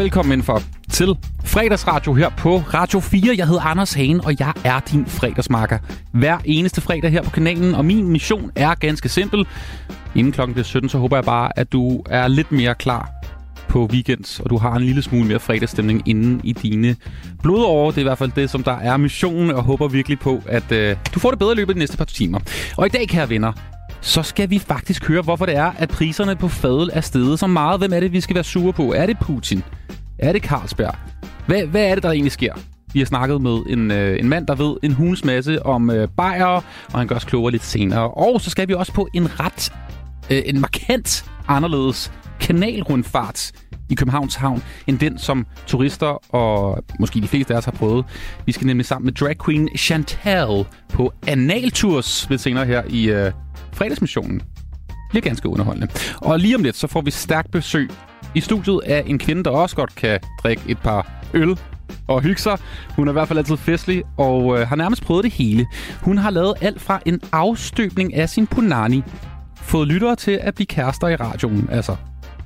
velkommen indenfor til fredagsradio her på Radio 4. Jeg hedder Anders Hagen, og jeg er din fredagsmarker. Hver eneste fredag her på kanalen, og min mission er ganske simpel. Inden klokken bliver 17, så håber jeg bare, at du er lidt mere klar på weekends, og du har en lille smule mere fredagsstemning inden i dine blodårer. Det er i hvert fald det, som der er missionen, og håber virkelig på, at øh, du får det bedre i løbet af de næste par timer. Og i dag, kære venner, så skal vi faktisk høre, hvorfor det er, at priserne på fadel er steget så meget. Hvem er det, vi skal være sure på? Er det Putin? Er det Carlsberg? Hvad, hvad er det, der egentlig sker? Vi har snakket med en, øh, en mand, der ved en hulens masse om øh, bajer, og han gør os klogere lidt senere. Og så skal vi også på en ret, øh, en markant anderledes kanalrundfart i Københavns Havn, end den, som turister og måske de fleste af os har prøvet. Vi skal nemlig sammen med drag queen Chantal på analtours lidt senere her i øh, fredagsmissionen. Det bliver ganske underholdende. Og lige om lidt, så får vi stærkt besøg i studiet af en kvinde, der også godt kan drikke et par øl og hygge sig. Hun er i hvert fald altid festlig og øh, har nærmest prøvet det hele. Hun har lavet alt fra en afstøbning af sin punani, fået lyttere til at blive kærester i radioen, altså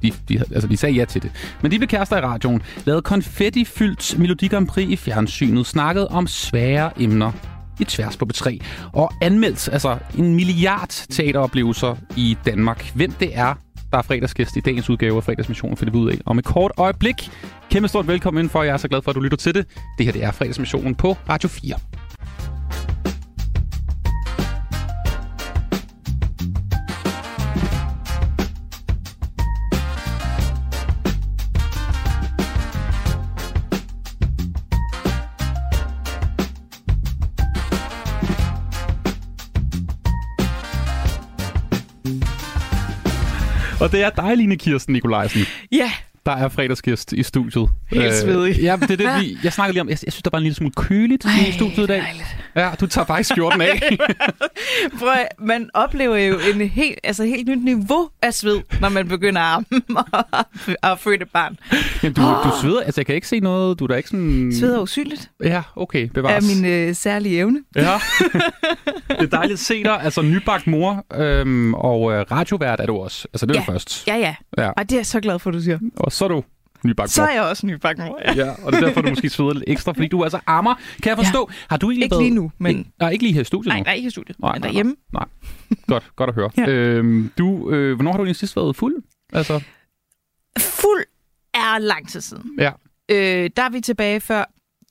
de, de, altså, de sagde ja til det. Men de blev kærester i radioen, lavede konfetti-fyldt Melodi Grand Prix i fjernsynet, snakkede om svære emner i tværs på B3, og anmeldt altså en milliard teateroplevelser i Danmark. Hvem det er, der er fredagsgæst i dagens udgave af Fredagsmissionen, finder vi ud af om et kort øjeblik. Kæmpe stort velkommen indenfor. Jeg er så glad for, at du lytter til det. Det her det er Fredagsmissionen på Radio 4. Og det er dig, Line Kirsten Nikolajsen. Ja, der er fredagsgæst i studiet. Helt svedig. Øh, ja, det er det, vi, jeg snakker lige om. Jeg, jeg synes, der var en lille smule køligt Ej, i studiet i dag. Dejligt. Ja, du tager faktisk skjorten af. Prøv, man oplever jo en helt, altså helt nyt niveau af sved, når man begynder at, at føde et barn. Jamen, du, oh. du sveder, altså jeg kan ikke se noget, du er da ikke sådan... Sveder usynligt. Ja, okay, bevares. Er min øh, særlige evne. Ja, det er dejligt at se dig. Altså nybagt mor øhm, og øh, radiovært er du også. Altså det er ja. først. Ja, ja, ja. Og det er jeg så glad for, du siger. Og så er du nybagt Så er jeg også nybagt mor, ja. ja. og det er derfor, du måske sveder lidt ekstra, fordi du er altså ammer. Kan jeg forstå? Ja. Har du egentlig Ikke lige nu, men... Nej, ikke lige her i studiet Nej, nej, ikke i studiet, nej, men derhjemme. Nej, nej. Godt, godt at høre. ja. øhm, du, øh, hvornår har du egentlig sidst været fuld? Altså... Fuld er lang tid siden. Ja. Øh, der er vi tilbage før.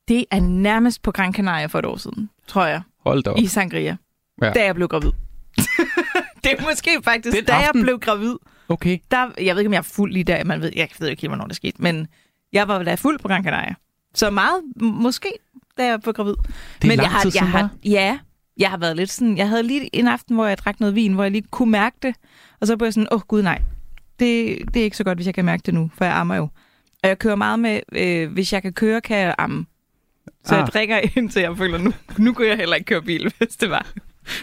Det er nærmest på Gran Canaria for et år siden, tror jeg. Hold da op. I Sangria. Ja. Da jeg blev gravid. det er måske faktisk, Den da aften... jeg blev gravid. Okay. Der, jeg ved ikke, om jeg er fuld lige der. Man ved, jeg ved ikke helt, hvornår det skete. Men jeg var da fuld på Gran Canaria. Så meget, måske, da jeg blev gravid. Det er men jeg har, jeg har, Ja, jeg har været lidt sådan... Jeg havde lige en aften, hvor jeg drak noget vin, hvor jeg lige kunne mærke det. Og så blev jeg sådan, åh oh, gud nej. Det, det er ikke så godt, hvis jeg kan mærke det nu, for jeg ammer jo. Og jeg kører meget med, øh, hvis jeg kan køre, kan jeg amme. Så ah. jeg drikker indtil jeg føler, nu, nu kunne jeg heller ikke køre bil, hvis det var.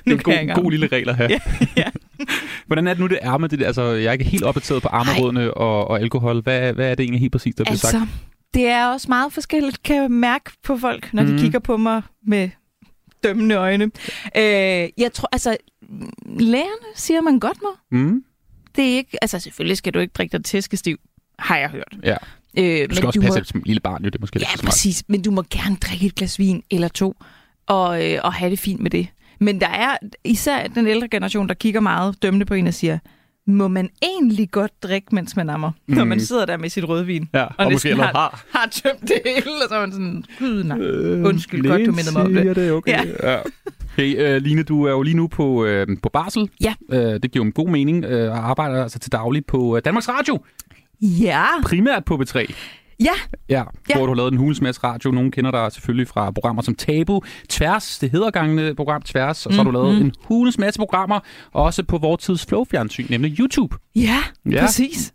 Nu det er en god, god lille regler her. ja, ja. Hvordan er det nu, det er med det? Altså, jeg er ikke helt opdateret på armerådene og, og alkohol. Hvad, hvad er det egentlig helt præcis, der bliver altså, sagt? det er også meget forskelligt, kan jeg mærke på folk, når mm. de kigger på mig med dømmende øjne. Øh, jeg tror, altså, lærerne siger, man godt må. Mm. Det er ikke, altså selvfølgelig skal du ikke drikke dig tæskestiv, har jeg hørt. Ja. Øh, du skal også du passe må... som lille barn, jo, det er måske Ja, lidt præcis, men du må gerne drikke et glas vin eller to, og, øh, og have det fint med det. Men der er især den ældre generation, der kigger meget dømmende på en og siger, må man egentlig godt drikke, mens man ammer, mm. når man sidder der med sit rødvin, ja, og, og måske har, har. har tømt det hele, og så er man sådan, gud nej, undskyld, øh, godt du mindede mig om det. det okay. ja. ja. Hey, uh, Line, du er jo lige nu på, uh, på barsel. Ja. Uh, det giver jo en god mening, uh, og arbejder altså til daglig på uh, Danmarks Radio. Ja. Primært på B3. Ja. ja. Ja, hvor du har lavet en hulens radio. Nogle kender dig selvfølgelig fra programmer som Tabu, Tværs, det heddergangende program Tværs, og så har du lavet mm. en hulens masse programmer, også på vores tids flow-fjernsyn, nemlig YouTube. Ja, ja. præcis.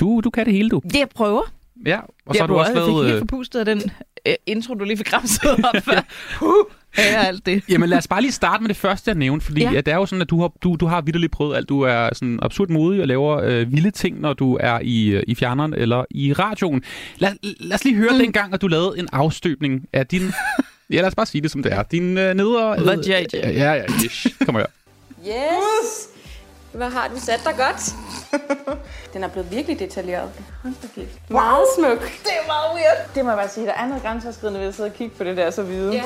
Du, du kan det hele, du. Det jeg prøver. Ja, og så jeg har du også lavet... Jeg fik helt forpustet af den uh, intro, du lige fik græmset op før. uh, ja, alt det. Jamen lad os bare lige starte med det første, jeg nævnte, fordi ja. ja, det er jo sådan, at du har, du, du har vidderligt prøvet alt. Du er sådan absurd modig og laver øh, vilde ting, når du er i, i fjerneren eller i radioen. Lad, lad os lige høre mm. den gang, at du lavede en afstøbning af din... ja, lad os bare sige det, som det er. Din øh, neder... Øh, ja, ja, ish. Kom her. Yes! Hvad har du sat dig godt? Den er blevet virkelig detaljeret. Meget smuk. Det er meget weird. Det må jeg bare sige. Der er noget grænseoverskridende ved at sidde og kigge på det der så hvide. Ja.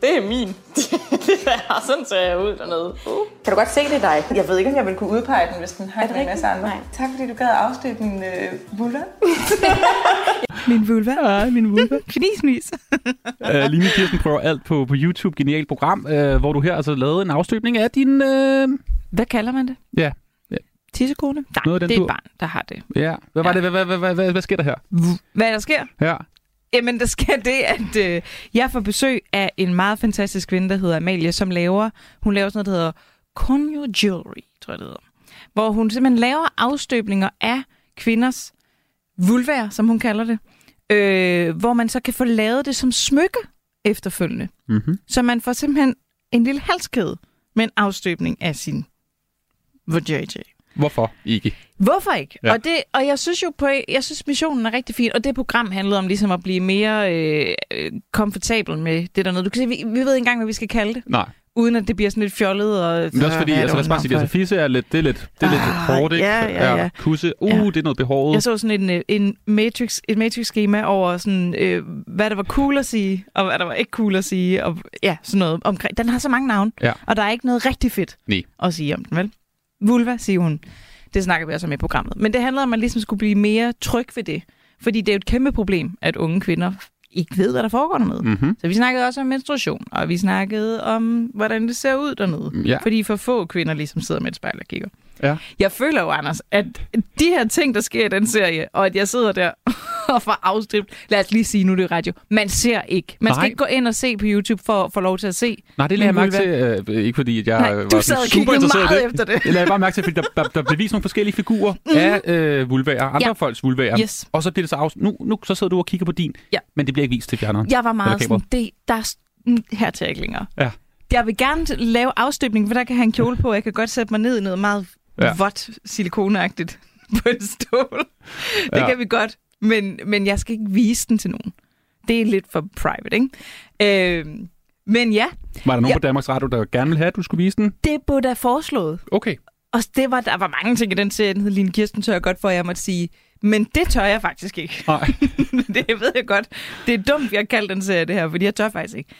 Det er min. det er sådan ser jeg ud dernede. Uh. Kan du godt se det dig? Jeg ved ikke, om jeg ville kunne udpege den, hvis den hang med en masse andre. Nej. Tak fordi du gad at afstøtte min øh, vulva. min vulva? Ja, min vulva. Fnismis. uh, Line Kirsten prøver alt på, på YouTube. Genialt program, uh, hvor du her altså lavede en afstøbning af din... Uh... Hvad kalder man det? Ja. Tissekone? Nej, Noget af den det er et barn, der har det. Ja. Hvad var det? Hvad, hvad, hvad, hvad, hvad, hvad sker der her? Hvad der sker? Ja. Jamen, der sker det, at øh, jeg får besøg af en meget fantastisk kvinde, der hedder Amalie, som laver, hun laver sådan noget, der hedder Conyo Jewelry, tror jeg det hedder. Hvor hun simpelthen laver afstøbninger af kvinders vulvær, som hun kalder det, øh, hvor man så kan få lavet det som smykke efterfølgende. Mm-hmm. Så man får simpelthen en lille halskæde med en afstøbning af sin vajayjay. Hvorfor ikke? Hvorfor ikke? Ja. Og, det, og jeg synes jo på, jeg synes missionen er rigtig fin, og det program handlede om ligesom at blive mere øh, øh, komfortabel med det der noget. Du kan se, vi, vi ved ikke engang, hvad vi skal kalde det, Nej. uden at det bliver sådan lidt fjollet. Og, Men det er også fordi, altså lad os bare sige altså fisse er lidt, det er lidt, det er lidt Ah, hårdt, ikke? ja, ja, ja. Kusse, uh, Ja. det er noget behåret. Jeg så sådan en, øh, en matrix, et matrix-schema over, sådan, øh, hvad der var cool at sige, og hvad der var ikke cool at sige, og ja, sådan noget omkring. Den har så mange navne, Ja. og der er ikke noget rigtig fedt Nej. at sige om den, vel? Vulva, siger hun. Det snakker vi også om i programmet. Men det handler om, at man ligesom skulle blive mere tryg ved det. Fordi det er jo et kæmpe problem, at unge kvinder ikke ved, hvad der foregår dernede. Mm. Mm-hmm. Så vi snakkede også om menstruation, og vi snakkede om, hvordan det ser ud dernede. Ja. Fordi for få kvinder ligesom sidder med et spejl og kigger. Ja. Jeg føler jo, Anders, at de her ting, der sker i den serie, og at jeg sidder der og får afstribt, lad os lige sige nu, det er radio, man ser ikke. Man skal Nej. ikke gå ind og se på YouTube for at få lov til at se. Nej, det lagde jeg mærke til, øh, ikke fordi at jeg Nej, var super interesseret i det. efter det. Jeg lagde bare mærke til, fordi der, der, der blev vist nogle forskellige figurer mm-hmm. af øh, vulværer, andre Ja. folks vulværer. Yes. Og så bliver det så af... Nu, nu så sidder du og kigger på din, Ja. men det bliver ikke vist til fjerneren. Jeg var meget sådan, det, der er mm, her til ikke længere. Ja. Jeg vil gerne lave afstøbning, for der kan jeg have en kjole på, og jeg kan godt sætte mig ned i noget meget Ja. vådt silikoneagtigt på en stål. Det ja. kan vi godt, men, men jeg skal ikke vise den til nogen. Det er lidt for private, ikke? Øh, men ja, Var der nogen Ja. på Danmarks Radio, der gerne ville have, at du skulle vise den? det burde da foreslået. Okay. Og det var, der var mange ting i den serie, den hed Line Kirsten, tør jeg godt for, at jeg måtte sige, men det tør jeg faktisk ikke. Nej. det ved jeg godt. Det er dumt, har kaldt den serie det her, fordi jeg tør faktisk ikke.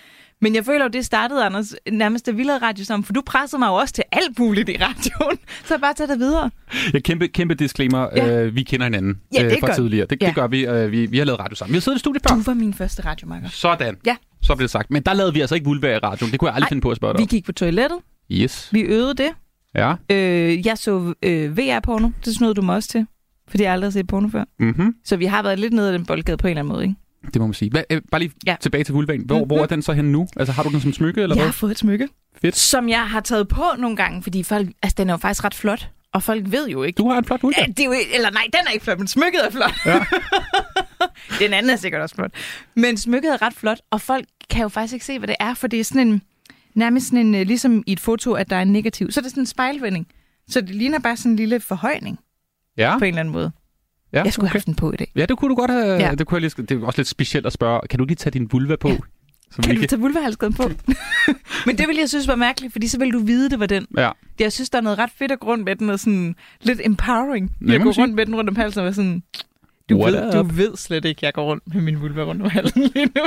Men jeg føler jo, det startede, Anders, nærmest da vi lavede radio sammen, for du pressede mig jo også til alt muligt i radioen. Så bare tager det videre. Ja, kæmpe, kæmpe disclaimer. Ja. Øh, vi kender hinanden øh, Ja, det fra gør- tidligere. Det, Ja. det gør vi. Øh, vi. Vi har lavet radio sammen. Vi har siddet i studiet før. Du var min første radiomakker. Sådan. Ja. Så blev det sagt. Men der lavede vi altså ikke vulvær i radioen. Det kunne jeg aldrig Ej, finde på at spørge dig Vi gik på toilettet. Yes. Vi øvede det. Ja. Øh, jeg så øh, VR-porno. Det snød du mig også til. Fordi jeg aldrig har set porno før. Mm-hmm. Så vi har været lidt nede af den boldgade på en eller anden måde, ikke? Det må man sige. Hvad, øh, bare lige Ja. tilbage til vulværen. Hvor, Mhm. mm-hmm. hvor er den så henne nu? Altså har du den som smykke, eller Jeg hvad? har fået et smykke. Fedt. Som jeg har taget på nogle gange, fordi folk, altså, den er jo faktisk ret flot. Og folk ved jo ikke. Du har en flot vulvær. Ja, det er jo, eller nej, den er ikke flot, men smykket er flot. Ja. den anden er sikkert også flot. Men smykket er ret flot, og folk kan jo faktisk ikke se, hvad det er, for det er sådan en, nærmest sådan en, øh, ligesom i et foto, at der er en negativ. Så er det sådan en spejlvending. Så det ligner bare sådan en lille forhøjning Ja. på en eller anden måde. Ja. Jeg skulle okay. have haft den på i dag. Ja, det kunne du godt have. Ja. Det, kunne jeg lige, det er også lidt specielt at spørge. Kan du lige tage din vulva på? Ja. Så Kan du tage vulvahalskeden på? Men det ville jeg synes var mærkeligt, fordi så ville du vide, det var den. Ja. Jeg synes, der er noget ret fedt at gå rundt med den, og sådan lidt empowering. Jeg går rundt med den rundt om halsen og være sådan... Du What ved, du ved slet ikke, jeg går rundt med min vulva rundt om halsen lige nu.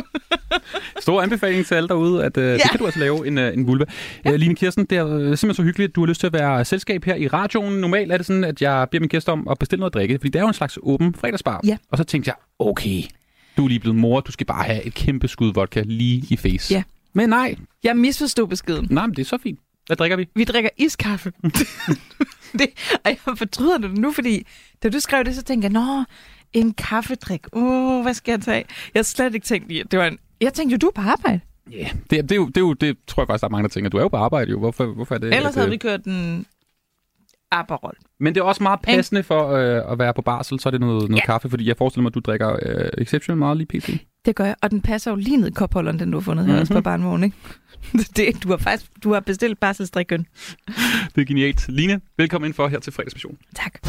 Stor anbefaling til alle derude, at uh, ja. det kan du altså lave en, uh, en vulva. Ja. Uh, Line Kirsten, det er uh, simpelthen så hyggeligt, at du har lyst til at være selskab her i radioen. Normalt er det sådan, at jeg beder min gæst om at bestille noget at drikke, fordi det er jo en slags åben fredagsbar. Ja. Og så tænkte jeg, okay, du er lige blevet mor, du skal bare have et kæmpe skud vodka lige i face. Ja. Men nej, Jeg misforstod beskeden. nej, men det er så fint. Hvad drikker vi? Vi drikker iskaffe. det, og jeg fortryder det nu, fordi da du skrev det, så tænkte jeg, nå, en kaffedrik. Oh, hvad skal jeg tage? Jeg har slet ikke tænkt, i, det var en... Jeg tænkte jo, du er på arbejde. Ja, yeah. det, er- det, er jo, det, er jo, det tror jeg faktisk, der er mange, der tænker. Du er jo på arbejde jo. Hvorfor, hvorfor er det? Ellers havde øh, vi kørt en Aperol. Men det er også meget passende for øh, at være på barsel, så er det noget, noget Ja. kaffe, fordi jeg forestiller mig, at du drikker øh, exception meget lige pt. Det gør jeg, og den passer jo lige ned i kopholderen, den du har fundet her Mhm. mm-hmm. på barnvogn, ikke? Det, du har faktisk du har bestilt barselsdrikken. Det er genialt. Line, velkommen ind for her til fredagsmission. Tak.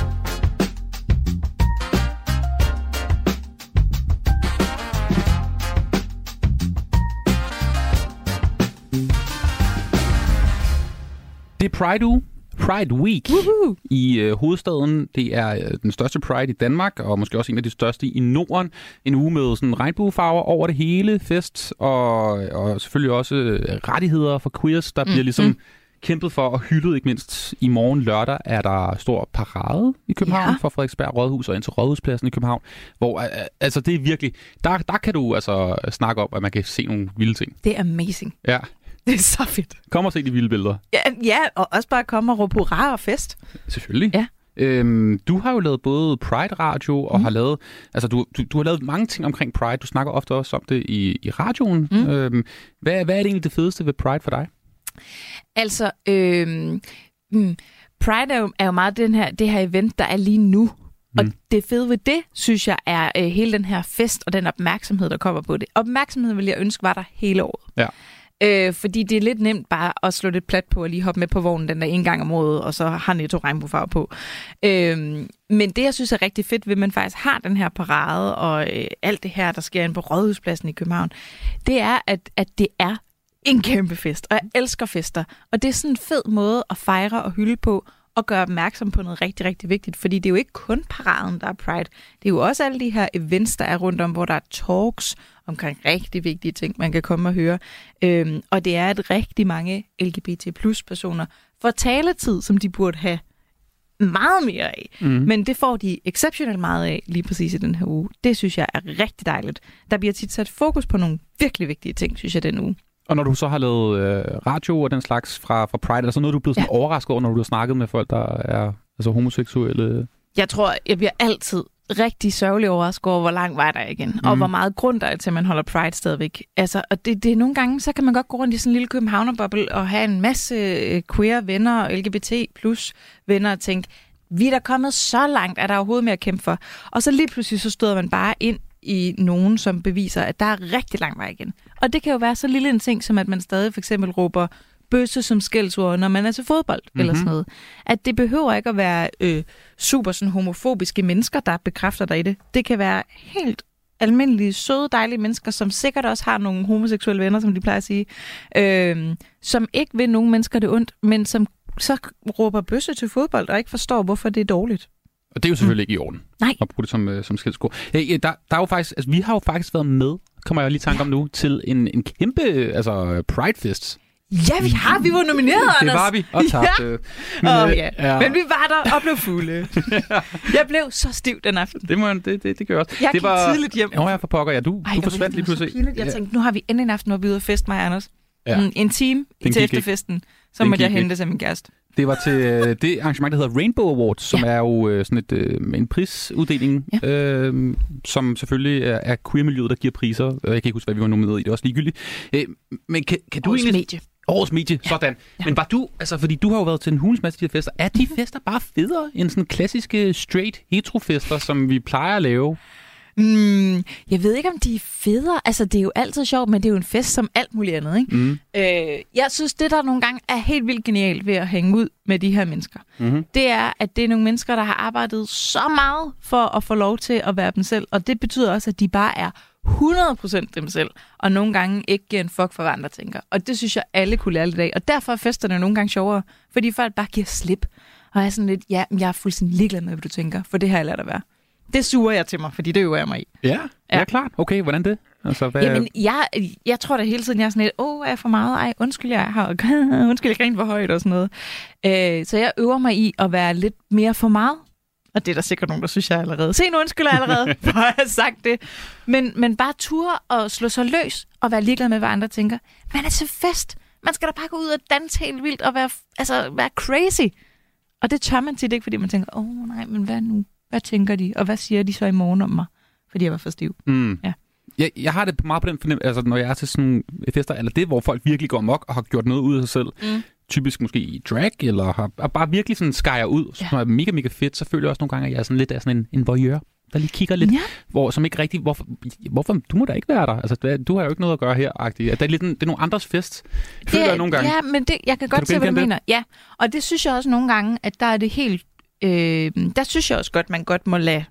Det er Pride uge. Pride Week Woohoo! i øh, hovedstaden. Det er øh, den største Pride i Danmark, og måske også en af de største i Norden. En uge med sådan regnbuefarver over det hele, fest, og, og selvfølgelig også øh, rettigheder for queers, der mm. bliver ligesom kæmpet for og hyldet, ikke mindst i morgen lørdag er der stor parade i København Ja. for Frederiksberg Rådhus og ind til Rådhuspladsen i København, hvor øh, altså det er virkelig, der, der kan du altså snakke om, at man kan se nogle vilde ting. Det er amazing. Ja, Det er så fedt. kom og se de vilde billeder. Ja, ja og også bare komme og råbe hurra og fest. Selvfølgelig. Ja. Øhm, du har jo lavet både Pride Radio og Mhm. har lavet, altså du, du, du har lavet mange ting omkring Pride. Du snakker ofte også om det i, i radioen. Mm. Øhm, hvad, hvad er det egentlig det fedeste ved Pride for dig? Altså, øhm, mm, Pride er jo, er jo meget den her, det her event, der er lige nu. Og Mm. det fede ved det, synes jeg, er øh, hele den her fest og den opmærksomhed, der kommer på det. Opmærksomheden ville jeg ønske var der hele året. Ja. Øh, fordi det er lidt nemt bare at slå lidt plat på og lige hoppe med på vognen den der en gang om året, og så har Netto regnbuefarve på. Øh, men det, jeg synes er rigtig fedt ved, at man faktisk har den her parade og øh, alt det her, der sker inde på Rådhuspladsen i København, det er, at, at det er en kæmpe fest, og jeg elsker fester. Og det er sådan en fed måde at fejre og hylde på, og gøre opmærksom på noget rigtig, rigtig vigtigt. Fordi det er jo ikke kun paraden, der er Pride. Det er jo også alle de her events, der er rundt om, hvor der er talks omkring rigtig vigtige ting, man kan komme og høre. Øhm, og det er, at rigtig mange LGBT plus personer får taletid, som de burde have meget mere af. Mm. Men det får de exceptionelt meget af lige præcis i den her uge. Det synes jeg er rigtig dejligt. Der bliver tit sat fokus på nogle virkelig vigtige ting, synes jeg, den uge. Og når du så har lavet øh, radio og den slags fra, fra Pride, er der så noget, du er blevet sådan Ja. overrasket over, når du har snakket med folk, der er altså homoseksuelle? Jeg tror, jeg bliver altid rigtig sørgelig overrasket over, hvor lang vej der er igen, mm. og Mhm. hvor meget grund der er til, at man holder Pride stadigvæk. Altså, og det, det er nogle gange, så kan man godt gå rundt i sådan en lille københavnerboble og have en masse øh, queer venner og LGBT plus venner og tænke, vi er da kommet så langt, er der overhovedet mere at kæmpe for. Og så lige pludselig så støder man bare ind i nogen, som beviser, at der er rigtig lang vej igen. Og det kan jo være så lille en ting, som at man stadig for eksempel råber bøsse som skældsord, når man er til fodbold mm-hmm. eller sådan noget. At det behøver ikke at være øh, super sådan homofobiske mennesker, der bekræfter dig i det. Det kan være helt almindelige, søde, dejlige mennesker, som sikkert også har nogle homoseksuelle venner, som de plejer at sige, øh, som ikke vil nogen mennesker det ondt, men som så råber bøsse til fodbold og ikke forstår, hvorfor det er dårligt. Og det er jo selvfølgelig ikke i orden Nej. at bruge det som, øh, som skældsord. Ja, ja, der, der er jo faktisk, altså, vi har jo faktisk været med, kommer jeg lige i tanke om nu, til en, en kæmpe altså, Pride-fest. Ja, vi har. Vi var nomineret, Det Anders. var vi, og tabte. Åh, øh, ja. Men vi var der og blev fulde. jeg blev så stiv den aften. Det, må, det, det, det gør jeg også. Jeg det gik tidligt hjem. Nå, jeg for pokker, ja. Du, Ej, du det var forsvandt lige pludselig. Jeg tænkte, nu har vi endelig en aften, hvor vi ude og fest, mig Anders. Ja. Mm, en time til gik ikke. Så Den måtte jeg hente til min kæreste. Det var til øh, det arrangement, der hedder Rainbow Awards, som Ja. er jo øh, sådan et, øh, en prisuddeling, Ja. øh, som selvfølgelig er, er queer-miljøet, der giver priser. Jeg kan ikke huske, hvad vi var nomineret i. Det er også ligegyldigt. Øh, men kan, kan du Årets egentlig... medie. Årets medie, ja. sådan. Ja. Men var du, altså fordi du har jo været til en hulens masse af de her fester, er de fester bare federe end sådan klassiske straight heterofester, som vi plejer at lave? Mm, jeg ved ikke, om de er federe. Altså, det er jo altid sjovt, men det er jo en fest som alt muligt andet, ikke? Mm. Øh, jeg synes, det der nogle gange er helt vildt genialt ved at hænge ud med de her mennesker, Mm-hmm. det er, at det er nogle mennesker, der har arbejdet så meget for at få lov til at være dem selv. Og det betyder også, at de bare er 100% dem selv, og nogle gange ikke giver en fuck for, hvad andre tænker. Og det synes jeg, alle kunne lære lidt af. Og derfor er festerne nogle gange sjovere, fordi folk bare giver slip. Og er sådan lidt, ja, men jeg er fuldstændig ligeglad med, hvad du tænker, for det har jeg lært at være. Det suger jeg til mig, fordi det øver jeg mig i. Ja, ja, Ja. klart. Okay, hvordan det? Altså, hvad... Jamen, jeg, jeg tror da hele tiden, jeg er sådan lidt, åh, oh, er jeg for meget? Ej, undskyld, jeg har, undskyld, jeg griner for højt og sådan noget. Øh, så jeg øver mig i at være lidt mere for meget. Og det er der sikkert nogen, der synes, jeg allerede. Se, nu undskylder jeg allerede, for at have sagt det. Men, men bare ture og slå sig løs og være ligeglad med, hvad andre tænker. Man er til fest. Man skal da bare gå ud og danse helt vildt og være, altså, være crazy. Og det tør man tit ikke, fordi man tænker, åh oh, nej, men hvad nu? Hvad tænker de? Og hvad siger de så i morgen om mig? Fordi jeg var for stiv. Mm. Ja. Jeg, jeg har det meget på den fornemmelse, altså når jeg er til sådan fester, eller det, hvor folk virkelig går mok og har gjort noget ud af sig selv. Mm. Typisk måske i drag, eller har, har bare virkelig sådan skærer ud, Ja. som er mega, mega fedt. Så føler jeg også nogle gange, at jeg er sådan lidt af sådan en, en voyeur, der lige kigger lidt, Ja. hvor, som ikke rigtig, hvorfor, hvorfor, du må da ikke være der. Altså, det- du har jo ikke noget at gøre her, agtigt. Det er, lidt en, det er nogle andres fest, føler jeg nogle gange. Ja, men det, jeg kan godt du se, hvad du genkende det? mener. Ja, og det synes jeg også nogle gange, at der er det helt... Øh, der synes jeg også godt, man godt må lade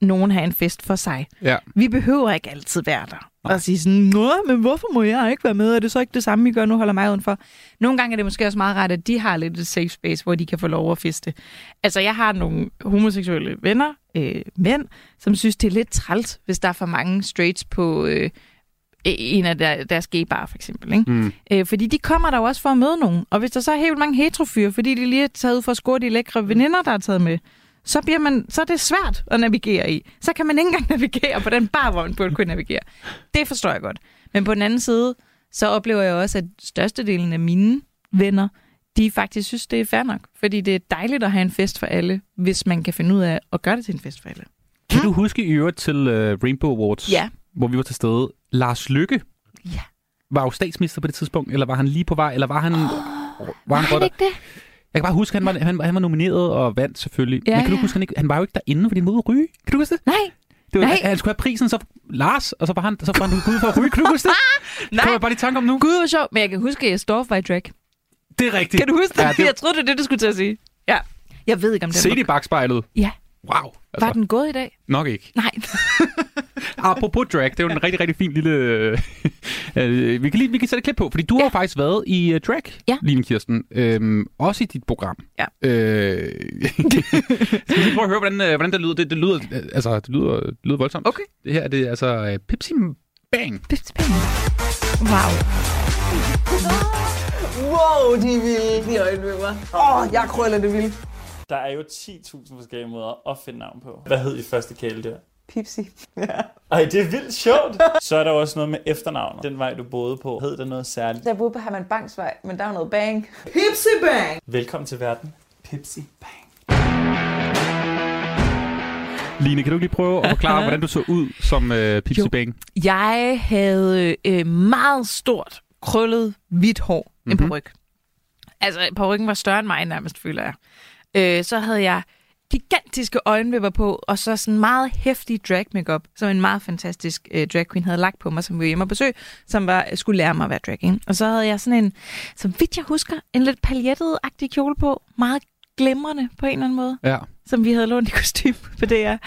nogen have en fest for sig. Ja. Vi behøver ikke altid være der. Og sige sådan, Nå, men hvorfor må jeg ikke være med? Er det så ikke det samme, I gør nu, holder mig udenfor? Nogle gange er det måske også meget rart, at de har lidt et safe space, hvor de kan få lov at feste. Altså, jeg har nogle homoseksuelle venner, øh, mænd, som synes, det er lidt træls, hvis der er for mange straights på øh, en af der, deres gaybar, for eksempel. Ikke? Mm. Øh, fordi de kommer der jo også for at møde nogen. Og hvis der så er helt mange heterofyre, fordi de lige er taget ud for at score de lækre veninder, der er taget med, så, bliver man, så er det svært at navigere i. Så kan man ikke engang navigere på den bar, hvor man burde kunne navigere. Det forstår jeg godt. Men på den anden side, så oplever jeg også, at størstedelen af mine venner, de faktisk synes, det er fair nok. Fordi det er dejligt at have en fest for alle, hvis man kan finde ud af at gøre det til en fest for alle. Kan du huske i øvrigt til uh, Rainbow Awards, Ja. Hvor vi var til stede, Lars Lykke Ja. var jo statsminister på det tidspunkt, eller var han lige på vej, eller var han... Oh, var Var han, han ikke det? Jeg kan bare huske, han var, han, han var nomineret og vandt selvfølgelig. Ja, Men kan du ja. huske, han, ikke, han var jo ikke derinde, fordi han var at ryge. Kan du huske det? Nej. det var, Nej. Han skulle have prisen, så Lars, og så var han, så var han ude for at ryge. Kan du huske det? Nej. Kommer jeg bare lige tanke om nu? Gud, hvor sjovt. Men jeg kan huske, at jeg står for i drag. Det er rigtigt. Kan du huske det? Ja, det det... Jeg troede, det er det, du skulle til at sige. Ja. Jeg ved ikke, om den Se det i bagspejlet. Ja. Wow. var... Altså, Var den gået i dag? Nok ikke. Nej. Apropos drag, det er jo en rigtig, rigtig fin lille... øh, vi, kan lige, vi kan sætte et klip på, fordi du ja. har faktisk været i uh, drag, Ja. Line Kirsten. Øhm, også i dit program. Ja. Øh, skal vi prøve at høre, hvordan, øh, hvordan det lyder? Det, det lyder, øh, altså, det lyder, det lyder voldsomt. Okay. Det her det er altså øh, Pepsi Bang. Er spændende. Wow. Wow, de er vilde, de øjenvipper. Åh, oh, jeg krøller det vildt. Der er jo 10.000 forskellige måder at finde navn på. Hvad hed I første kæledyr? Pipsi. Ej, det er vildt sjovt. Så er der også noget med efternavnet. Den vej, du boede på, hed der noget særligt. Jeg boede på Herman Bangs vej, men der var noget bang. Pipsi bang! Velkommen til verden. Pipsi Bang. Line, kan du lige prøve at forklare, hvordan du så ud som øh, Pepsi Jo. Bang? Jeg havde øh, meget stort, krøllet, hvidt hår. Mm-hmm. En Mhm. peruk. Altså, perukken var større end mig nærmest, føler jeg. Øh, så havde jeg gigantiske øjenvipper på, og så sådan meget hæftig drag makeup, som en meget fantastisk øh, drag queen havde lagt på mig, som vi var hjemme og besøg, som var, skulle lære mig at være drag. Ikke? Og så havde jeg sådan en, som vidt jeg husker, en lidt paljettet-agtig kjole på, meget glimrende på en eller anden måde, Ja. som vi havde lånt i kostume på det her.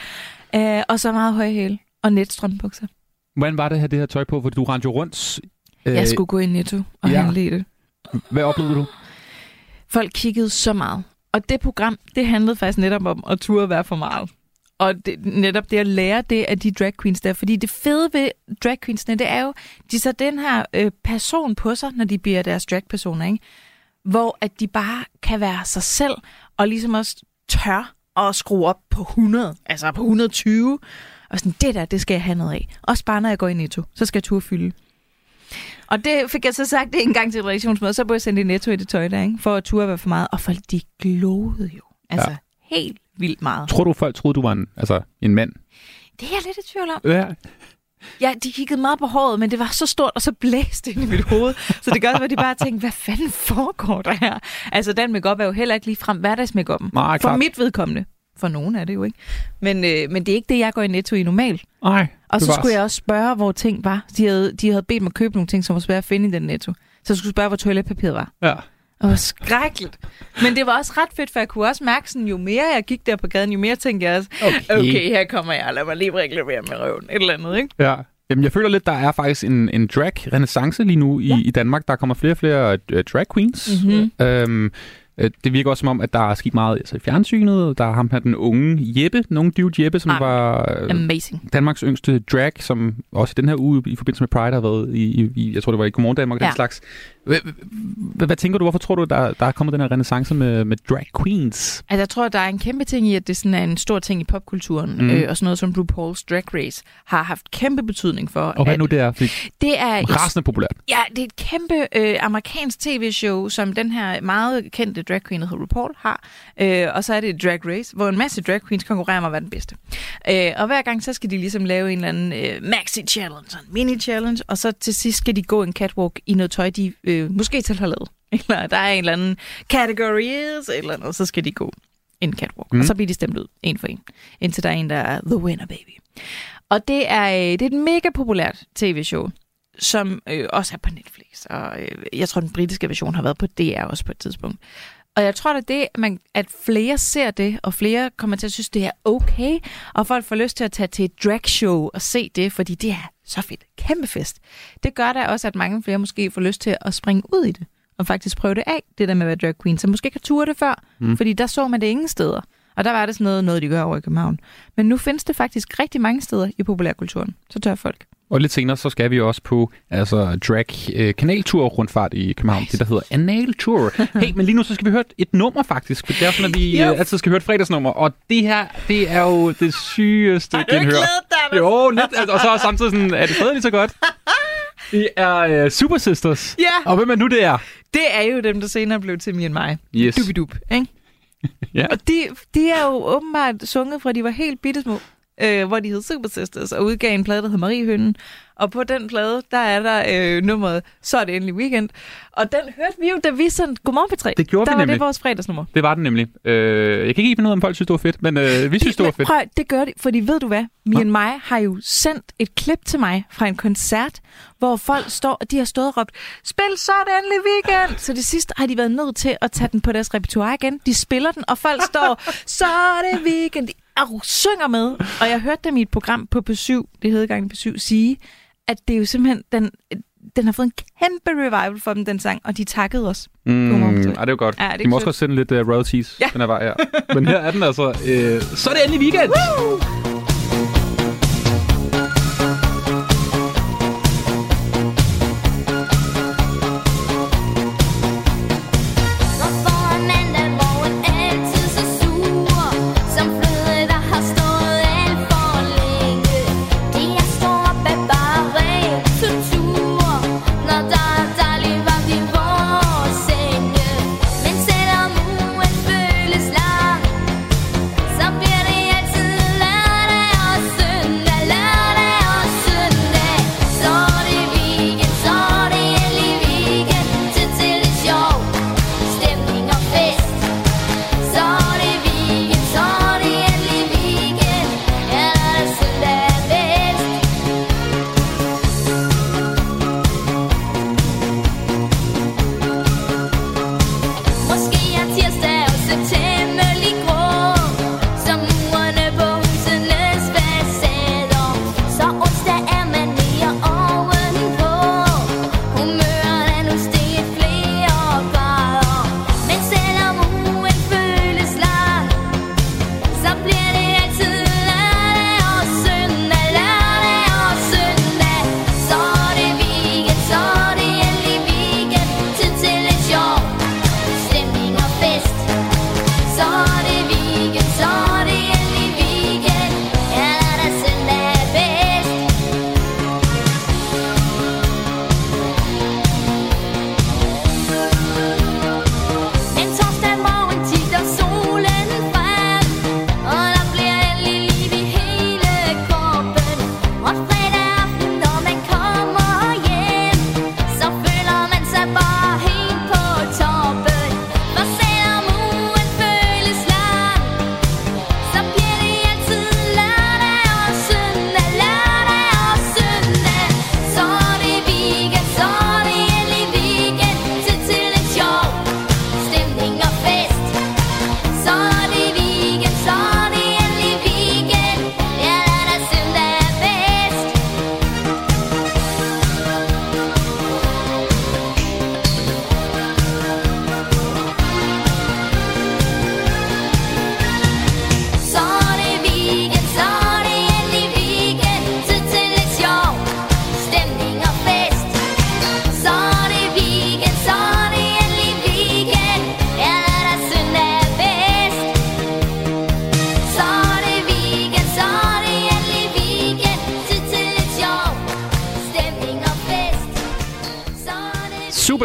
Øh, og så meget høje hæle og netstrømbukser. Hvordan var det have det her tøj på? For du rendte jo rundt. Øh, Jeg skulle gå i Netto og ja. handle i det. Hvad oplevede du? Folk kiggede så meget. Og det program, det handlede faktisk netop om at turde være for meget. Og det, netop det at lære det af de drag queens der. Fordi det fede ved drag queensene, det er jo, de så den her øh, person på sig, når de bliver deres drag-personer, ikke? Hvor at de bare kan være sig selv, og ligesom også tør at skrue op på 100, altså på 120. Og sådan, det der, det skal jeg have noget af. Også bare, når jeg går i Netto, så skal jeg turde fylde. Og det fik jeg så sagt en gang til et så blev jeg sendt i netto i det tøj der, ikke? for at turde være for meget. Og folk, de glodede jo. Altså, Ja. helt vildt meget. Tror du, folk troede, du var en, altså, en mand? Det er jeg lidt i tvivl om. Ja. Ja, de kiggede meget på håret, men det var så stort og så blæst ind i mit hoved. Så det gør, at de bare tænkte, hvad fanden foregår der her? Altså, den makeup er jo heller ikke lige frem hverdagsmakeupen. Nej, For klart. mit vedkommende. For nogen er det jo ikke. Men, øh, men det er ikke det, jeg går i netto i normalt. Nej. Og så skulle jeg også spørge, hvor ting var. De havde, de havde bedt mig købe nogle ting, som var svære at finde i den netto. Så jeg skulle spørge, hvor toiletpapiret var. Ja. Og var skrækkeligt. Men det var også ret fedt, for jeg kunne også mærke, sådan, jo mere jeg gik der på gaden, jo mere tænkte jeg også, Okay. okay, her kommer jeg, lad mig lige reklamere med røven. Et eller andet, ikke? Ja. Jamen, jeg føler lidt, der er faktisk en, en drag-renaissance lige nu i, ja. i Danmark. Der kommer flere og flere uh, drag queens. Mhm. Øhm, øh, det virker også som om, at der er sket meget altså, i fjernsynet. Der er ham her, den unge Jeppe, den unge dude Jeppe, som Ah, var øh, Amazing. Danmarks yngste drag, som også i den her uge i forbindelse med Pride har været i, i- jeg tror det var i Godmorgen Danmark Ja. den slags. Hvad, tænker du, hvorfor tror du, der, der er kommet den her renaissance med, med drag queens? Altså, jeg tror, der er en kæmpe ting i, at det sådan er en stor ting i popkulturen, Mm. øh, og sådan noget som RuPaul's Drag Race har haft kæmpe betydning for, Og hvad at nu det er? Fordi det er rasende populært. Ja, det er et kæmpe øh, amerikansk tv-show, som den her meget kendte drag queen, der hedder RuPaul, har. Øh, og så er det et drag race, hvor en masse drag queens konkurrerer om at være den bedste. Øh, og hver gang, så skal de ligesom lave en eller anden øh, maxi-challenge, en mini-challenge, og så til sidst skal de gå en catwalk i noget tøj, de øh, måske selv har lavet. Eller der er en eller anden categories, eller noget, så skal de gå en catwalk. Mm. Mm. Og så bliver de stemt ud, en for en, indtil der er en, der er the winner, baby. Og det er, øh, det er et mega populært tv-show, som øh, også er på Netflix. Og øh, jeg tror, den britiske version har været på DR også på et tidspunkt. Og jeg tror, er det, at, man, at flere ser det, og flere kommer til at synes, det er okay, og folk får lyst til at tage til et dragshow og se det, fordi det er så fedt. Kæmpe fest. Det gør da også, at mange flere måske får lyst til at springe ud i det, og faktisk prøve det af, det der med at være drag queen, som måske ikke har turet det før, mm. fordi der så man det ingen steder. Og der var det sådan noget, noget, de gør over i København. Men nu findes det faktisk rigtig mange steder i populærkulturen. Så tør folk. Og lidt senere, så skal vi også på altså, drag øh, kanaltur rundfart i København. Det, der hedder Anal Tour. Hey, men lige nu så skal vi høre et nummer faktisk. For det er sådan, at vi øh, altid skal høre et fredagsnummer. Og det her, det er jo det sygeste Har du genhør. glædet dig? Jo, lidt. Altså, og så samtidig sådan, er det stadig lige så godt? Det er uh, Super Sisters. Ja. Og hvem er nu det er? Det er jo dem, der senere blev til Me and mig. Yes. Dubidup, ikke? Ja. Og de, de er jo åbenbart sunget fra, de var helt bittesmå, øh, hvor de hed Super Sisters, og udgav en plade, der hed Marie Hønnen. Og på den plade, der er der øh, nummeret Så er det endelig weekend. Og den hørte vi jo, da vi sendte Godmorgen P3. Det gjorde der vi var nemlig. det vores fredagsnummer. Det var den nemlig. Øh, jeg kan ikke finde ud af, om folk synes, det var fedt, men øh, vi synes, det var Men fedt. Prøv, det gør de, fordi ved du hvad? Nå. and mig har jo sendt et klip til mig fra en koncert, hvor folk står, og de har stået og råbt, spil så er det endelig weekend! Så det sidste har de været nødt til at tage den på deres repertoire igen. De spiller den, og folk står, så er det weekend! Og synger med. Og jeg hørte dem i et program på P7, det hed gang P7, sige, at det er jo simpelthen, den, den har fået en kæmpe revival for dem, den sang, og de takkede os. Mm, P3. ej, det er jo godt. Ja, det de må også godt sende lidt uh, royalties, Ja. den her vej her. Men her er den altså. Øh, så er det endelig weekend! Hvorfor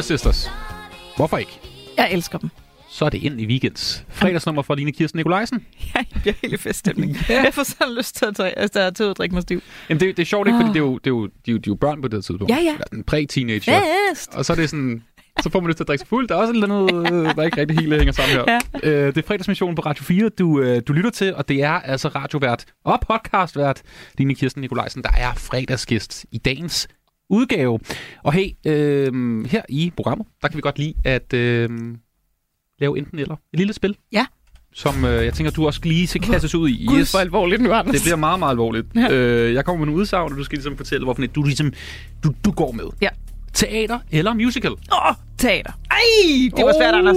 Sisters. Hvorfor ikke? Jeg elsker dem. Så er det endelig weekends. Fredagsnummer fra Line Kirsten Nikolajsen. Jeg bliver helt i feststemning. Jeg får sådan lyst til at tage, altså, at tage ud og drikke mig stiv. Jamen, det, det er sjovt ikke, fordi det er jo, det er jo, de, er jo, de er jo børn på det her tidspunkt. Ja, ja. En præ-teenager. Fest! Og så er det sådan... Så får man lyst til at drikke sig fuld. Der er også et eller andet, øh, der ikke rigtig helt hænger sammen her. Ja. Øh, det er fredagsmissionen på Radio 4, du, øh, du lytter til, og det er altså radiovært og podcastvært Line Kirsten Nikolajsen, der er fredagsgæst i dagens udgave. Og hey, øh, her i programmet, der kan vi godt lide, at øh, lave enten eller. Et lille spil. Ja. Som øh, jeg tænker, du også lige skal kastes ud i. Gud, for alvorligt nu, Anders. Det bliver meget, meget alvorligt. Ja. Øh, jeg kommer med en udsagn, og du skal ligesom fortælle, hvorfor du ligesom du, du går med. Ja. Teater eller musical? Åh, oh, teater. Ej, det var svært, Anders.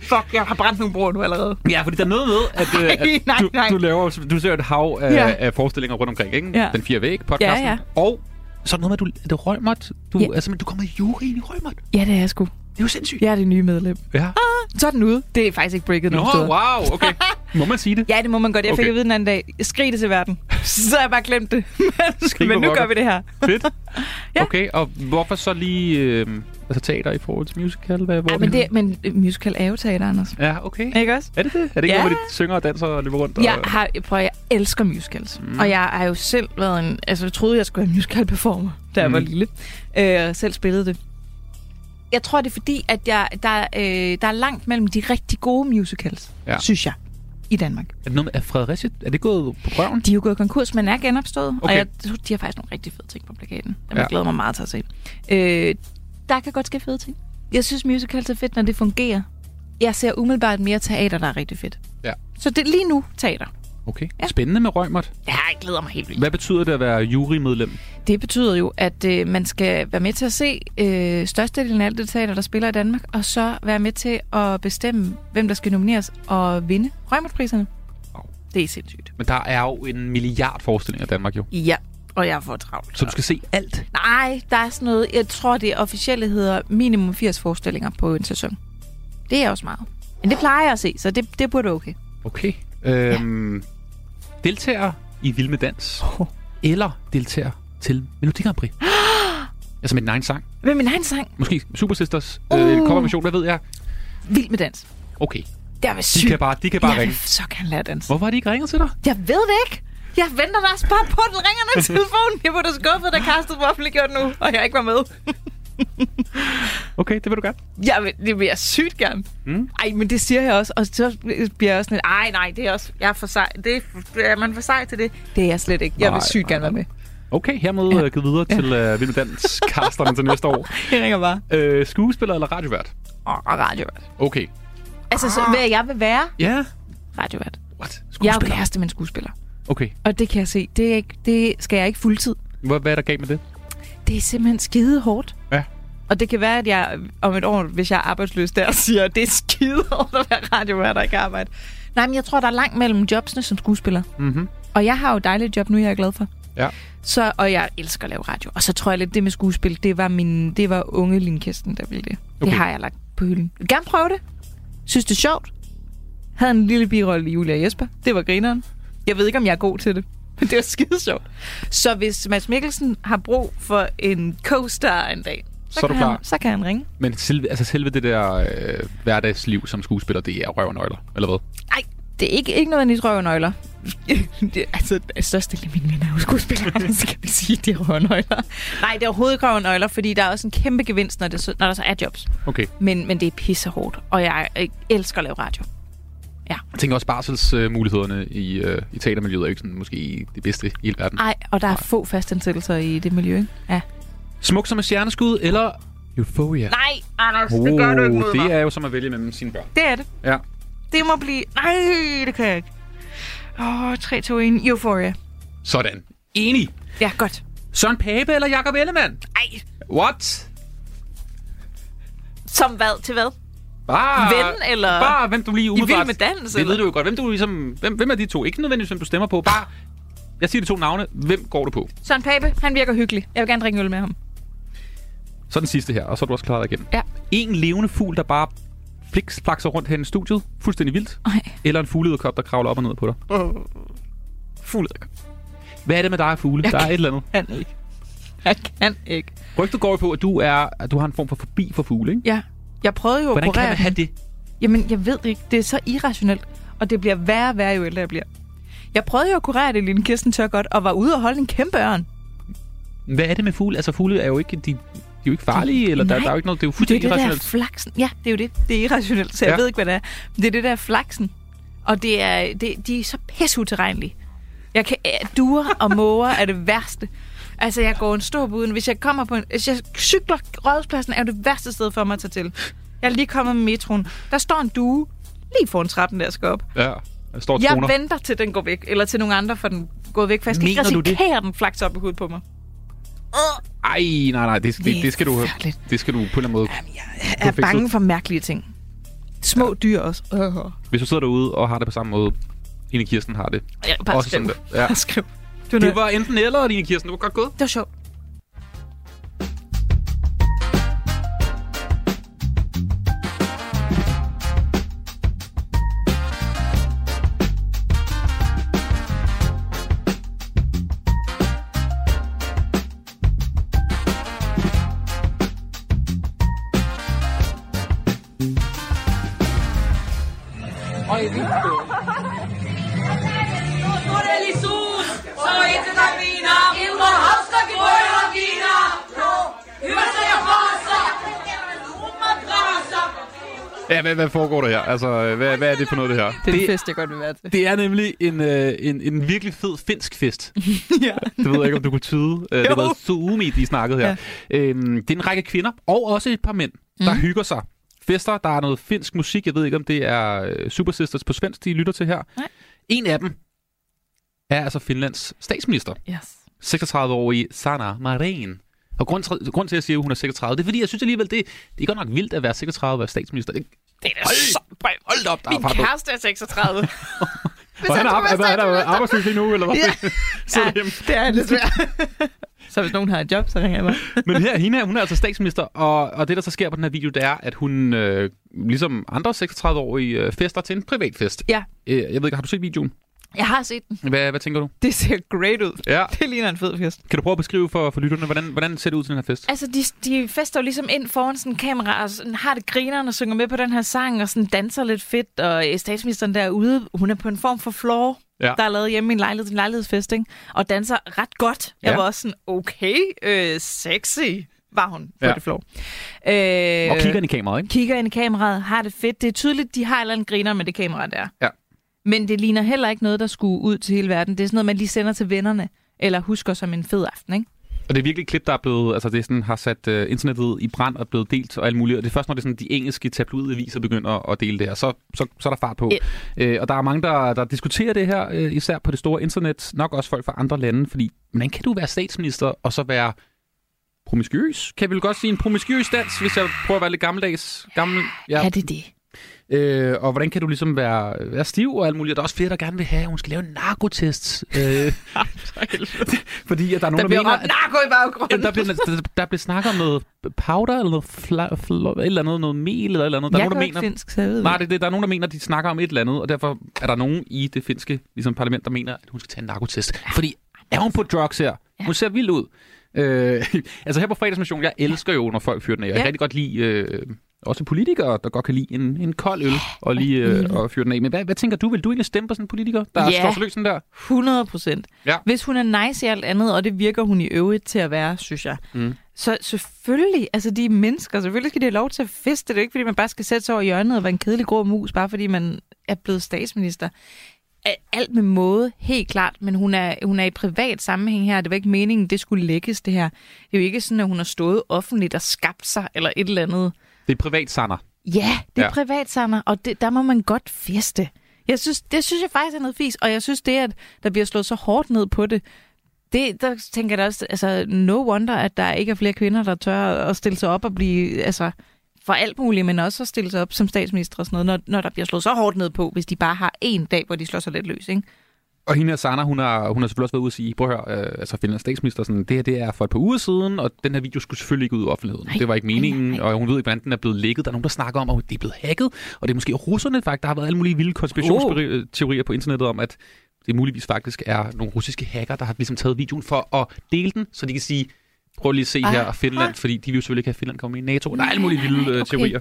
Fuck, jeg har brændt nogle broer nu allerede. Ja, fordi der er noget med, at, øh, Nej, at nej, du, nej. du laver du ser et hav af, ja. af forestillinger rundt omkring, ikke? Ja. Den fire væg, podcasten. Ja, ja. Og så er noget med, at du, er det Rømert. Du, Ja. altså, men du kommer i juryen i Rømert. Ja, det er jeg sgu. Det er jo sindssygt. Jeg er det nye medlem. Ja. Så er den ude. Det er faktisk ikke breaket Nå, nogen steder. wow, okay. Må man sige det? Ja, det må man godt. Jeg fik Okay. at vide den anden dag. Skrig det til verden. Så har jeg bare glemt det. Men, men nu gør vi det her. Fedt. Ja. Okay, og hvorfor så lige øh, altså teater i forhold til musical? Hvad, hvor Ja, men, det, men øh, musical er jo teater, Anders. Ja, okay. Ikke også? Er det det? Er det ikke Ja. noget, hvor de synger og danser og løber rundt? Og... Jeg, har, prøv, jeg elsker musicals. Mm. Og jeg har jo selv været en... Altså, jeg troede, jeg skulle være musical performer, da jeg Mm. var lille. Øh, og selv spillede det. Jeg tror, det er fordi, at jeg, der, øh, der er langt mellem de rigtig gode musicals, ja. Synes jeg, i Danmark. Er det noget med, er Fredericia, er det gået på røven? De er jo gået konkurs, men er genopstået. Okay. Og jeg, tror, de har faktisk nogle rigtig fede ting på plakaten. Dem ja. Jeg glæder mig meget til at se. Øh, der kan godt ske fede ting. Jeg synes, musicals er fedt, når det fungerer. Jeg ser umiddelbart mere teater, der er rigtig fedt. Ja. Så det lige nu teater. Okay. Ja. Spændende med Rømert. Ja, jeg glæder mig helt vildt. Hvad betyder det at være jurymedlem? Det betyder jo, at øh, man skal være med til at se øh, størstedelen af alt det teater, der spiller i Danmark, og så være med til at bestemme, hvem der skal nomineres og vinde Rømertpriserne. Wow. Det er sindssygt. Men der er jo en milliard forestillinger i Danmark jo. Ja, og jeg får travlt. Så du skal se alt. Nej, der er sådan noget, jeg tror det officielle hedder minimum 80 forestillinger på en sæson. Det er også meget. Men det plejer jeg at se, så det, det burde være okay. Okay. Øhm, ja. Deltager i Vild med Dans. Oh. Eller deltager til Melodi Grand Prix. altså med din egen sang. Med min egen sang? Måske Super Sisters. Uh. Øh, coverversion, hvad ved jeg? Vild med dans. Okay. Det er De sygt. kan bare, de kan bare jeg ringe. vil så gerne lære at danse. Hvorfor har de ikke ringet til dig? Jeg ved det ikke. Jeg venter da også bare på, at den ringer den telefon. Jeg var da skuffet, da Karsten var offentliggjort nu, og jeg ikke var med. Okay, det vil du gerne. Jeg vil, det vil jeg sygt gerne. Mm. Ej, men det siger jeg også. Og så bliver jeg også sådan lidt, ej nej, det er også, jeg er for sej. Det er, er man for sej til det? Det er jeg slet ikke. Jeg vil Nej, sygt nej, gerne være med. Okay, hermed ja. givet videre til uh, Vild med Dans casterne til næste år. Jeg ringer bare. Øh, skuespiller eller radiovært? Og radiovært. Okay. Altså, så, hvad jeg vil være? Ja. Radiovært. What? Jeg er jo Skuespiller? kæreste med en skuespiller. Okay. Og det kan jeg se. Det, er ikke, det skal jeg ikke fuldtid. Hvad, hvad er der galt med det? Det er simpelthen skide hårdt. Ja. Og det kan være, at jeg om et år, hvis jeg er arbejdsløs der, siger, at det er skide hårdt at være radiovært og ikke arbejde. Nej, men jeg tror, der er langt mellem jobsene som skuespiller. Mhm. Og jeg har jo et dejligt job nu, jeg er glad for. Ja. Så, og jeg elsker at lave radio. Og så tror jeg lidt, det med skuespil, det var, min, det var unge Linkisten, der ville det. Okay. Det har jeg lagt på hylden. Jeg vil gerne prøve det. Synes det er sjovt. Havde en lille birolle i Julia og Jesper. Det var grineren. Jeg ved ikke, om jeg er god til det. Men det var skide sjovt. Så hvis Mads Mikkelsen har brug for en co-star en dag, så, Så er du klar. Han, så kan han ringe. Men selve, altså selve det der øh, hverdagsliv som skuespiller, det er røv og nøgler, eller hvad? Nej, det er ikke, ikke nødvendigvis røvenøgler. det, altså, største del af mine venner er jo skuespillere, så kan vi sige, det er røvenøgler. Nej, det er overhovedet ikke røvenøgler, fordi der er også en kæmpe gevinst, når, det, når der så er jobs. Okay. Men, men det er pissehårdt, og jeg øh, elsker at lave radio. Jeg tænker også barselsmulighederne i, øh, i teatermiljøet er ikke sådan, måske det bedste i hele verden. Nej, og der er Nej. få fastansættelser i det miljø, ikke? Ja. Smuk som et stjerneskud, eller Euphoria? Nej, Anders, det gør du ikke mod det mig. er jo som at vælge mellem sine børn. Det er det. Ja. Det må blive... Nej, det kan jeg ikke. Åh, oh, 3, 2, 1. Euphoria. Sådan. Enig. Ja, godt. Søren Pape eller Jakob Ellemann? Ej, What? som hvad? Til hvad? Bare, Ven, eller- Bare hvem du lige umiddelbart... Vild med Dans, Det eller? ved du jo godt. Hvem, du ligesom, hvem, hvem er de to? Ikke nødvendigvis, hvem du stemmer på. Bare... Jeg siger de to navne. Hvem går du på? Søren Pape, han virker hyggelig. Jeg vil gerne drikke øl med ham. Så den sidste her, og så er du også klaret igennem. Ja. En levende fugl, der bare fliks, flakser rundt her i studiet. Fuldstændig vildt. Nej. Eller en fuglederkop, der kravler op og ned på dig. Fuld. Hvad er det med dig og fugle? Jeg Der er et eller andet. kan ikke. Jeg kan ikke. Rygtet går på, at du, er, at du har en form for forbi for fugle, ikke? Ja. Jeg prøvede jo at Hvordan kan man have det? Jamen, jeg ved ikke. Det er så irrationelt. Og det bliver værre og værre, jo ældre jeg bliver. Jeg prøvede jo at kurere det, lille Kirsten tør godt, og var ude og holde en kæmpe ørn. Hvad er det med fugle? Altså, fugle er jo ikke, de er jo ikke farlige, eller der, Nej. der er jo ikke noget, det er jo Det er fuldstændig det der irrationelt. flaksen. Ja, det er jo det. Det er irrationelt, så jeg Ja. ved ikke, hvad det er. Men det er det der flaksen. Og det er, det, de er så pissutilregnelige. Jeg kan, duer og måger er det værste. Altså, jeg går en stor buden. Hvis jeg kommer på en... Hvis jeg cykler, rådhuspladsen er jo det værste sted for mig at tage til. Jeg er lige kommet med metroen. Der står en due lige foran trappen, der jeg skal op. Ja, der står Jeg venter til den går væk, eller til nogle andre, for den går væk. For jeg skal ikke Mener det? risikere, den flakser op i hovedet på mig. Ej, nej, nej, det, det, det, skal du, det skal du på en eller anden måde. Jeg er bange for mærkelige ting. Små dyr også. Øh. Hvis du sidder derude og har det på samme måde, Line Kirsten har det. Ja, bare Også skriv. sådan der. Ja. Bare skriv. Du Det var enten eller, Line Kirsten. Det var godt gået. det var sjovt. Hvad, hvad foregår der her? Altså, hvad, hvad er det for noget, det her? Det er en fest, jeg godt vil være til. det er nemlig en, øh, en, en virkelig fed finsk fest. ja. Det ved jeg ikke, om du kunne tyde. Øh, det været Suomi, de snakkede her. Ja. Øhm, det er en række kvinder, og også et par mænd, der Mhm. hygger sig. Fester, der er noget finsk musik. Jeg ved ikke, om det er øh, Super Sisters på svensk, de lytter til her. Nej. En af dem er altså Finlands statsminister. Yes. 36-årige Sanna Marin. Og grund til, grund til, at jeg siger, at hun er 36, det er fordi, jeg synes alligevel, det, det er godt nok vildt at være 36 og være statsminister. Det, Det er da Hold- så... hold da op, der er Min på. kæreste er 36. Hvis Og han er, er, er, er, arbejdsløs lige nu, eller hvad? Ja. Så Ja, det er lidt svært. så hvis nogen har et job, så ringer jeg mig. Men her, hende, er- hun er altså statsminister, og, og det, der så sker på den her video, det er, at hun, øh, ligesom andre 36-årige, øh, fester til en privat fest. Ja. Øh, jeg ved ikke, har du set videoen? Jeg har set den. Hvad, hvad tænker du? Det ser great ud. Ja. Det ligner en fed fest. Kan du prøve at beskrive for, for lytterne, hvordan, hvordan ser det ud til den her fest? Altså, de, de fester jo ligesom ind foran sådan en kamera, og sådan, har det grineren og synger med på den her sang, og sådan danser lidt fedt, og øh, statsministeren derude, hun er på en form for floor, Ja. der er lavet hjemme i en lejlighed, en lejlighedsfest, ikke? og danser ret godt. Jeg Ja. var også sådan, okay, øh, sexy var hun på Ja. det floor. Øh, Og kigger ind i kameraet, ikke? kigger ind i kameraet, har det fedt. Det er tydeligt, de har et eller andet griner med det kamera der. Ja. Men det ligner heller ikke noget, der skulle ud til hele verden. Det er sådan noget, man lige sender til vennerne, eller husker som en fed aften, ikke? Og det er virkelig et klip, der er blevet, altså det er sådan, har sat uh, internettet i brand og blevet delt og alt muligt. Og det er først, når det er sådan, de engelske tabloidaviser begynder at dele det her, så, så, så er der fart på. Yeah. Uh, og der er mange, der, der diskuterer det her, uh, især på det store internet. Nok også folk fra andre lande, fordi hvordan kan du være statsminister og så være promiskuøs? Kan vi vel godt sige en promiskuøs dans, hvis jeg prøver at være lidt gammeldags? Gammel, ja. Er det det? Øh, og hvordan kan du ligesom være, være stiv og alt muligt? Der er også flere, der gerne vil have, at hun skal lave en narkotest. Øh, fordi at der er nogen, Der der, bliver mener, råbt narko i baggrunden. Der, bliver, der, der bliver snakket om noget powder, eller noget fla, fla, et eller andet, noget mel, eller et eller andet. Der er jeg nogen, der kan mener, finsk, så jeg ved nej, det. det, der er nogen, der mener, at de snakker om et eller andet, og derfor er der nogen i det finske ligesom, parlament, der mener, at hun skal tage en narkotest. Fordi er hun på drugs her? Hun ser vild ud. Øh, altså her på fredagsmission, jeg elsker jo, når folk fyrer den af. Jeg kan Ja. rigtig godt lide øh, også politikere, der godt kan lide en, en kold øl og lige øh, og fyre den af. Men hvad, hvad tænker du? Vil du egentlig stemme på sådan en politiker, der Ja. slår sig løs sådan der? 100 procent. Ja. Hvis hun er nice i alt andet, og det virker hun i øvrigt til at være, synes jeg. Mm. Så selvfølgelig, altså de er mennesker, selvfølgelig skal de have lov til at feste. Det er ikke, fordi man bare skal sætte sig over i hjørnet og være en kedelig grå mus, bare fordi man er blevet statsminister. Alt med måde, helt klart, men hun er, hun er i privat sammenhæng her. Det var ikke meningen, det skulle lægges det her. Det er jo ikke sådan, at hun har stået offentligt og skabt sig, eller et eller andet. Det er privat sander. Ja, det er Ja. privat, Sander, og det, der må man godt feste. Jeg synes, det synes jeg faktisk er noget fis, og jeg synes det, at der bliver slået så hårdt ned på det, det der tænker jeg da også, altså no wonder, at der ikke er flere kvinder, der tør at stille sig op og blive, altså for alt muligt, men også at stille sig op som statsminister og sådan noget, når, når der bliver slået så hårdt ned på, hvis de bare har en dag, hvor de slår sig lidt løs, ikke? Og hende her, Sanna, hun har, hun har selvfølgelig også været ude at sige, prøv at høre, øh, altså Finlands statsminister, sådan, det her det er for et par uger siden, og den her video skulle selvfølgelig ikke ud i offentligheden. Nej, det var ikke meningen, nej, nej. og hun ved ikke, hvordan den er blevet lækket. Der er nogen, der snakker om, at det er blevet hacket, og det er måske russerne faktisk. Der har været alle mulige vilde konspirationsteorier på internettet om, at det muligvis faktisk er nogle russiske hacker, der har ligesom taget videoen for at dele den, så de kan sige, prøv lige at se Ah, her, Finland, ah. fordi de vil jo selvfølgelig ikke have, Finland kommer med i NATO. Der er alle mulige vilde øh, okay. teorier.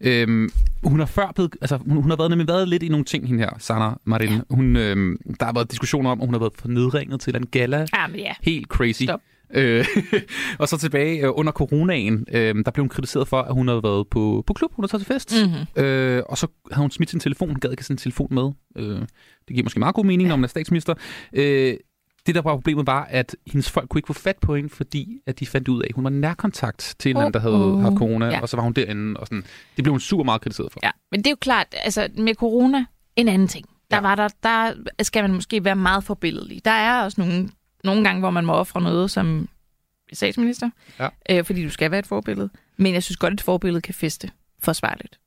Øhm, hun har før blevet, altså hun, hun har været, nemlig været lidt i nogle ting, hende her, Sanna Marin. Ja. Hun, øhm, der har været diskussioner om, at hun har været nedringet til en gala. Jamen ja. Helt crazy. Stop. Øh, og så tilbage øh, under coronaen, øh, der blev hun kritiseret for, at hun havde været på, på klub, hun havde taget til fest. Mm-hmm. Øh, og så havde hun smidt sin telefon, hun gad ikke sin telefon med. Øh, det giver måske meget god mening, når man er statsminister. Øh, det, der var problemet, var, at hendes folk kunne ikke få fat på hende, fordi at de fandt ud af, at hun var nærkontakt til en eller anden, der havde Uh-oh. haft corona, Ja. og så var hun derinde, og sådan. Det blev hun super meget kritiseret for. Ja, men det er jo klart, altså med corona, en anden ting. Der, Ja. var der, der skal man måske være meget forbilledelig. Der er også nogle, nogle gange, hvor man må ofre noget som statsminister, Ja. øh, fordi du skal være et forbillede. Men jeg synes godt, at et forbillede kan feste forsvarligt.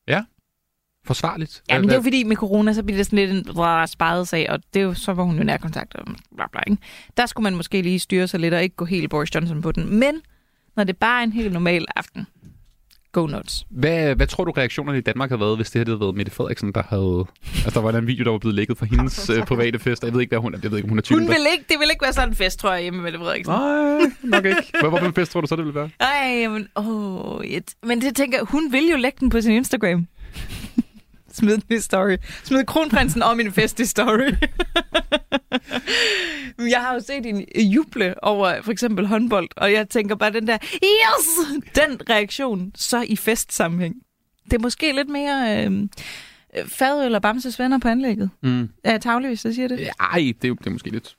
Forsvarligt. Ja, men det er jo fordi, med corona, så bliver det sådan lidt en sparet sag, og det er jo, så var hun jo nærkontakt og bla bla, ikke? Der skulle man måske lige styre sig lidt og ikke gå helt Boris Johnson på den. Men når det bare er en helt normal aften, go nuts. Hvad, hvad tror du, reaktionerne i Danmark havde været, hvis det havde været Mette Frederiksen, der havde... Altså, der var en video, der var blevet lækket fra hendes øh, private fest. Jeg ved ikke, hvad hun er. Jeg ved ikke, hun er typen. Hun der- vil ikke, det vil ikke være sådan en fest, tror jeg, hjemme med Mette Frederiksen. Nej, nok ikke. Hvad, hvorfor en fest tror du så, det ville være? Ej, jamen, åh, et, men det tænker hun vil jo lægge den på sin Instagram. Smid den i story. Smid kronprinsen om en fest i story. jeg har jo set en juble over for eksempel håndbold, og jeg tænker bare den der, yes! Den reaktion, så i festsammenhæng. Det er måske lidt mere øh, fadøl og Bamses venner på anlægget. Mm. Er tavle, hvis jeg siger det? Ej, det er, det er måske lidt...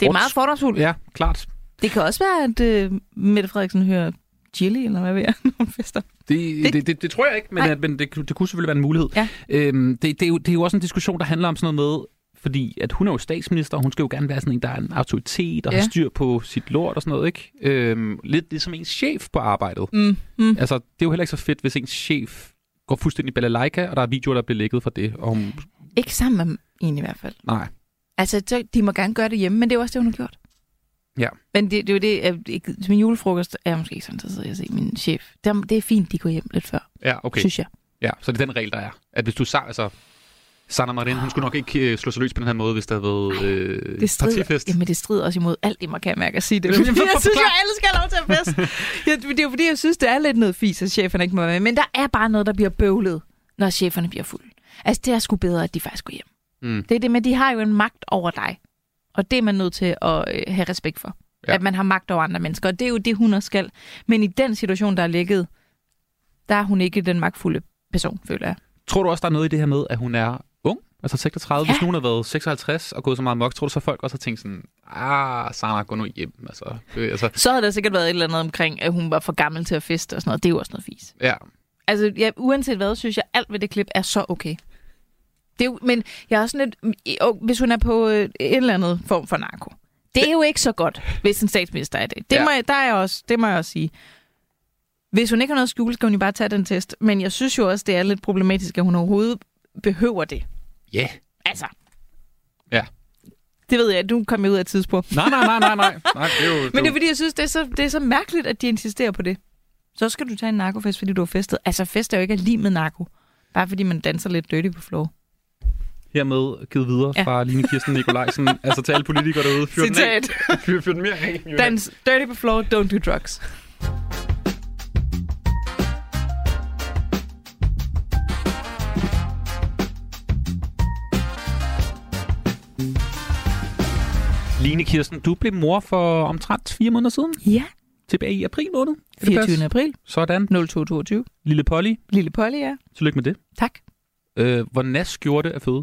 Det er meget fordomsfuldt. Ja, klart. Det kan også være, at øh, Mette Frederiksen hører chili, eller hvad ved jeg, hun fester. Det, Det- det, det, tror jeg ikke, men, at, men det, kunne- det kunne selvfølgelig være en mulighed. Ja. Øhm, det, det, er jo, det er jo også en diskussion, der handler om sådan noget med, fordi at hun er jo statsminister, og hun skal jo gerne være sådan en, der er en autoritet og ja. Har styr på sit lort og sådan noget, ikke? Øhm, lidt ligesom ens chef på arbejdet. Mm, mm. Altså, det er jo heller ikke så fedt, hvis ens chef går fuldstændig balalaika, og der er videoer, der bliver lækket fra det. Og hun, Ikke sammen med en i hvert fald. nej. Altså, så- de må gerne gøre det hjemme, men det er jo også det, hun har gjort. Ja. Men det, det er jo det, at min julefrokost er jeg måske ikke sådan interesseret i at se min chef. Det er, det er fint, de går hjem lidt før, Ja, okay. synes jeg. Ja, så det er den regel, der er. At hvis du sa- altså, Sanna Marin, hun skulle nok ikke øh, slå sig løs på den her måde, hvis der havde været øh, Det strider, partifest. jamen, det strider også imod alt, det man kan mærke at sige det. Fordi jeg synes, jeg alle skal have lov til at feste. ja, det er jo fordi, jeg synes, det er lidt noget fis, at cheferne ikke må være med. Men der er bare noget, der bliver bøvlet, når cheferne bliver fulde. Altså, det er sgu bedre, at de faktisk går hjem. Mm. Det er det med, de har jo en magt over dig. Og det er man nødt til at øh, have respekt for. Ja. At man har magt over andre mennesker. Og det er jo det, hun også skal. Men i den situation, der er ligget, der er hun ikke den magtfulde person, føler jeg. Tror du også, der er noget i det her med, at hun er ung? Altså 36. Ja. Hvis nogen har været 56 og gået så meget mok, tror du så folk også har tænkt sådan, ah, Sanna, gå nu hjem. Altså, øh, altså, Så havde der sikkert været et eller andet omkring, at hun var for gammel til at feste og sådan noget. Det er jo også noget fis. ja. Altså, ja, uanset hvad, synes jeg, alt ved det klip er så okay. Det er jo, men jeg er også sådan lidt, og hvis hun er på øh, en eller anden form for narko. Det er jo ikke så godt, hvis en statsminister er det. Det, Ja. må, jeg, der er jeg også, det må jeg også sige. Hvis hun ikke har noget at skjule, skal hun jo bare tage den test. Men jeg synes jo også, det er lidt problematisk, at hun overhovedet behøver det. Ja. Yeah. Altså. Ja. Det ved jeg, du kom ud af et tidspunkt. Nej, nej, nej, nej, nej. nej det er jo, Men det er fordi, jeg synes, det er, så, det er så mærkeligt, at de insisterer på det. Så skal du tage en narkofest, fordi du har festet. Altså, fest er jo ikke lige med narko. Bare fordi man danser lidt dirty på floor. Hermed givet videre Ja. fra Line Kirsten Nikolajsen. altså til alle politikere derude. Fyr den af. Citat. Fyr, fyr den mere af. Dans dirty på floor, don't do drugs. Line Kirsten, du blev mor for omtrent fire måneder siden. Ja, Tilbage i april måned. Kan det 24. passe? april Sådan. 0222. Lille Polly. Lille Polly, ja. Tillykke med det. Tak. Øh, hvor Nas gjorde det at føde.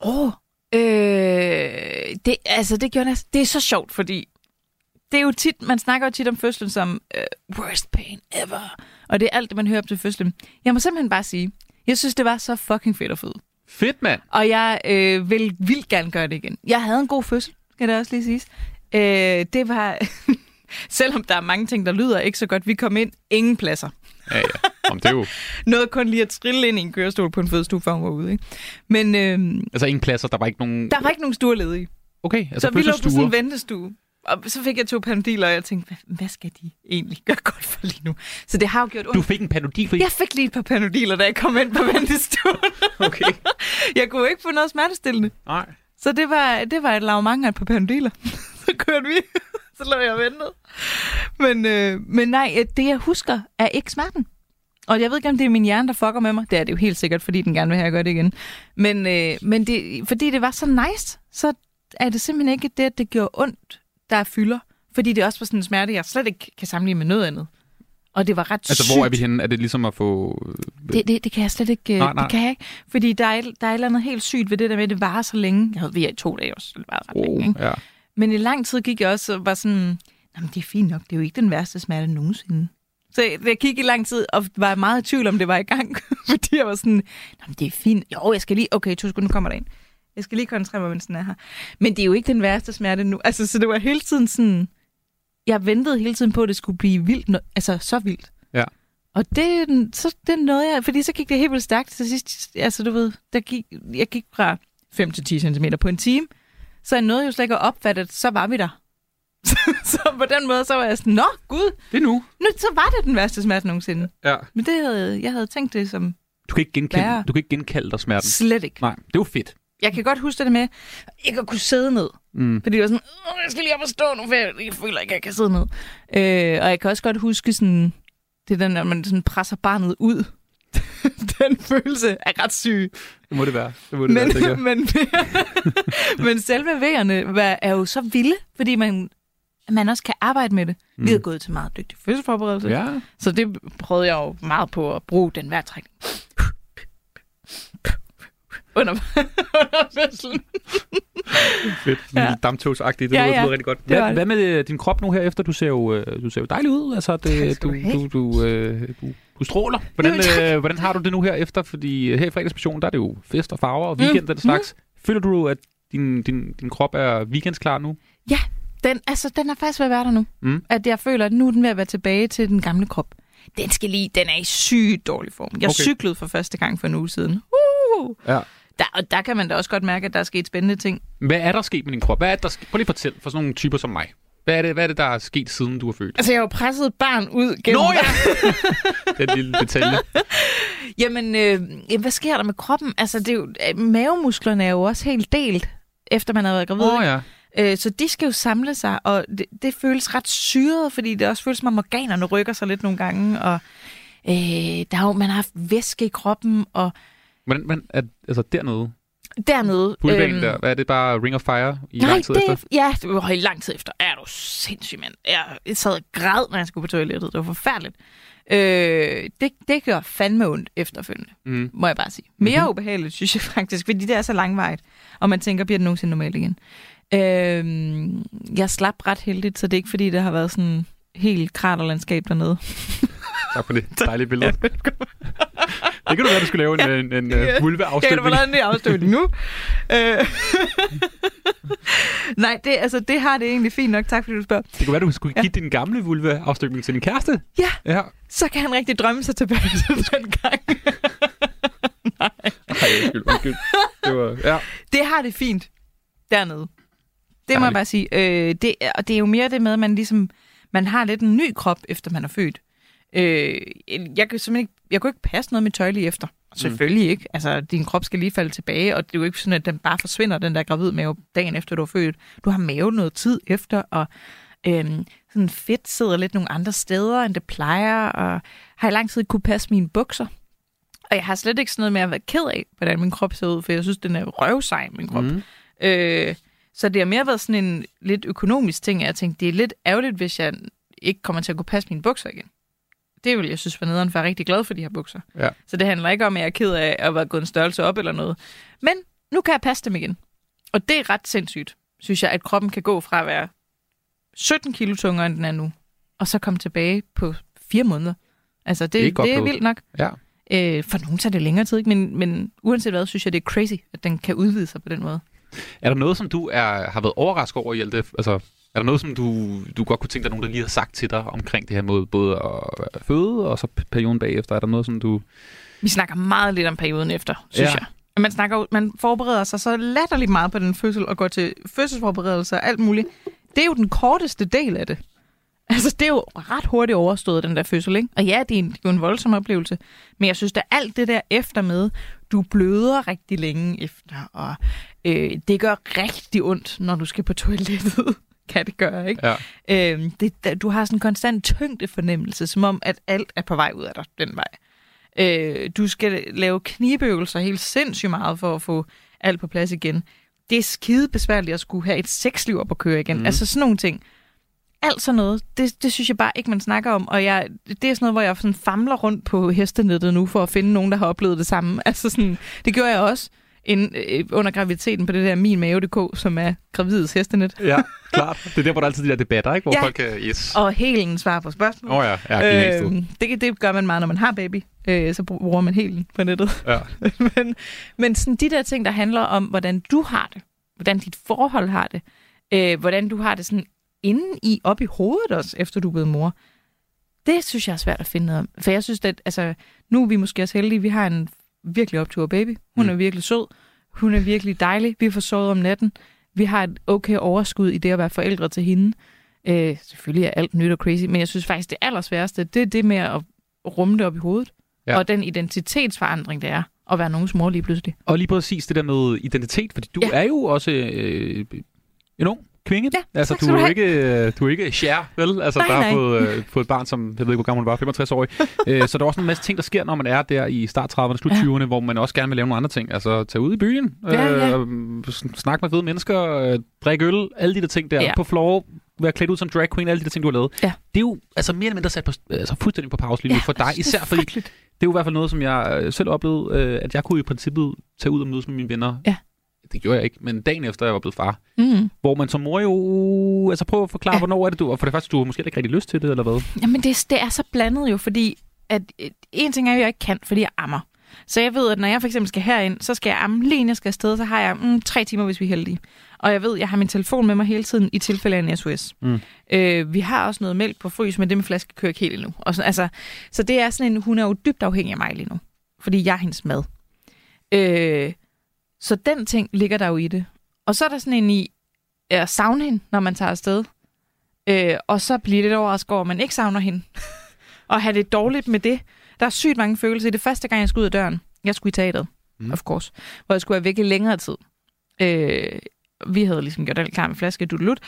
Åh, oh, øh, det, altså det gjorde det er så sjovt, fordi det er jo tit, man snakker jo tit om fødslen som uh, worst pain ever, og det er alt det, man hører op til fødslen. Jeg må simpelthen bare sige, jeg synes, det var så fucking fedt at føde. Fedt, mand. Og jeg øh, vil vildt gerne gøre det igen. Jeg havde en god fødsel, skal det også lige siges. Øh, det var, selvom der er mange ting, der lyder ikke så godt, vi kom ind, ingen pladser. Ja, ja. Om det er jo... Noget kun lige at trille ind i en kørestol på en fødestue, før hun var ude. Ikke? Men øh, Altså ingen pladser, der var ikke nogen... der var ikke nogen stuer ledige. Okay, altså så vi lå på sådan en ventestue. Og så fik jeg to panodiler, og jeg tænkte, hvad, hvad skal de egentlig gøre godt for lige nu? Så det har jo gjort ondt. Du fik en panodil for Jeg fik lige et par panodiler, da jeg kom ind på ventestuen. Okay. jeg kunne ikke få noget smertestillende. Nej. Så det var, det var et lavmang af et par panodiler. så kørte vi. så lå jeg og ventede. Men, øh, men nej, det jeg husker er ikke smerten. Og jeg ved ikke, om det er min hjerne, der fucker med mig. Det er det jo helt sikkert, fordi den gerne vil have, at jeg gør det igen. Men, øh, men det, fordi det var så nice, så er det simpelthen ikke det, at det gjorde ondt, der fylder. Fordi det også var sådan en smerte, jeg slet ikke kan sammenligne med noget andet. Og det var ret Altså, sygt. hvor er vi henne? Er det ligesom at få... Det, det, det kan jeg slet ikke. Nej, Nej, nej. Det kan jeg ikke. Fordi der er, der er et eller andet helt sygt ved det der med, at det varer så længe. Jeg havde vi i to dage også. Det var ret længe, ikke? ja. Men i lang tid gik jeg også og var sådan, jamen det er fint nok, det er jo ikke den værste smerte nogensinde. Så jeg, gik i lang tid og var meget i tvivl om, det var i gang. Fordi jeg var sådan, jamen det er fint. Jo, jeg skal lige, okay, to sekunder, nu kommer der ind. Jeg skal lige koncentrere mig, mens den er her. Men det er jo ikke den værste smerte nu. Altså, så det var hele tiden sådan, jeg ventede hele tiden på, at det skulle blive vildt, no- altså så vildt. Ja. Og det, så, det nåede jeg, fordi så gik det helt vildt stærkt til sidst. Altså, du ved, der gik, jeg gik fra 5 til 10 cm på en time, så jeg nåede jo slet ikke at opfatte, at så var vi der. så på den måde, så var jeg sådan, nå gud, Det er nu. nu, så var det den værste smerte nogensinde. Ja. Men det havde, jeg havde tænkt det som Du kan ikke genkende, du kan ikke genkalde dig smerten. slet ikke. Nej, det jo fedt. Jeg kan godt huske det med, ikke at kunne sidde ned. Mm. Fordi det var sådan, "Åh, jeg skal lige op og stå nu, for jeg, føler ikke, at jeg kan sidde ned. Øh, og jeg kan også godt huske sådan, det er den, når man sådan presser barnet ud. den følelse er ret syg. Det må det være. Det må det Men, være, men, men selve vejerne var- er jo så vilde, fordi man, man også kan arbejde med det. Mm. Vi har gået til meget dygtig fødselsforberedelse. Ja. Så det prøvede jeg jo meget på at bruge den vejrtrækning. Under, under fødslen. Fedt. Ja. Ja. Dammtogsagtigt. Det Ja, ja, lyder, ja. lyder rigtig godt. Hvad, hvad med øh, din krop nu her efter? Du ser jo, øh, du ser jo dejlig ud. Altså, det, du, du du, øh, du, du stråler. Hvordan, Jo, øh, hvordan har du det nu her efter? Fordi øh, her i fredagsmission, der er det jo fest og farver og weekend mm. den slags. Føler du, at din, din, din krop er weekendsklar nu? Den, altså, den er faktisk ved at være der nu. Mm. At jeg føler, at nu er den ved at være tilbage til den gamle krop. Den skal lige, den er i sygt dårlig form. Jeg Okay. cyklede for første gang for en uge siden. Uh! Ja. Der, og der kan man da også godt mærke, at der er sket spændende ting. Hvad er der sket med din krop? Hvad er der ske- Prøv lige at fortæl for sådan nogle typer som mig. Hvad er, det, hvad er det, der er sket, siden du er født? Altså, jeg har jo presset et barn ud gennem... Nå ja! Den lille detalje. Jamen, øh, jamen, hvad sker der med kroppen? Altså, det er jo, mavemusklerne er jo også helt delt, efter man har været gravid. Åh oh, ja. Øh, så de skal jo samle sig, og det, det føles ret syret, fordi det også føles som om organerne rykker sig lidt nogle gange, og øh, der er jo, man har haft væske i kroppen, og Hvordan, hvordan er, altså dernede, dernede... pulvæggen der, hvad er det bare Ring of Fire i nej, lang tid det, efter? Ja, det var i lang tid efter. Er du sindssyg, mand. Jeg, sad og græd, når jeg skulle på toilettet. Det var forfærdeligt. Øh, det, det gør fandme ondt efterfølgende, Mm. må jeg bare sige. Mere Mhm. mm-hmm. ubehageligt, synes jeg faktisk, fordi det er så langvejt, og man tænker, bliver det nogensinde normalt igen. Øh, jeg slap ret heldigt, så det er ikke fordi, det har været sådan helt kraterlandskab dernede. Tak for det dejlige billede. det kan du være, du skulle lave en, en, en, en Ja. uh, vulve-afstøbning. Jeg kan lavet en afstøbning nu. Øh, Nej, det, altså, det har det egentlig fint nok. Tak fordi du spørger. Det kunne være, du skulle Ja. give din gamle vulve-afstøbning til din kæreste. Ja, Ja. så kan han rigtig drømme sig tilbage til den gang. Ej, undskyld, undskyld. Det var, ja. Det har det fint dernede. Det må jeg bare sige. Øh, det, og det er jo mere det med, at man ligesom man har lidt en ny krop, efter man er født. Øh, jeg kan simpelthen ikke, jeg kunne ikke passe noget med tøj lige efter. Selvfølgelig ikke. Altså, din krop skal lige falde tilbage, og det er jo ikke sådan, at den bare forsvinder, den der gravid mave, dagen efter du er født. Du har mave noget tid efter, og øhm, sådan fedt sidder lidt nogle andre steder, end det plejer, og har i lang tid kunne passe mine bukser. Og jeg har slet ikke sådan noget med at være ked af, hvordan min krop ser ud, for jeg synes, den er røvsej, min krop. Mm. Øh, så det har mere været sådan en lidt økonomisk ting, at jeg tænkte, det er lidt ærgerligt, hvis jeg ikke kommer til at kunne passe mine bukser igen. Det vil jeg synes var nederen, for jeg er rigtig glad for de her bukser. Ja. Så det handler ikke om, at jeg er ked af at være gået en størrelse op eller noget. Men nu kan jeg passe dem igen. Og det er ret sindssygt, synes jeg, at kroppen kan gå fra at være 17 kilo tungere, end den er nu, og så komme tilbage på fire måneder. Altså, det, Det er det, er vildt nok. Ja. Øh, for nogen tager det længere tid, ikke? Men, men uanset hvad, synes jeg, det er crazy, at den kan udvide sig på den måde. Er der noget, som du er, har været overrasket over, Hjelte? Altså, er der noget, som du, du godt kunne tænke dig, nogen, der lige har sagt til dig omkring det her med både at føde og så perioden bagefter? Er der noget, som du... Vi snakker meget lidt om perioden efter, synes Ja. jeg. Man, snakker, man forbereder sig så latterligt meget på den fødsel, og går til fødselsforberedelse og alt muligt. Det er jo den korteste del af det. Altså, det er jo ret hurtigt overstået, den der fødsel, ikke? Og ja, det er, en, det er jo en voldsom oplevelse. Men jeg synes, at alt det der efter med, du bløder rigtig længe efter, og øh, det gør rigtig ondt, når du skal på toilettet. kan det gøre, ikke? Ja. Øhm, det, du har sådan en konstant tyngdefornemmelse, som om, at alt er på vej ud af dig den vej. Øh, du skal lave knibeøvelser helt sindssygt meget for at få alt på plads igen. Det er skide besværligt at skulle have et sexliv op at køre igen. Mm. Altså sådan nogle ting. Alt sådan noget, det, det synes jeg bare ikke, man snakker om. Og jeg, det er sådan noget, hvor jeg sådan famler rundt på hestenettet nu, for at finde nogen, der har oplevet det samme. Altså sådan, det gjorde jeg også ind, øh, under graviditeten på det der min mave.dk, som er gravides hestenet. Ja, klart. Det er der, hvor der er altid de der debatter, ikke? Hvor Ja. folk kan... Yes. Og helen svarer på spørgsmål. Åh oh, ja, ja. Øhm, det, det gør man meget, når man har baby. Øh, så bruger man helen på nettet. Ja. men men sådan de der ting, der handler om, hvordan du har det, hvordan dit forhold har det, øh, hvordan du har det sådan inden i, op i hovedet også, efter du er blevet mor, det synes jeg er svært at finde noget om. For jeg synes, at altså, nu er vi måske også heldige, vi har en virkelig optur baby. Hun Mm. er virkelig sød. Hun er virkelig dejlig. Vi får sovet om natten. Vi har et okay overskud i det at være forældre til hende. Øh, selvfølgelig er alt nyt og crazy, men jeg synes faktisk, det allersværeste, det er det med at rumme det op i hovedet. Ja. Og den identitetsforandring, det er at være nogens mor lige pludselig. Og lige præcis det der med identitet, fordi du. Ja. er jo også øh, en ung kvinde. Ja, altså, tak du er, ikke, du er ikke Cher, vel? Altså, Nej, der har fået, øh, fået et barn, som, jeg ved ikke, hvor gammel hun var, 65 år. øh, så der er også en masse ting, der sker, når man er der i start 30'erne, slut Ja. 20'erne, hvor man også gerne vil lave nogle andre ting. Altså, tage ud i byen, Ja, ja. øh, sn- snakke med fede mennesker, øh, drikke øl, alle de der ting der, Ja. på floor, være klædt ud som drag queen, alle de der ting, du har lavet. Ja. Det er jo altså mere eller mindre sat på, altså, fuldstændig på pause lige nu Ja, for dig, især fordi det er jo i hvert fald noget, som jeg øh, selv oplevede, øh, at jeg kunne i princippet tage ud og mødes med mine venner. Ja. Det gjorde jeg ikke, men dagen efter, jeg var blevet far. Mm. Hvor man som mor jo... Altså prøv at forklare, ja. Hvornår er det du... Og for det første, du har måske ikke rigtig lyst til det, eller hvad? Jamen, det, det er så blandet jo, fordi at, øh, en ting er, at jeg ikke kan, fordi jeg ammer. Så jeg ved, at når jeg for eksempel skal herind, så skal jeg amme lige jeg skal afsted, så har jeg mm, tre timer, hvis vi er heldige. Og jeg ved, at jeg har min telefon med mig hele tiden i tilfælde af en SOS. Mm. Øh, vi har også noget mælk på frys, men det med flaske kører ikke helt endnu. Og så, altså, så det er sådan en, hun er jo dybt afhængig af mig lige nu, fordi jeg er hendes mad. Øh, så den ting ligger der jo i det. Og så er der sådan en i at savne hende, når man tager afsted. Øh, og så bliver lidt overrasket over, at man ikke savner hende. og have det dårligt med det. Der er sygt mange følelser det første gang, jeg skulle ud af døren. Jeg skulle i teateret, Mm. of course. Hvor jeg skulle være væk i længere tid. Øh, vi havde ligesom gjort alt klar med flaske dudelut.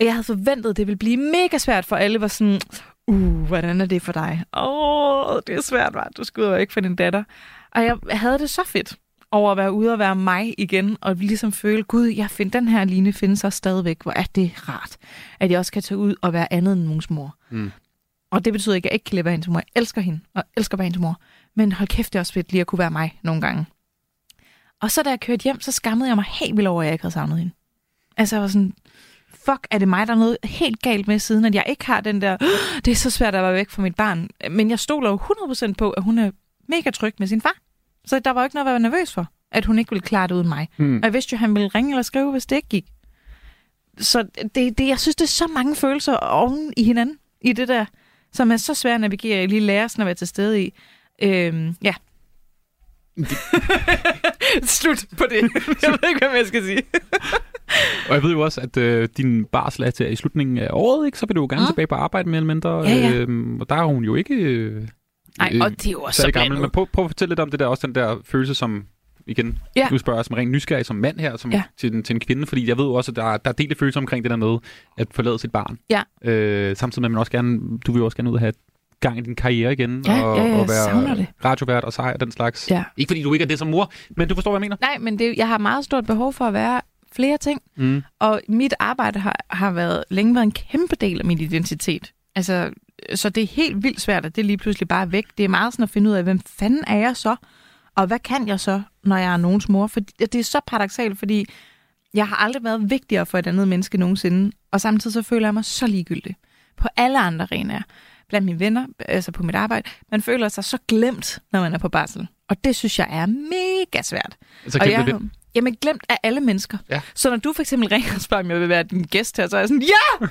Og jeg havde forventet, at det ville blive mega svært for alle. Var sådan, uh, hvordan er det for dig? Åh, oh, det er svært, var. Du ud og væk fra din datter. Og jeg havde det så fedt over at være ude og være mig igen, og ligesom føle, gud, jeg finder den her line findes så stadigvæk. Hvor er det rart, at jeg også kan tage ud og være andet end nogens mor. Mm. Og det betyder ikke, at jeg ikke kan leve af hendes mor. Jeg elsker hende, og elsker at være hendes mor. Men hold kæft, det er også fedt lige at kunne være mig nogle gange. Og så da jeg kørte hjem, så skammede jeg mig helt vildt over, at jeg ikke havde savnet hende. Altså jeg var sådan, fuck, er det mig, der er noget helt galt med, siden at jeg ikke har den der, "Åh, det er så svært at være væk fra mit barn. Men jeg stoler jo 100% på, at hun er mega tryg med sin far. Så der var jo ikke noget at være nervøs for, at hun ikke ville klare det uden mig. Mm. Og jeg vidste jo, at han ville ringe eller skrive, hvis det ikke gik. Så det, det, jeg synes, det er så mange følelser oven i hinanden, i det der, som er så svært at navigere i, lige lære sådan at være til stede i. Øhm, ja. Slut på det. jeg ved ikke, hvad jeg skal sige. Og jeg ved jo også, at øh, din barsel er til i slutningen af året, ikke? Så vil du jo gerne Mm. tilbage på arbejde mere eller mindre. Ja, ja. Øhm, og der er hun jo ikke... Øh, Nej, øh, og det er jo også så gammel. Men prøv, prøv at fortælle lidt om det der, også den der følelse, som igen, Ja. du spørger som rent nysgerrig som mand her, som, Ja. til, en, til en kvinde, fordi jeg ved jo også, at der, er- der er delte følelser omkring det der med at forlade sit barn. Ja. Øh, samtidig med, at man også gerne, du vil jo også gerne ud og have gang i din karriere igen, Ja, og, ja, ja, og jeg være radiovært og sejr og den slags. Ja. Ikke fordi du ikke er det som mor, men du forstår, hvad jeg mener? Nej, men det, jeg har meget stort behov for at være flere ting. Mm. Og mit arbejde har, har været længe været en kæmpe del af min identitet. Altså, så det er helt vildt svært, at det lige pludselig bare er væk. Det er meget sådan at finde ud af, hvem fanden er jeg så? Og hvad kan jeg så, når jeg er nogens mor? For det er så paradoxalt, fordi jeg har aldrig været vigtigere for et andet menneske nogensinde. Og samtidig så føler jeg mig så ligegyldig. På alle andre arenaer. Blandt mine venner, altså på mit arbejde. Man føler sig så glemt, når man er på barsel. Og det synes jeg er mega svært. Så og jeg... det. Jamen glemt af alle mennesker. Ja. Så når du for eksempel ringer og spørger, om jeg vil være din gæst her, så er jeg sådan, ja!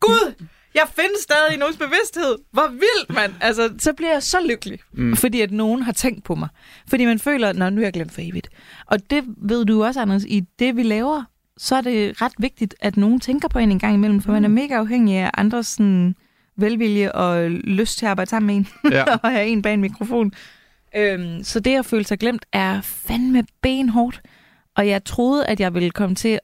Gud! Jeg findes stadig i nogens bevidsthed. Hvor vildt, mand! Altså, så bliver jeg så lykkelig, mm. fordi at nogen har tænkt på mig. Fordi man føler, at nu er jeg glemt for evigt. Og det ved du også, Anders, i det vi laver, så er det ret vigtigt, at nogen tænker på en en gang imellem, for mm. man er mega afhængig af andres sådan, velvilje og lyst til at arbejde sammen med en, Ja. og have en bag en mikrofon. Øhm, så det at føle sig glemt er fandme benhårdt. Og jeg troede, at jeg ville komme til,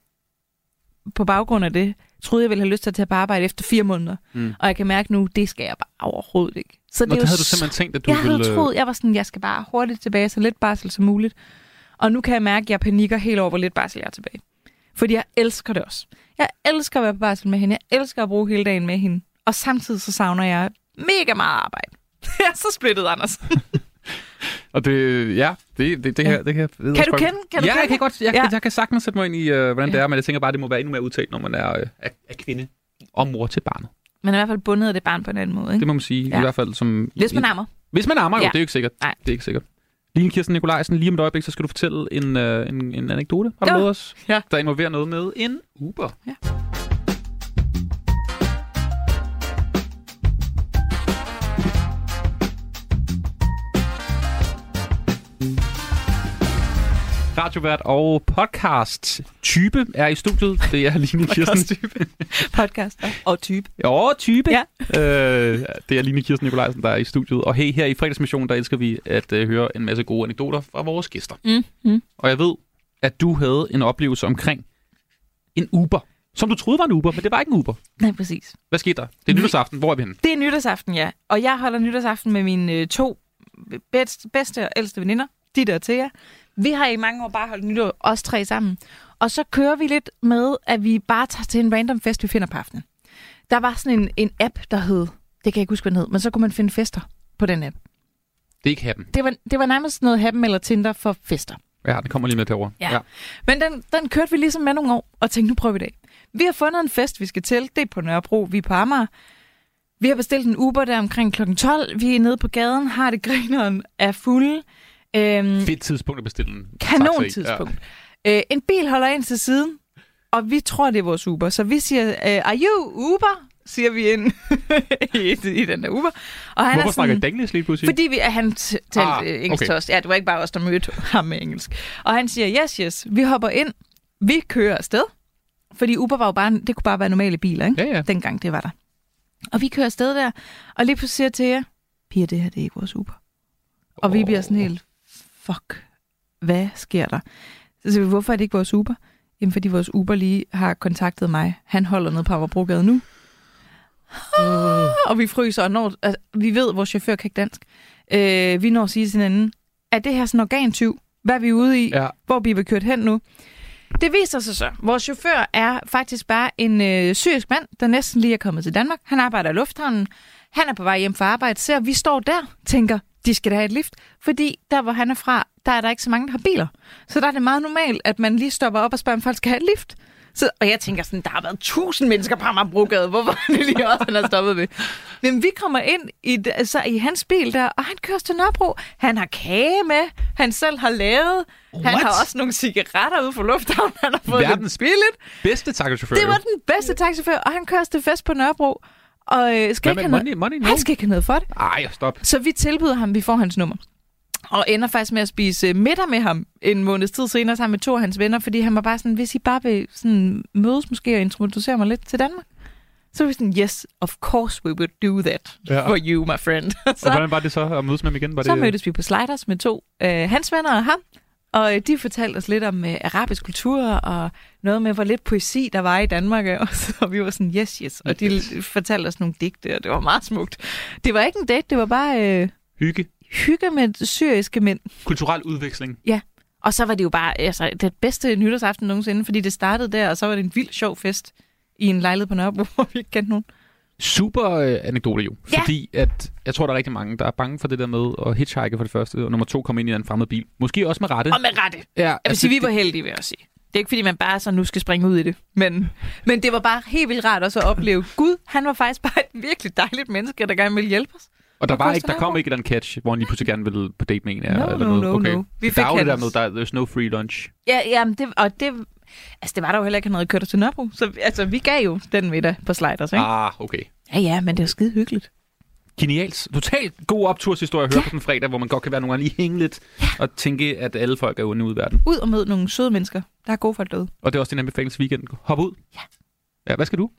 på baggrund af det, troede jeg ville have lyst til at tage på arbejde efter fire måneder. Mm. Og jeg kan mærke nu, det skal jeg bare overhovedet ikke. Så det er jo havde du så- simpelthen tænkt, at du jeg ville... havde troet, jeg var sådan, jeg skal bare hurtigt tilbage, så lidt barsel som muligt. Og nu kan jeg mærke, at jeg panikker helt over, hvor lidt barsel jeg er tilbage. Fordi jeg elsker det også. Jeg elsker at være på barsel med hende. Jeg elsker at bruge hele dagen med hende. Og samtidig så savner jeg mega meget arbejde. jeg er så splittet, Anders. Og det, ja, det, det, det, her, det her ved Kan du kende? Kan du ja, kende jeg kan godt. Jeg, Ja. jeg kan sagtens sætte mig ind i, øh, hvordan det Ja. er, men jeg tænker bare, det må være endnu mere udtalt, når man er, øh, er, er kvinde og mor til barnet. Man er i hvert fald bundet af det barn på en anden måde. Ikke? Det må man sige, Ja. i hvert fald som... Hvis man ammer. Hvis man ammer, jo, Ja. det er jo ikke sikkert. Nej. Det er ikke sikkert. Line Kirsten Nikolajsen, lige om et øjeblik, så skal du fortælle en, øh, en, en anekdote, har du med os, Ja. der involverer noget med en Uber. Ja. Radiovært og podcast-type er i studiet. Det er Line Kirsten. Podcaster og type. Jo, type. Ja. Øh, det er Line Kirsten Nikolajsen, der er i studiet. Og hey, her i fredagsmissionen, der elsker vi at øh, høre en masse gode anekdoter fra vores gæster. Mm, mm. Og jeg ved, at du havde en oplevelse omkring en Uber, som du troede var en Uber, men det var ikke en Uber. Nej, præcis. Hvad skete der? Det er nytårsaften. Hvor er vi henne? Det er nytårsaften, ja. Og jeg holder nytårsaften med mine øh, to bedste, bedste og ældste veninder, Ditte og Thea. Vi har i mange år bare holdt nytår, os tre sammen. Og så kører vi lidt med, at vi bare tager til en random fest, vi finder på aftenen. Der var sådan en, en app, der hed, det kan jeg ikke huske, hvad den hed, men så kunne man finde fester på den app. Det er ikke happen. Det var, det var nærmest noget Happen eller Tinder for fester. Ja, det kommer lige med derovre. Ja. Men den, den kørte vi ligesom med nogle år, og tænkte, nu prøver vi det af. Vi har fundet en fest, vi skal til. Det er på Nørrebro, vi er på Amager. Vi har bestilt en Uber der omkring kl. 12. Vi er nede på gaden, har det grineren, er fulde. Øhm, Fedt tidspunkt at bestille en kanon tidspunkt. Ja. Øh, en bil holder ind til siden, og vi tror, det er vores Uber. Så vi siger, øh, are you Uber? siger vi ind i, i den der Uber. Og han Hvorfor er snakker sådan, I engelsk lige pludselig? fordi vi, at han talte Ah, engelsk okay. til os. Ja, det var ikke bare os, der mødte ham med engelsk. Og han siger, yes, yes, vi hopper ind. Vi kører afsted. Fordi Uber var jo bare, det kunne bare være normale biler, ikke? Ja, ja. Dengang det var der. Og vi kører afsted der, og lige pludselig siger jeg til jer, piger, det her, det er ikke vores Uber. Og vi bliver sådan helt, fuck, hvad sker der? Så siger vi, hvorfor er det ikke vores Uber? Jamen, fordi vores Uber lige har kontaktet mig. Han holder nede på Amagerbrogade nu. Og vi fryser, og når, altså, vi ved, at vores chauffør kan ikke dansk. Øh, vi når at sige til hinanden, er det her sådan en organtyv? Hvad er vi ude i? Ja. Hvor bliver vi kørt hen nu? Det viser sig så. Vores chauffør er faktisk bare en øh, syrisk mand, der næsten lige er kommet til Danmark. Han arbejder i lufthavnen. Han er på vej hjem fra arbejde. Ser, vi står der, tænker, de skal da have et lift. Fordi der, hvor han er fra, der er der ikke så mange, der har biler. Så der er det meget normalt, at man lige stopper op og spørger, om folk skal have et lift. Så, og jeg tænker sådan, der har været tusind mennesker på Amagerbrogade. Hvorfor er det lige også, han har stoppet ved? Men vi kommer ind i, altså, i hans bil der, og han kører til Nørrebro. Han har kage med, han selv har lavet. Han What? har også nogle cigaretter ude for lufthavnen, han har fået Verdens lidt billigt. Bedste taxachauffør. Det var den bedste taxichauffør, og han kører til fest på Nørrebro. Og øh, skal ikke have money? noget, Money? No? han skal ikke have noget for det. Ej, stop. Så vi tilbyder ham, vi får hans nummer. Og ender faktisk med at spise øh, middag med ham en måneds tid senere sammen med to af hans venner, fordi han var bare sådan, hvis I bare vil sådan, mødes måske og introducere mig lidt til Danmark. Så var vi sådan, yes, of course we would do that Ja. for you, my friend. Og så, hvordan var det så at mødes med ham igen? Var så det, mødtes vi på Sliders med to øh, hans venner og ham. Og øh, de fortalte os lidt om øh, arabisk kultur og noget med, hvor lidt poesi der var i Danmark. Og så vi var sådan, yes, yes. Og de fortalte os nogle digte, og det var meget smukt. Det var ikke en date, det var bare øh, Hygge. hygge med syriske mænd. Kulturel udveksling. Og så var det jo bare altså, det bedste nytårsaften nogensinde, fordi det startede der, og så var det en vild sjov fest i en lejlighed på Nørrebro, hvor vi ikke kendte nogen. Super øh, anekdote jo. Ja. Fordi at, jeg tror, der er rigtig mange, der er bange for det der med at hitchhike for det første, og nummer to komme ind i en fremmed bil. Måske også med rette. Og med rette. Ja, Jeg vil sige, vi var heldige, vil jeg også sige. Det er ikke, fordi man bare så nu skal springe ud i det. Men, men det var bare helt vildt rart også at opleve. Gud, han var faktisk bare et virkelig dejligt menneske, der gerne ville hjælpe os. Og der, var ikke, der kom ikke andet catch, hvor han lige pludselig gerne ville på date med en. No, eller no, noget. no, okay. no. Vi der er fik jo det der med, der, there's no free lunch. Ja, ja det, og det, altså det var der jo heller ikke, havde kørt til Nørrebro. Så altså, vi gav jo den middag på Sliders, ikke? Ah, okay. Ja, ja, men det var skide hyggeligt. Genialt. Totalt god opturshistorie at høre på den fredag, hvor man godt kan være nogle gange lige hænge lidt og tænke, at alle folk er onde ude i verden. Ud og møde nogle søde mennesker. Der er gode folk derude. Og det er også din anbefaling weekend. Hop ud. Ja. Ja, hvad skal du?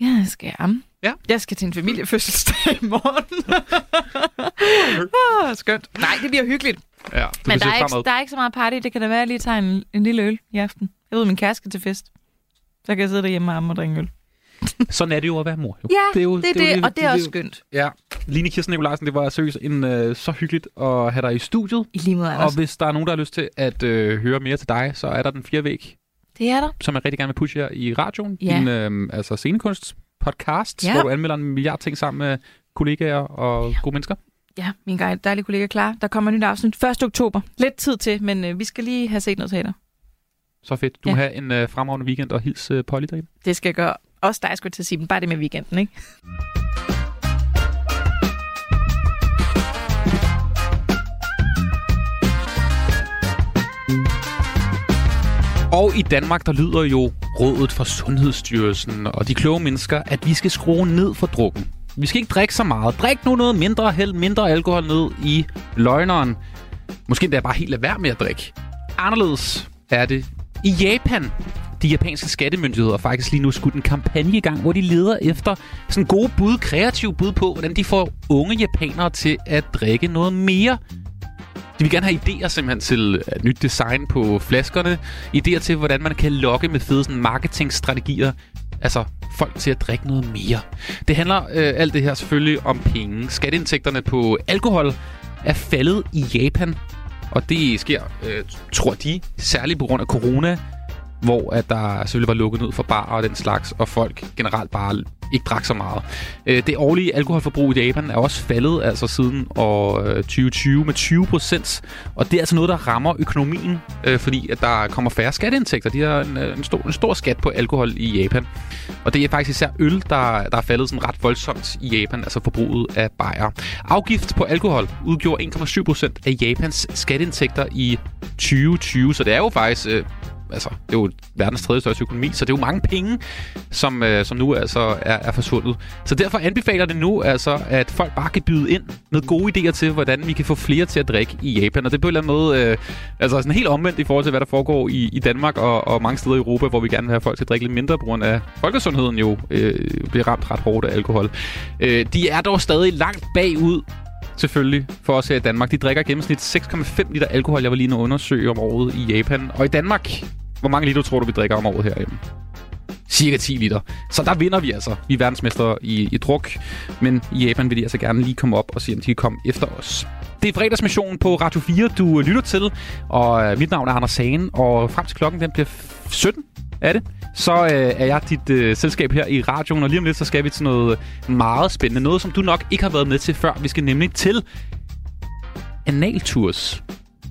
Ja, jeg skal amme. Ja. Jeg skal til en familiefødselsdag i morgen. ah, skønt. Nej, det bliver hyggeligt. Ja, Men der er, ikke, fremad. der er ikke så meget party. Det kan da være, at jeg lige tager en, en lille øl i aften. Jeg ved, min kæreste skal til fest. Så kan jeg sidde derhjemme og amme og drikke øl. Sådan er det jo at være mor. Jo. Ja, det er, jo, det er det, jo og det er også skønt. Ja. Line Kirsten Nikolajsen, det var seriøst en, øh, så hyggeligt at have dig i studiet. I lige måde, Og hvis der er nogen, der har lyst til at øh, høre mere til dig, så er der den fjerde væg, Det er der. som jeg rigtig gerne vil pushe her i radioen. Ja. Din øh, altså scenekunst podcast, Ja. hvor du anmelder en milliard ting sammen med kollegaer og Ja. gode mennesker. Ja, min guide, dejlige kollega klar. Der kommer et nyt afsnit 1. oktober. Lidt tid til, men øh, vi skal lige have set noget teater. Så fedt. Du Ja. have en øh, fremragende weekend og hils øh, Polly derhjemme. Det skal jeg gøre. Også dig, skulle til at sige, men bare det med weekenden, ikke? Og i Danmark, der lyder jo rådet fra Sundhedsstyrelsen og de kloge mennesker, at vi skal skrue ned for drukken. Vi skal ikke drikke så meget. Drik nu noget mindre, hæld mindre alkohol ned i løgneren. Måske endda bare helt lade være med at drikke. Anderledes er det i Japan. De japanske skattemyndigheder har faktisk lige nu skudt en kampagne i gang, hvor de leder efter sådan gode bud, kreative bud på, hvordan de får unge japanere til at drikke noget mere de vil gerne have idéer simpelthen til øh, et nyt design på flaskerne. Idéer til, hvordan man kan lokke med fede sådan, marketingstrategier. Altså folk til at drikke noget mere. Det handler øh, alt det her selvfølgelig om penge. Skatteindtægterne på alkohol er faldet i Japan. Og det sker, øh, tror de, særligt på grund af corona, hvor at der selvfølgelig var lukket ned for bar og den slags, og folk generelt bare ikke drak så meget. Øh, Det årlige alkoholforbrug i Japan er også faldet altså siden øh, år 2020 med 20 procent, og det er altså noget, der rammer økonomien, øh, fordi at der kommer færre skatteindtægter. De har en, øh, en, stor, en stor skat på alkohol i Japan. Og det er faktisk især øl, der, der er faldet sådan ret voldsomt i Japan, altså forbruget af bajer. Afgift på alkohol udgjorde 1,7 procent af Japans skatteindtægter i 2020, så det er jo faktisk... Øh, altså, det er jo verdens tredje største økonomi, så det er jo mange penge, som, øh, som nu altså er, er forsvundet. Så derfor anbefaler det nu altså, at folk bare kan byde ind med gode idéer til, hvordan vi kan få flere til at drikke i Japan. Og det er på en eller anden måde øh, altså sådan helt omvendt i forhold til, hvad der foregår i, i Danmark og, og mange steder i Europa, hvor vi gerne vil have folk til at drikke lidt mindre, på grund af folkesundheden jo øh, bliver ramt ret hårdt af alkohol. Øh, de er dog stadig langt bagud selvfølgelig, for os her i Danmark. De drikker i gennemsnit 6,5 liter alkohol, jeg var lige nu undersøge om året i Japan. Og i Danmark, hvor mange liter tror du, vi drikker om året herhjemme? Cirka 10 liter. Så der vinder vi altså. Vi er verdensmestre i, i druk. Men i Japan vil de altså gerne lige komme op og se, om de kan komme efter os. Det er fredagsmissionen på Radio 4, du øh, lytter til. Og øh, mit navn er Anders Sagen. Og frem til klokken den bliver 17, er det? Så øh, er jeg dit øh, selskab her i radioen. Og lige om lidt, så skal vi til noget meget spændende. Noget, som du nok ikke har været med til før. Vi skal nemlig til analtours.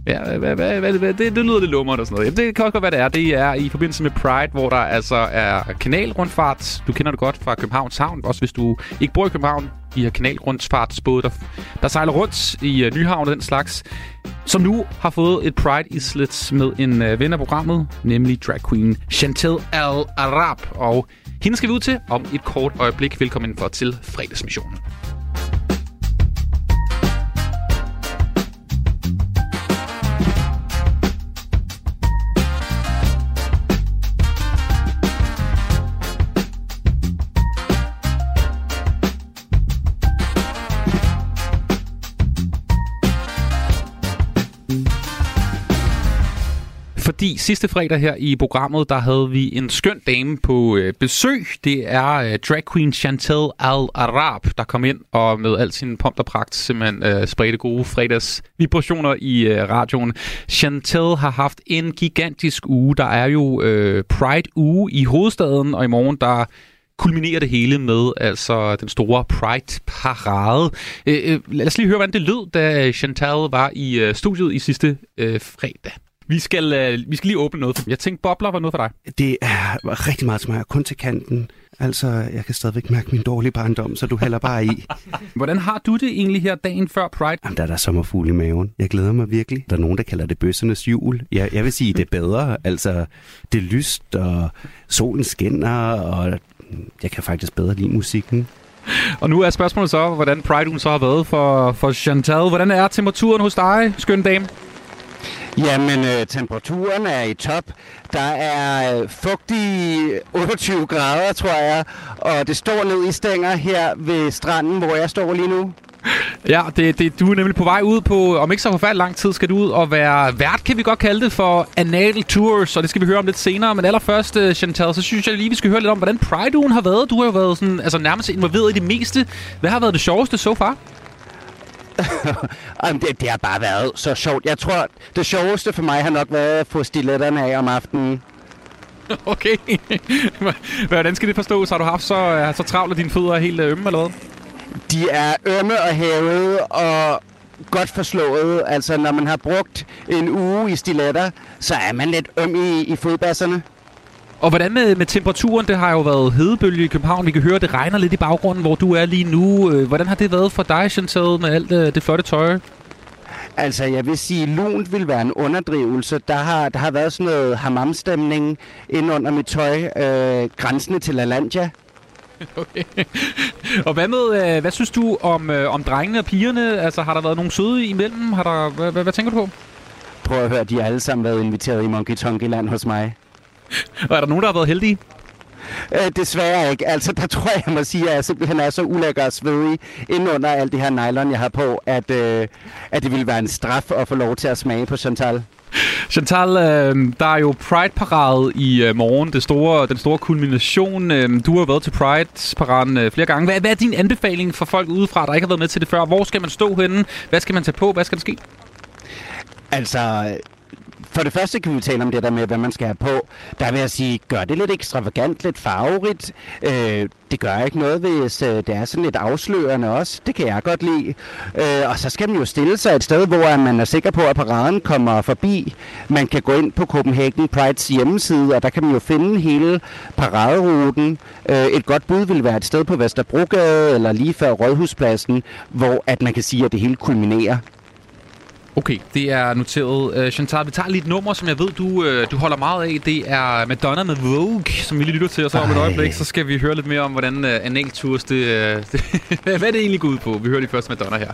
Ja, hvad, hvad, hvad, hvad, det, det lyder lidt lummert og sådan noget. Jamen, det kan også godt være, det er. Det er i forbindelse med Pride, hvor der altså er kanalrundfart. Du kender det godt fra Københavns Havn, også hvis du ikke bor i København. De her kanalrundfartsbåde, der, der sejler rundt i uh, Nyhavn og den slags. Som nu har fået et Pride Islet med en uh, ven af programmet, nemlig drag queen Chantel Al-Arab. Og hende skal vi ud til om et kort øjeblik. Velkommen for til fredagsmissionen. Fordi sidste fredag her i programmet, der havde vi en skøn dame på øh, besøg. Det er øh, drag queen Chantel Al-Arab, der kom ind og med al sin pomp og pragt simpelthen øh, spredte gode fredags vibrationer i øh, radioen. Chantel har haft en gigantisk uge. Der er jo øh, Pride-uge i hovedstaden, og i morgen der kulminerer det hele med altså den store Pride-parade. Øh, øh, lad os lige høre, hvordan det lød, da Chantal var i øh, studiet i sidste øh, fredag. Vi skal, øh, vi skal lige åbne noget. Jeg tænkte, bobler var noget for dig. Det er rigtig meget til mig, kun til kanten. Altså, jeg kan stadigvæk mærke min dårlige barndom, så du hælder bare i. Hvordan har du det egentlig her dagen før Pride? Jamen, der er der sommerfugl i maven. Jeg glæder mig virkelig. Der er nogen, der kalder det bøssernes jul. Jeg, jeg vil sige, det er bedre. Altså, det er lyst, og solen skinner, og jeg kan faktisk bedre lide musikken. Og nu er spørgsmålet så, hvordan Pride så har været for, for Chantal. Hvordan er temperaturen hos dig, skøn dame? Jamen, øh, temperaturen er i top. Der er øh, fugtige 28 grader, tror jeg, og det står ned i stænger her ved stranden, hvor jeg står lige nu. Ja, det, det, du er nemlig på vej ud på, om ikke så forfærdelig lang tid, skal du ud og være vært, kan vi godt kalde det, for Anal Tours, og det skal vi høre om lidt senere. Men allerførst, øh, Chantal, så synes jeg lige, vi skal høre lidt om, hvordan Pride-ugen har været. Du har jo været sådan, altså nærmest involveret i det meste. Hvad har været det sjoveste so far? Jamen, det, det har bare været så sjovt. Jeg tror, det sjoveste for mig har nok været at få stiletterne af om aftenen. Okay. Hvordan skal det forstås? Har du haft så, øh, så travlt, at dine fødder er helt øh, ømme, eller hvad? De er ømme og hævede og godt forslået. Altså, når man har brugt en uge i stiletter, så er man lidt øm i, i fodbasserne. Og hvordan med, med temperaturen? Det har jo været hedebølge i København. Vi kan høre, at det regner lidt i baggrunden, hvor du er lige nu. Øh, Hvordan har det været for dig, Chantal, med alt øh, det flotte tøj? Altså, jeg vil sige, lunt vil være en underdrivelse. Der har, der har været sådan noget hammamstemning ind under mit tøj, øh, grænsende til LaLandia. Okay. og hvad med, øh, hvad synes du om, øh, om drengene og pigerne? Altså, har der været nogle søde imellem? Har der, hvad, hvad, hvad tænker du på? Prøv at høre, de har alle sammen været inviteret i Monkey Tonky Land hos mig. Og er der nogen, der har været heldige? Øh, desværre ikke. Altså, der tror jeg, jeg må sige, at jeg simpelthen er så ulækker og svedig ind under alt det her nylon, jeg har på, at, øh, at det ville være en straf at få lov til at smage på Chantal. Chantal, øh, der er jo Pride-parade i øh, morgen, det store, den store kulmination. Øh, du har været til Pride-paraden øh, flere gange. Hvad, hvad er din anbefaling for folk udefra, der ikke har været med til det før? Hvor skal man stå henne? Hvad skal man tage på? Hvad skal der ske? Altså, for det første kan vi tale om det der med, hvad man skal have på. Der vil jeg sige, gør det lidt ekstravagant, lidt farverigt. Øh, det gør ikke noget, hvis øh, det er sådan lidt afslørende også. Det kan jeg godt lide. Øh, og så skal man jo stille sig et sted, hvor man er sikker på, at paraden kommer forbi. Man kan gå ind på Copenhagen Prides hjemmeside, og der kan man jo finde hele paraderuten. Øh, et godt bud vil være et sted på Vesterbrogade, eller lige før Rådhuspladsen, hvor at man kan sige, at det hele kulminerer. Okay, det er noteret. Uh, Chantal, vi tager lige et nummer, som jeg ved, du, uh, du holder meget af. Det er Madonna med Vogue, som vi lige lytter til. Og så om et øjeblik, så skal vi høre lidt mere om, hvordan uh, analtours, det, uh, det hvad det egentlig går ud på. Vi hører lige først Madonna her.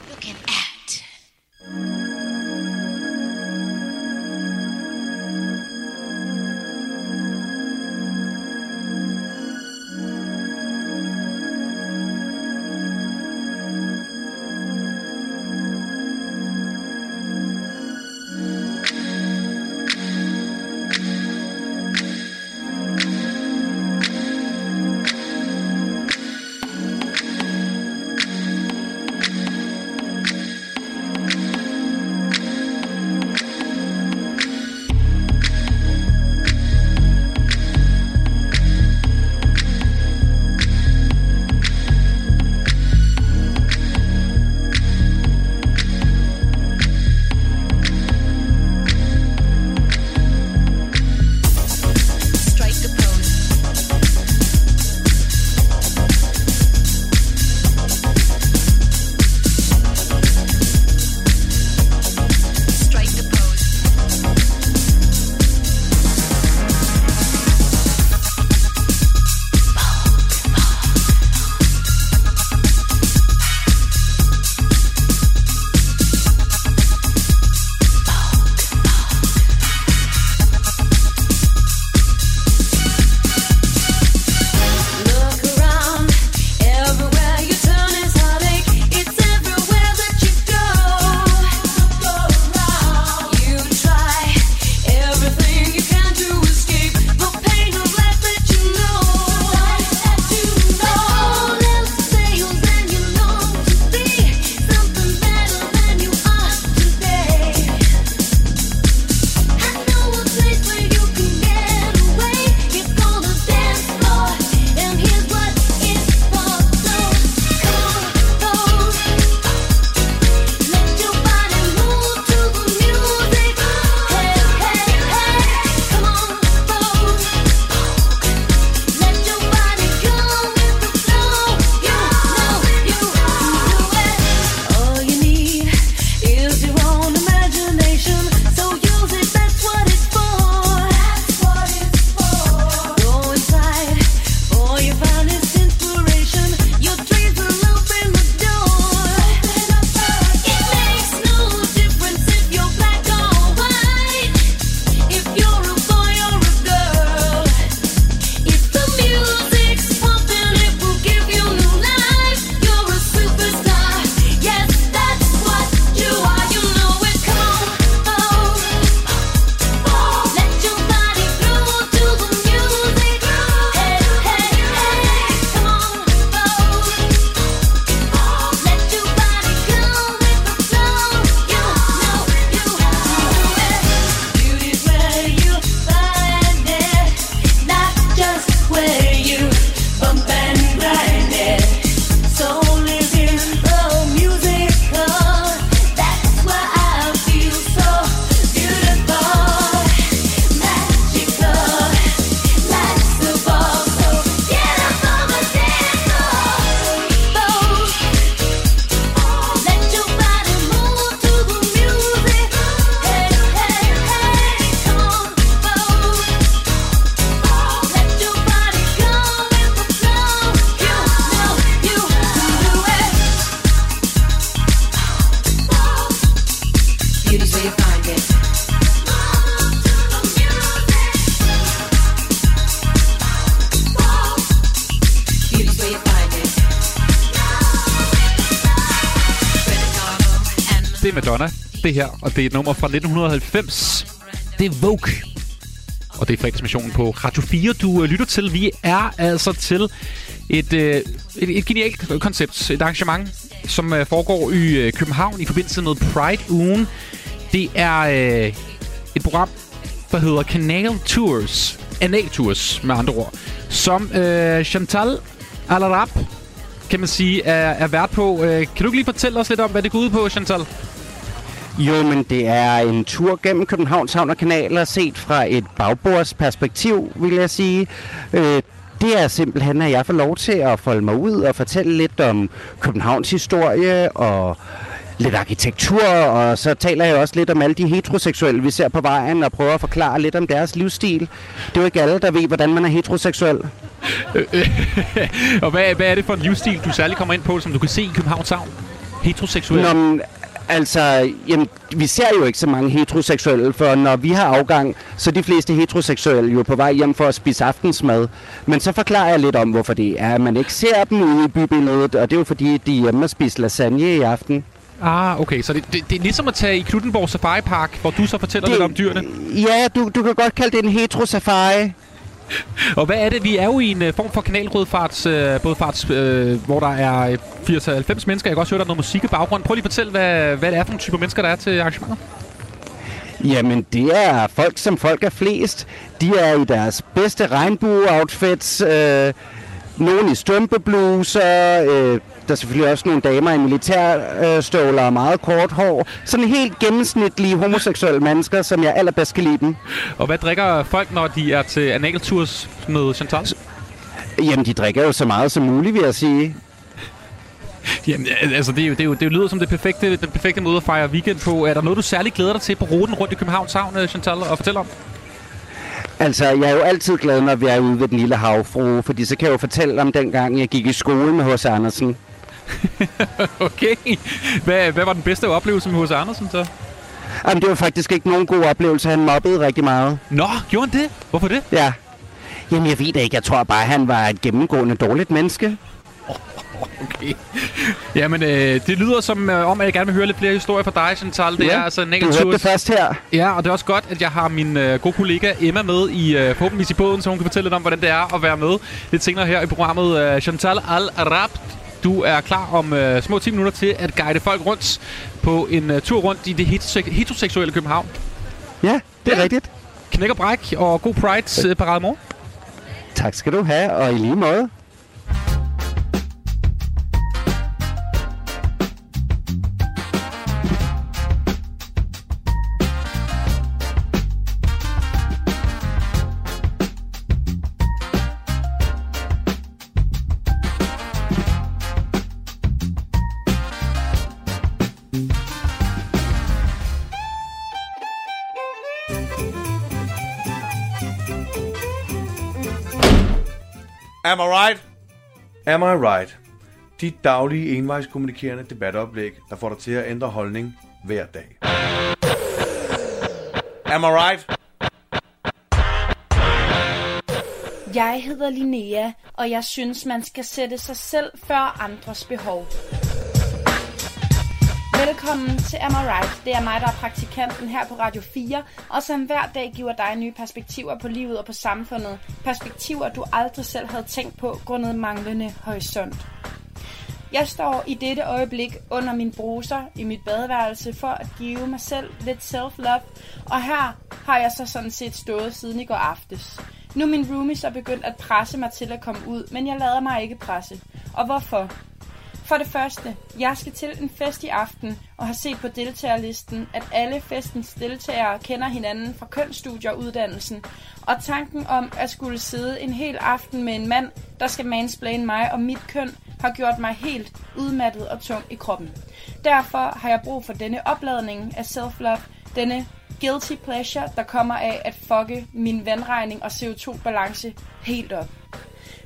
Er Madonna, det her, og det er et nummer fra 1990. Det er Vogue. Og det er fredagsmissionen på Radio 4, du øh, lytter til. Vi er altså til et, øh, et, et genialt koncept, et arrangement, som øh, foregår i øh, København i forbindelse med Pride-ugen. Det er øh, et program, der hedder Canal Tours. Anal Tours, med andre ord. Som øh, Chantal Alarab, kan man sige, er, er vært på. Øh, kan du ikke lige fortælle os lidt om, hvad det går ud på, Chantal? Jo, men det er en tur gennem Københavns Havn og Kanaler set fra et bagbordsperspektiv, vil jeg sige. Øh, det er simpelthen, at jeg får lov til at folde mig ud og fortælle lidt om Københavns historie og lidt arkitektur, og så taler jeg også lidt om alle de heteroseksuelle, vi ser på vejen, og prøver at forklare lidt om deres livsstil. Det er jo ikke alle, der ved, hvordan man er heteroseksuel. og hvad, hvad er det for en livsstil, du særligt kommer ind på, som du kan se i Københavns Havn? Heteroseksuel? Nå, men, altså, jamen, vi ser jo ikke så mange heteroseksuelle, for når vi har afgang, så er de fleste heteroseksuelle jo på vej hjem for at spise aftensmad. Men så forklarer jeg lidt om, hvorfor det er, at man ikke ser dem ude i bybilledet, og det er jo fordi, de er hjemme og spiser lasagne i aften. Ah, okay. Så det, det, det er ligesom at tage i Knuttenborg Safari Park, hvor du så fortæller det, lidt om dyrene. Ja, du, du kan godt kalde det en heterosafari. Og hvad er det? Vi er jo i en øh, form for kanalrødfarts, øh, bådfarts, øh, hvor der er 80-90 mennesker. Jeg kan også høre, der er noget musik i baggrunden. Prøv lige at fortælle, hvad, hvad det er for nogle typer mennesker, der er til arrangementet. Jamen, det er folk, som folk er flest. De er i deres bedste regnbue-outfits. Øh, nogle i strømpebluser. Øh, der er selvfølgelig også nogle damer i militærstøvler og meget kort hår. Sådan helt gennemsnitlige homoseksuelle mennesker, som jeg allerbedst kan lide dem. Og hvad drikker folk, når de er til analtours med Chantal? Jamen, de drikker jo så meget som muligt, vil jeg sige. Jamen, altså, det, er jo, det, er jo, det lyder som det perfekte, den perfekte måde at fejre weekend på. Er der noget, du særligt glæder dig til på ruten rundt i Københavns Havn, øh, Chantal, og fortælle om? Altså, jeg er jo altid glad, når vi er ude ved den lille havfru, fordi så kan jeg jo fortælle om dengang, jeg gik i skole med H.C. Andersen. okay. Hvad, hvad var den bedste oplevelse med H.C. Andersen så? Jamen, det var faktisk ikke nogen god oplevelse. Han mobbede rigtig meget. Nå, gjorde han det? Hvorfor det? Ja. Jamen, jeg ved det ikke. Jeg tror bare, han var et gennemgående dårligt menneske. Okay. Jamen, øh, det lyder som øh, om, at jeg gerne vil høre lidt flere historier fra dig, Chantal. Det Ja, er altså en enkelt tur. det først her. Ja, og det er også godt, at jeg har min øh, gode kollega Emma med i øh, forhåbentligvis i båden, så hun kan fortælle lidt om, hvordan det er at være med lidt senere her i programmet. Øh, Chantal Al-Arab, du er klar om øh, små 10 minutter til at guide folk rundt på en øh, tur rundt i det heterosek- heteroseksuelle København. Ja, det er Ja. rigtigt. Knæk og bræk og god Pride øh, parade morgen. Tak skal du have, og i lige måde. Am I right? Am I right? Dit daglige envejskommunikerende debatoplæg, der får dig til at ændre holdning hver dag. Am I right? Jeg hedder Linnea, og jeg synes, man skal sætte sig selv før andres behov. Velkommen til Am I Right? Det er mig, der er praktikanten her på Radio 4, og som hver dag giver dig nye perspektiver på livet og på samfundet. Perspektiver, du aldrig selv havde tænkt på, grundet manglende horisont. Jeg står i dette øjeblik under min bruser i mit badeværelse for at give mig selv lidt self-love, og her har jeg så sådan set stået siden i går aftes. Nu er min roomie så begyndt at presse mig til at komme ud, men jeg lader mig ikke presse. Og hvorfor? For det første, jeg skal til en fest i aften og har set på deltagerlisten, at alle festens deltagere kender hinanden fra kønsstudier og uddannelsen. Og tanken om at skulle sidde en hel aften med en mand, der skal mansplaine mig og mit køn, har gjort mig helt udmattet og tung i kroppen. Derfor har jeg brug for denne opladning af self-love, denne guilty pleasure, der kommer af at fucke min vandregning og CO2-balance helt op.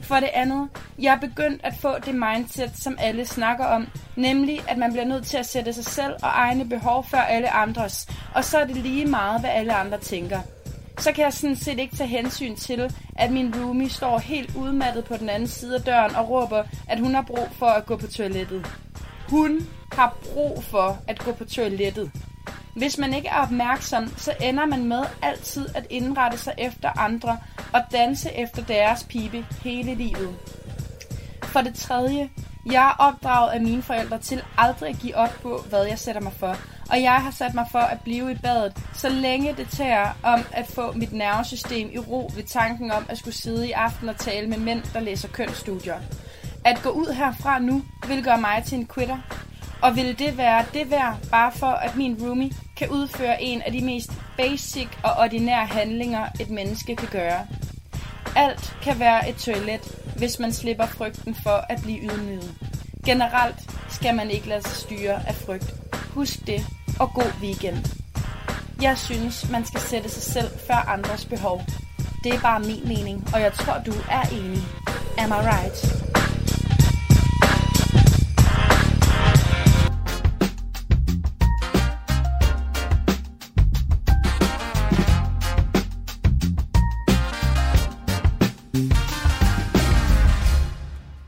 For det andet, jeg er begyndt at få det mindset, som alle snakker om, nemlig at man bliver nødt til at sætte sig selv og egne behov før alle andres, og så er det lige meget, hvad alle andre tænker. Så kan jeg sådan set ikke tage hensyn til, at min roomie står helt udmattet på den anden side af døren og råber, at hun har brug for at gå på toilettet. Hun har brug for at gå på toilettet. Hvis man ikke er opmærksom, så ender man med altid at indrette sig efter andre og danse efter deres pibe hele livet. For det tredje, jeg er opdraget af mine forældre til aldrig at give op på, hvad jeg sætter mig for. Og jeg har sat mig for at blive i badet, så længe det tager om at få mit nervesystem i ro ved tanken om at skulle sidde i aften og tale med mænd, der læser kønsstudier. At gå ud herfra nu vil gøre mig til en quitter. Og vil det være det værd, bare for at min roomie kan udføre en af de mest basic og ordinære handlinger, et menneske kan gøre. Alt kan være et toilet, hvis man slipper frygten for at blive ydmyget. Generelt skal man ikke lade sig styre af frygt. Husk det, og god weekend. Jeg synes, man skal sætte sig selv før andres behov. Det er bare min mening, og jeg tror, du er enig. Am I right?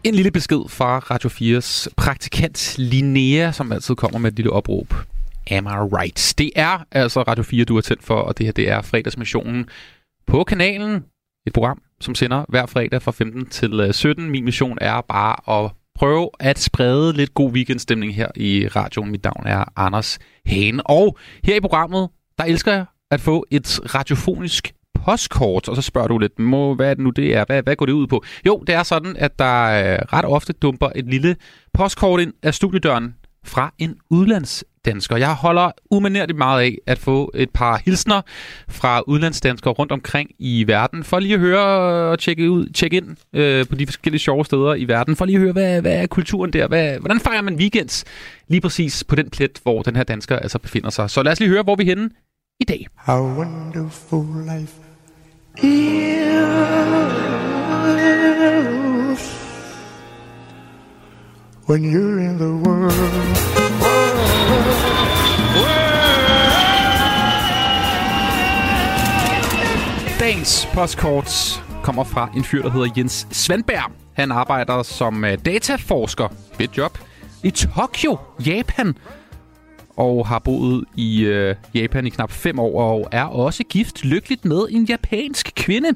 En lille besked fra Radio 4's praktikant Linnea, som altid kommer med et lille opråb. Am I right? Det er altså Radio 4, du er tændt for, og det her det er fredagsmissionen på kanalen. Et program, som sender hver fredag fra 15 til øh, 17. Min mission er bare at prøve at sprede lidt god weekendstemning her i radioen. Mit navn er Anders Hane. Og her i programmet, der elsker jeg at få et radiofonisk postkort, og så spørger du lidt, må, hvad er det nu det er? Hvad, hvad går det ud på? Jo, det er sådan, at der øh, ret ofte dumper et lille postkort ind af studiedøren fra en udlandsdansker. Jeg holder umanerligt meget af at få et par hilsner fra udlandsdanskere rundt omkring i verden, for lige at høre og tjekke, ud, tjekke ind øh, på de forskellige sjove steder i verden, for lige at høre, hvad, hvad er kulturen der? Hvad, hvordan fejrer man weekends lige præcis på den plet, hvor den her dansker altså befinder sig? Så lad os lige høre, hvor vi er henne i dag. How wonderful life is when you're in the world. Dagens postkort kommer fra en fyr, der hedder Jens Svandberg. Han arbejder som øh, dataforsker, ved job, i Tokyo, Japan. Og har boet i øh, Japan i knap fem år, og er også gift lykkeligt med en japansk kvinde.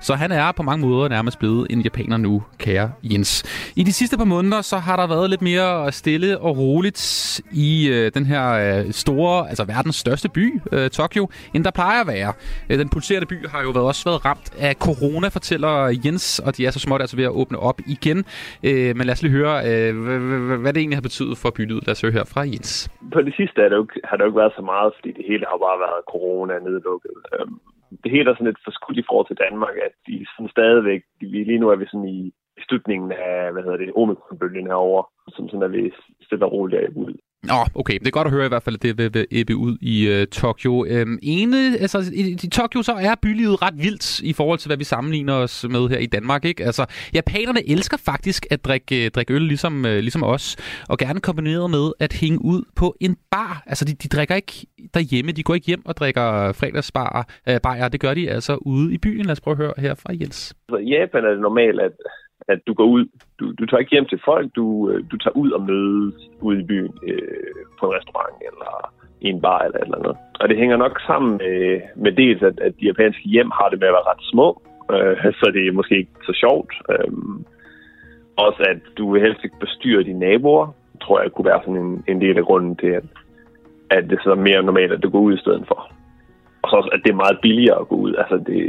Så han er på mange måder nærmest blevet en japaner nu, kære Jens. I de sidste par måneder, så har der været lidt mere stille og roligt i øh, den her øh, store, altså verdens største by, øh, Tokyo, end der plejer at være. Øh, den pulserende by har jo været, også været ramt af corona, fortæller Jens, og de er så småt altså ved at åbne op igen. Øh, men lad os lige høre, øh, hvad, det egentlig har betydet for bylivet. Lad os høre her fra Jens. på det sidste er det jo, har det jo ikke været så meget, fordi det hele har bare været corona nedlukket. Øhm, det hele er sådan lidt forskudt i forhold til Danmark, at vi sådan stadigvæk, vi, lige nu er vi sådan i, slutningen af, hvad hedder det, omikronbølgen herovre, som sådan er vi stille og roligt ud. Nå, okay. Det er godt at høre i hvert fald, at det vil, vil ud i øh, Tokyo. Øhm, ene, altså, i, i Tokyo så er bylivet ret vildt i forhold til, hvad vi sammenligner os med her i Danmark. Ikke? Altså, japanerne elsker faktisk at drikke, øh, drikke øl ligesom, øh, ligesom os, og gerne kombineret med at hænge ud på en bar. Altså, de, de drikker ikke derhjemme. De går ikke hjem og drikker fredagsbar. Øh, bajer. det gør de altså ude i byen. Lad os prøve at høre her fra Jens. Altså, I Japan er det normalt, at, at du går ud, du, du tager ikke hjem til folk, du, øh, du tager ud og mødes ude i byen øh, på en restaurant eller i en bar eller et eller andet. Og det hænger nok sammen med, med dels, at, at de japanske hjem har det med at være ret små, øh, så det er måske ikke så sjovt. Øh, også at du vil helst ikke bestyre dine naboer, tror jeg kunne være sådan en, en del af grunden til, at, at det så er mere normalt, at du går ud i stedet for. Og så også, at det er meget billigere at gå ud. Altså, det,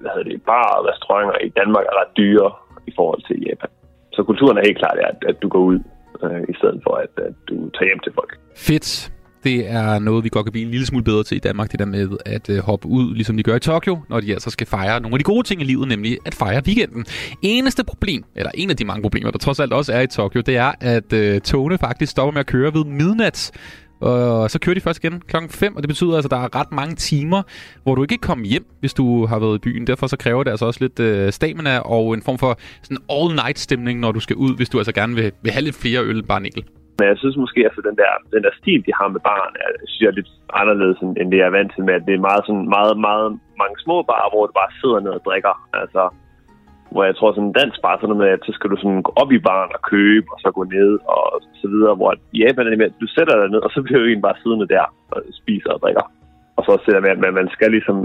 hvad hedder det, bar og restauranter i Danmark er ret dyre i forhold til Japan. Så kulturen er helt klart, at, at du går ud, øh, i stedet for, at, at du tager hjem til folk. Fedt. Det er noget, vi godt kan blive en lille smule bedre til i Danmark, det der med at øh, hoppe ud, ligesom de gør i Tokyo, når de altså skal fejre nogle af de gode ting i livet, nemlig at fejre weekenden. Eneste problem, eller en af de mange problemer, der trods alt også er i Tokyo, det er, at øh, togene faktisk stopper med at køre ved midnat. Og så kører de først igen klokken 5, og det betyder altså, at der er ret mange timer, hvor du ikke kan komme hjem, hvis du har været i byen. Derfor så kræver det altså også lidt øh, stamina og en form for sådan all-night stemning, når du skal ud, hvis du altså gerne vil, vil have lidt flere øl bare en enkelt. Men jeg synes måske, at altså, den, der, den der stil, de har med baren, er, synes jeg er lidt anderledes, end end det jeg er vant til med, at det er meget, sådan, meget, meget mange små barer, hvor du bare sidder ned og drikker. Altså, hvor jeg tror, sådan en dansk bare sådan noget med, at så skal du sådan gå op i baren og købe, og så gå ned og så videre. Hvor i Japan er det med, at du sætter dig ned, og så bliver du egentlig bare siddende der og spiser og drikker. Og så sætter man, at man skal ligesom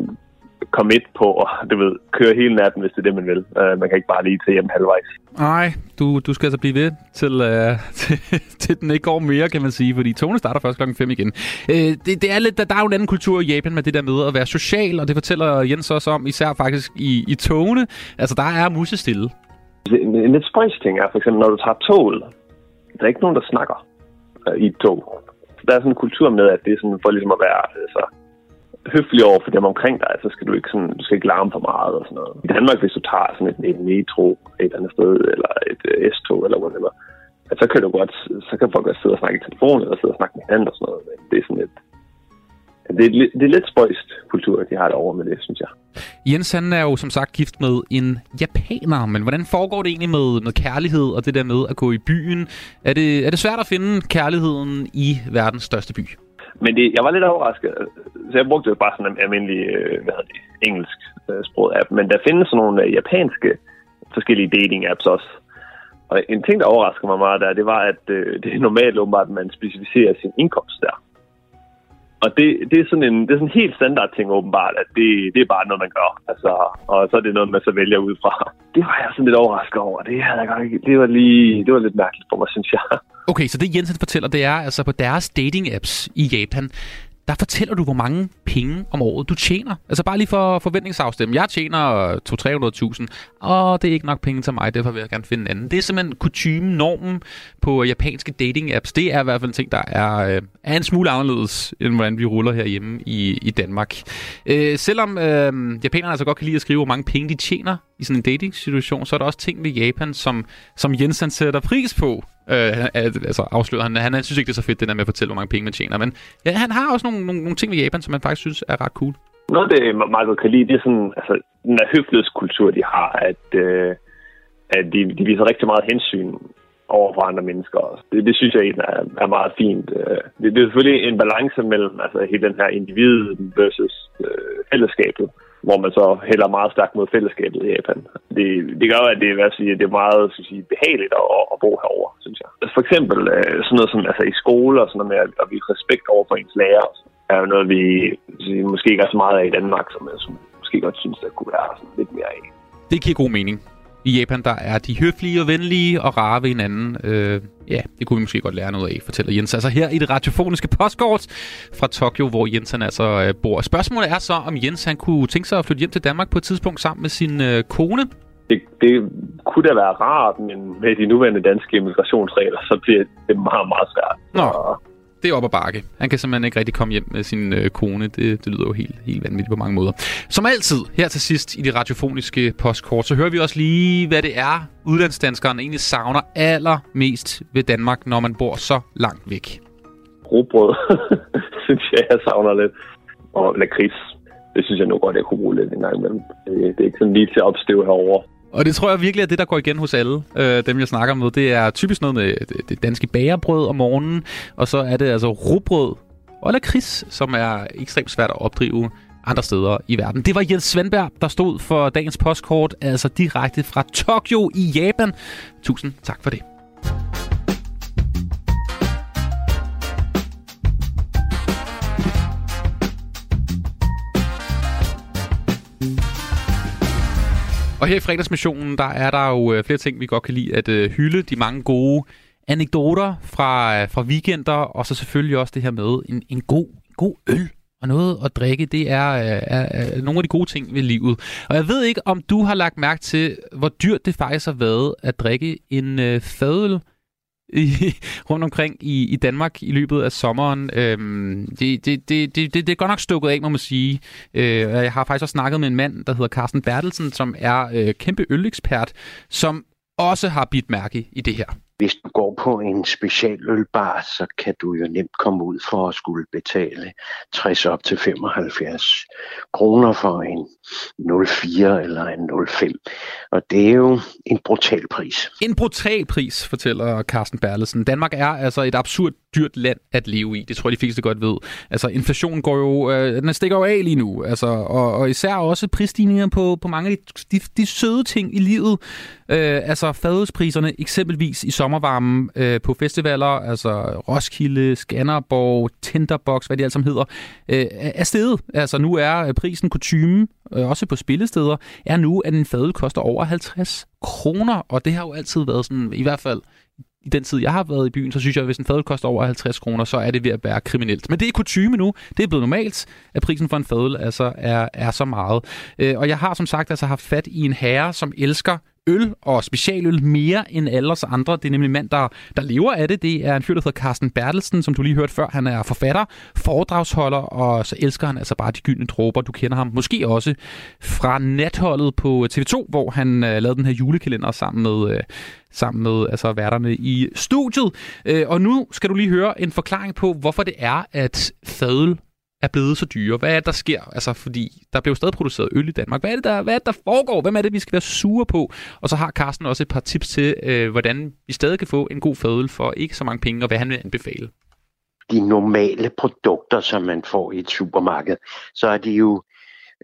komme ind på, og du ved, køre hele natten, hvis det er det, man vil. Uh, man kan ikke bare lige til hjem halvvejs. Nej, du, du skal altså blive ved, til, øh, til, til den ikke går mere, kan man sige, fordi togene starter først klokken 5 igen. Øh, det, det er lidt, der, der er jo en anden kultur i Japan med det der med at være social, og det fortæller Jens også om, især faktisk i, i togene. Altså, der er musestille. En, en lidt spøjs ting er, for eksempel, når du tager toget, der er ikke nogen, der snakker uh, i et tog. Der er sådan en kultur med, at det er sådan for ligesom at være altså, høflig over for dem omkring dig, så skal du ikke, sådan, du skal ikke larme for meget og sådan noget. I Danmark, hvis du tager sådan et, et metro et andet sted, eller et uh, S-tog, eller whatever, at så kan du godt, så kan folk godt sidde og snakke i telefonen, eller sidde og snakke med hinanden og sådan noget. Men det er sådan et, det er, det er lidt spøjst kultur, de har derovre med det, synes jeg. Jens han er jo som sagt gift med en japaner, men hvordan foregår det egentlig med, med kærlighed og det der med at gå i byen? Er det, er det svært at finde kærligheden i verdens største by? Men det, jeg var lidt overrasket. Så jeg brugte jo bare sådan en almindelig øh, hvad hedder det, engelsk øh, sprog sproget app. Men der findes sådan nogle øh, japanske forskellige dating apps også. Og en ting, der overraskede mig meget der, det var, at det er normalt åbenbart, at man specificerer sin indkomst der. Og det, det, er sådan en, det er sådan en helt standard ting åbenbart, at det, det er bare noget, man gør. Altså, og så er det noget, man så vælger ud fra. Det var jeg sådan lidt overrasket over. Det, havde jeg godt ikke, det var lige, det var lidt mærkeligt for mig, synes jeg. Okay, så det Jensen fortæller, det er altså på deres dating-apps i Japan, der fortæller du, hvor mange penge om året du tjener. Altså bare lige for forventningsafstemme. Jeg tjener 200-300.000, og det er ikke nok penge til mig, derfor vil jeg gerne finde en anden. Det er simpelthen kutumen, normen på japanske dating-apps. Det er i hvert fald en ting, der er, øh, er en smule anderledes, end hvordan vi ruller herhjemme i, i Danmark. Øh, selvom øh, japanerne altså godt kan lide at skrive, hvor mange penge de tjener i sådan en dating-situation, så er der også ting ved Japan, som, som Jensen sætter pris på. Øh, han- altså afslører han, han, han synes ikke, det er så fedt, det der med at fortælle, hvor mange penge man tjener. Men ja, han har også nogle, nogle, nogle ting ved Japan, som man faktisk synes er ret cool. Noget af det, jeg meget godt kan lide, det er sådan, altså, den der høflighedskultur, de har, at, øh, at de, de viser rigtig meget hensyn over for andre mennesker. også. Det, det synes jeg egentlig er, er meget fint. Øh, det, det er selvfølgelig en balance mellem altså, hele den her individ versus øh, fællesskabet, hvor man så hælder meget stærkt mod fællesskabet i Japan. Det, det gør, at det, hvad jeg siger, det er meget skal at sige, behageligt at, at bo herover, synes jeg. Altså, for eksempel øh, sådan noget som altså, i skole og sådan noget med at, at vise respekt over for ens lærer, er jo noget, vi sige, måske ikke er så meget af i Danmark, som jeg som måske godt synes, der kunne være sådan lidt mere af. Det giver god mening. I Japan, der er de høflige og venlige og rare ved hinanden. Øh, ja, det kunne vi måske godt lære noget af, fortæller Jens. Altså her i det radiofoniske postkort fra Tokyo, hvor Jens han altså øh, bor. Spørgsmålet er så, om Jens han kunne tænke sig at flytte hjem til Danmark på et tidspunkt sammen med sin øh, kone. Det, det kunne da være rart, men med de nuværende danske immigrationsregler, så bliver det meget, meget svært. Nå, det er op ad bakke. Han kan simpelthen ikke rigtig komme hjem med sin øh, kone. Det, det lyder jo helt, helt vanvittigt på mange måder. Som altid, her til sidst i det radiofoniske postkort, så hører vi også lige, hvad det er, udlandsdanskeren egentlig savner allermest ved Danmark, når man bor så langt væk. Rugbrød, synes jeg, jeg savner lidt. Og lakrids, det synes jeg nu godt, jeg kunne bruge lidt en gang imellem. Det, det er ikke sådan lige til at opstøve herovre. Og det tror jeg virkelig er det, der går igen hos alle øh, dem, jeg snakker med. Det er typisk noget med det, det danske bagerbrød om morgenen, og så er det altså rugbrød og lakrids, som er ekstremt svært at opdrive andre steder i verden. Det var Jens Svendberg, der stod for dagens postkort, altså direkte fra Tokyo i Japan. Tusind tak for det. Og her i fredagsmissionen, der er der jo øh, flere ting, vi godt kan lide at øh, hylde. De mange gode anekdoter fra, øh, fra weekender, og så selvfølgelig også det her med en, en god, god øl og noget at drikke. Det er, øh, er, er nogle af de gode ting ved livet. Og jeg ved ikke, om du har lagt mærke til, hvor dyrt det faktisk har været at drikke en øh, fadøl i, rundt omkring i, i Danmark i løbet af sommeren. Øhm, det, det, det, det, det, det er godt nok stukket af, må man sige. Øh, jeg har faktisk også snakket med en mand, der hedder Carsten Bertelsen, som er øh, kæmpe ølekspert, som også har bidt mærke i det her. Hvis du går på en specialølbar, så kan du jo nemt komme ud for at skulle betale 60 op til 75 kroner for en 04 eller en 05. Og det er jo en brutal pris. En brutal pris, fortæller Carsten Berlesen. Danmark er altså et absurd dyrt land at leve i. Det tror jeg, de fleste godt ved. Altså, inflationen går jo, øh, den stikker jo af lige nu. Altså, og, og især også prisstigninger på, på mange af de, de, de søde ting i livet. Øh, altså, fadølspriserne eksempelvis i sommervarmen øh, på festivaler, altså Roskilde, Skanderborg, Tinderbox, hvad de alt sammen hedder, øh, er steget. Altså, nu er øh, prisen kutume, øh, også på spillesteder, er nu, at en fadøl koster over 50 kroner, og det har jo altid været sådan, i hvert fald i den tid, jeg har været i byen, så synes jeg, at hvis en fadøl koster over 50 kroner, så er det ved at være kriminelt. Men det er kutume nu. Det er blevet normalt, at prisen for en fadøl altså er, er så meget. Øh, og jeg har som sagt altså haft fat i en herre, som elsker øl og specialøl mere end alle os andre. Det er nemlig en mand, der, der lever af det. Det er en fyr, der hedder Carsten Bertelsen, som du lige hørte før. Han er forfatter, foredragsholder, og så elsker han altså bare de gyldne dråber. Du kender ham måske også fra natholdet på øh, TV2, hvor han øh, lavede den her julekalender sammen med, øh, sammen med altså, værterne i studiet. Øh, og nu skal du lige høre en forklaring på, hvorfor det er, at fadøl er blevet så dyre? Hvad er det, der sker? Altså, fordi der bliver jo stadig produceret øl i Danmark. Hvad er det, der, hvad er det, der foregår? Hvem er det, vi skal være sure på? Og så har Carsten også et par tips til, øh, hvordan vi stadig kan få en god fadøl for ikke så mange penge, og hvad han vil anbefale. De normale produkter, som man får i et supermarked, så er det jo,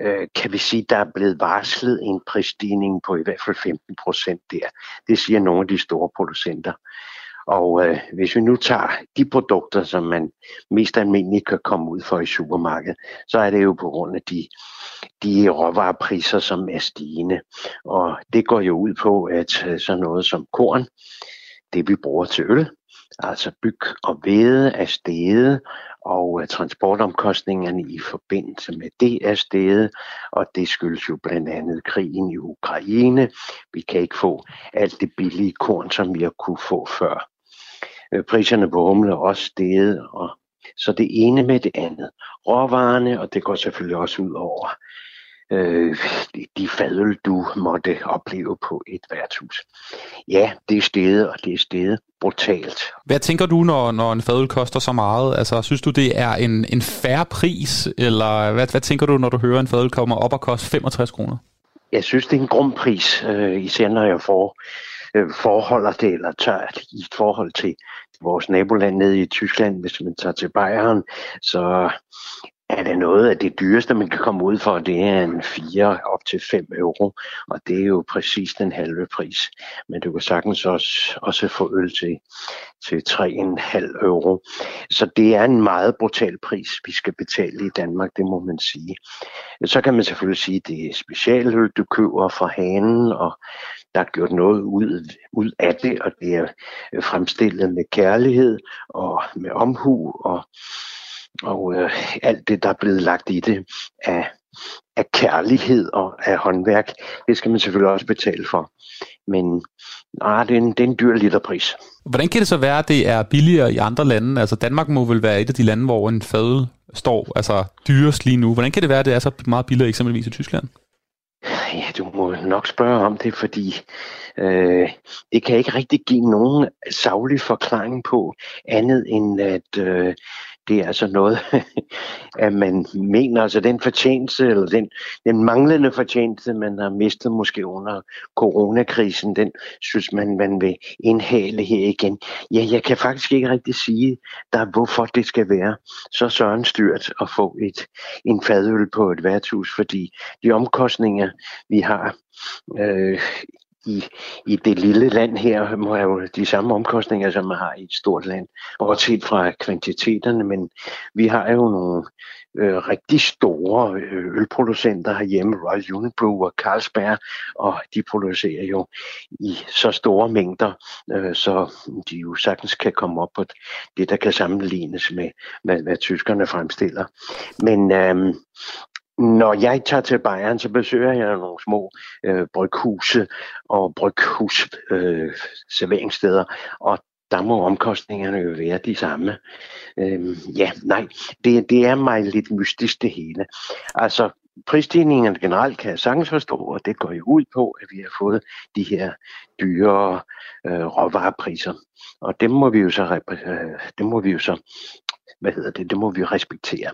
øh, kan vi sige, der er blevet varslet en prisstigning på i hvert fald 15 procent der. Det siger nogle af de store producenter. Og øh, hvis vi nu tager de produkter, som man mest almindeligt kan komme ud for i supermarkedet, så er det jo på grund af de, de råvarepriser, som er stigende. Og det går jo ud på, at øh, sådan noget som korn, det vi bruger til øl, altså byg og hvede er steget, og øh, transportomkostningerne i forbindelse med det er steget, og det skyldes jo blandt andet krigen i Ukraine. Vi kan ikke få alt det billige korn, som vi har kunne få før. Øh, priserne på humle også steget, og så det ene med det andet. Råvarerne, og det går selvfølgelig også ud over øh, de, de fadøl, du måtte opleve på et værtshus. Ja, det er steget, og det er steget brutalt. Hvad tænker du, når, når en fadøl koster så meget? Altså, synes du, det er en, en færre pris, eller hvad, hvad tænker du, når du hører, en fadøl kommer op og koster 65 kroner? Jeg synes, det er en grum pris, øh, især når jeg får øh, forholder det, eller tager i forhold til vores naboland nede i Tyskland, hvis man tager til Bayern, så er det noget af det dyreste, man kan komme ud for, det er en 4 op til 5 euro, og det er jo præcis den halve pris. Men du kan sagtens også, også få øl til, til 3,5 euro. Så det er en meget brutal pris, vi skal betale i Danmark, det må man sige. Så kan man selvfølgelig sige, at det er specialøl, du køber fra hanen, og der er gjort noget ud, ud af det, og det er fremstillet med kærlighed og med omhu og og øh, alt det, der er blevet lagt i det af, af kærlighed og af håndværk, det skal man selvfølgelig også betale for. Men nej, det, er en, det er en dyr literpris. Hvordan kan det så være, at det er billigere i andre lande? Altså Danmark må vel være et af de lande, hvor en fadøl står altså dyrest lige nu. Hvordan kan det være, at det er så meget billigere eksempelvis i Tyskland? Ja, du må nok spørge om det, fordi øh, det kan ikke rigtig give nogen savlig forklaring på andet end at øh, det er altså noget, at man mener, altså den fortjeneste, eller den, den manglende fortjeneste, man har mistet måske under coronakrisen, den synes man, man vil indhale her igen. Ja, jeg kan faktisk ikke rigtig sige, der hvorfor det skal være så søren styrt at få et, en fadøl på et værtshus, fordi de omkostninger, vi har øh, i, i det lille land her må have jo de samme omkostninger, som man har i et stort land, bortset fra kvantiteterne, men vi har jo nogle øh, rigtig store øh, ølproducenter herhjemme, Royal Unibrew og Carlsberg, og de producerer jo i så store mængder, øh, så de jo sagtens kan komme op på det, der kan sammenlignes med, med hvad tyskerne fremstiller. Men øh, når jeg tager til Bayern, så besøger jeg nogle små øh, bryghuse og bryghus øh, serveringssteder, og der må omkostningerne jo være de samme. Øhm, ja, nej, det, det er mig lidt mystisk det hele. Altså, prisstigningerne generelt kan jeg sagtens forstå, og det går jo ud på, at vi har fået de her dyre øh, råvarepriser. Og dem må vi jo så, øh, dem må vi jo så, hvad hedder det, det må vi jo respektere.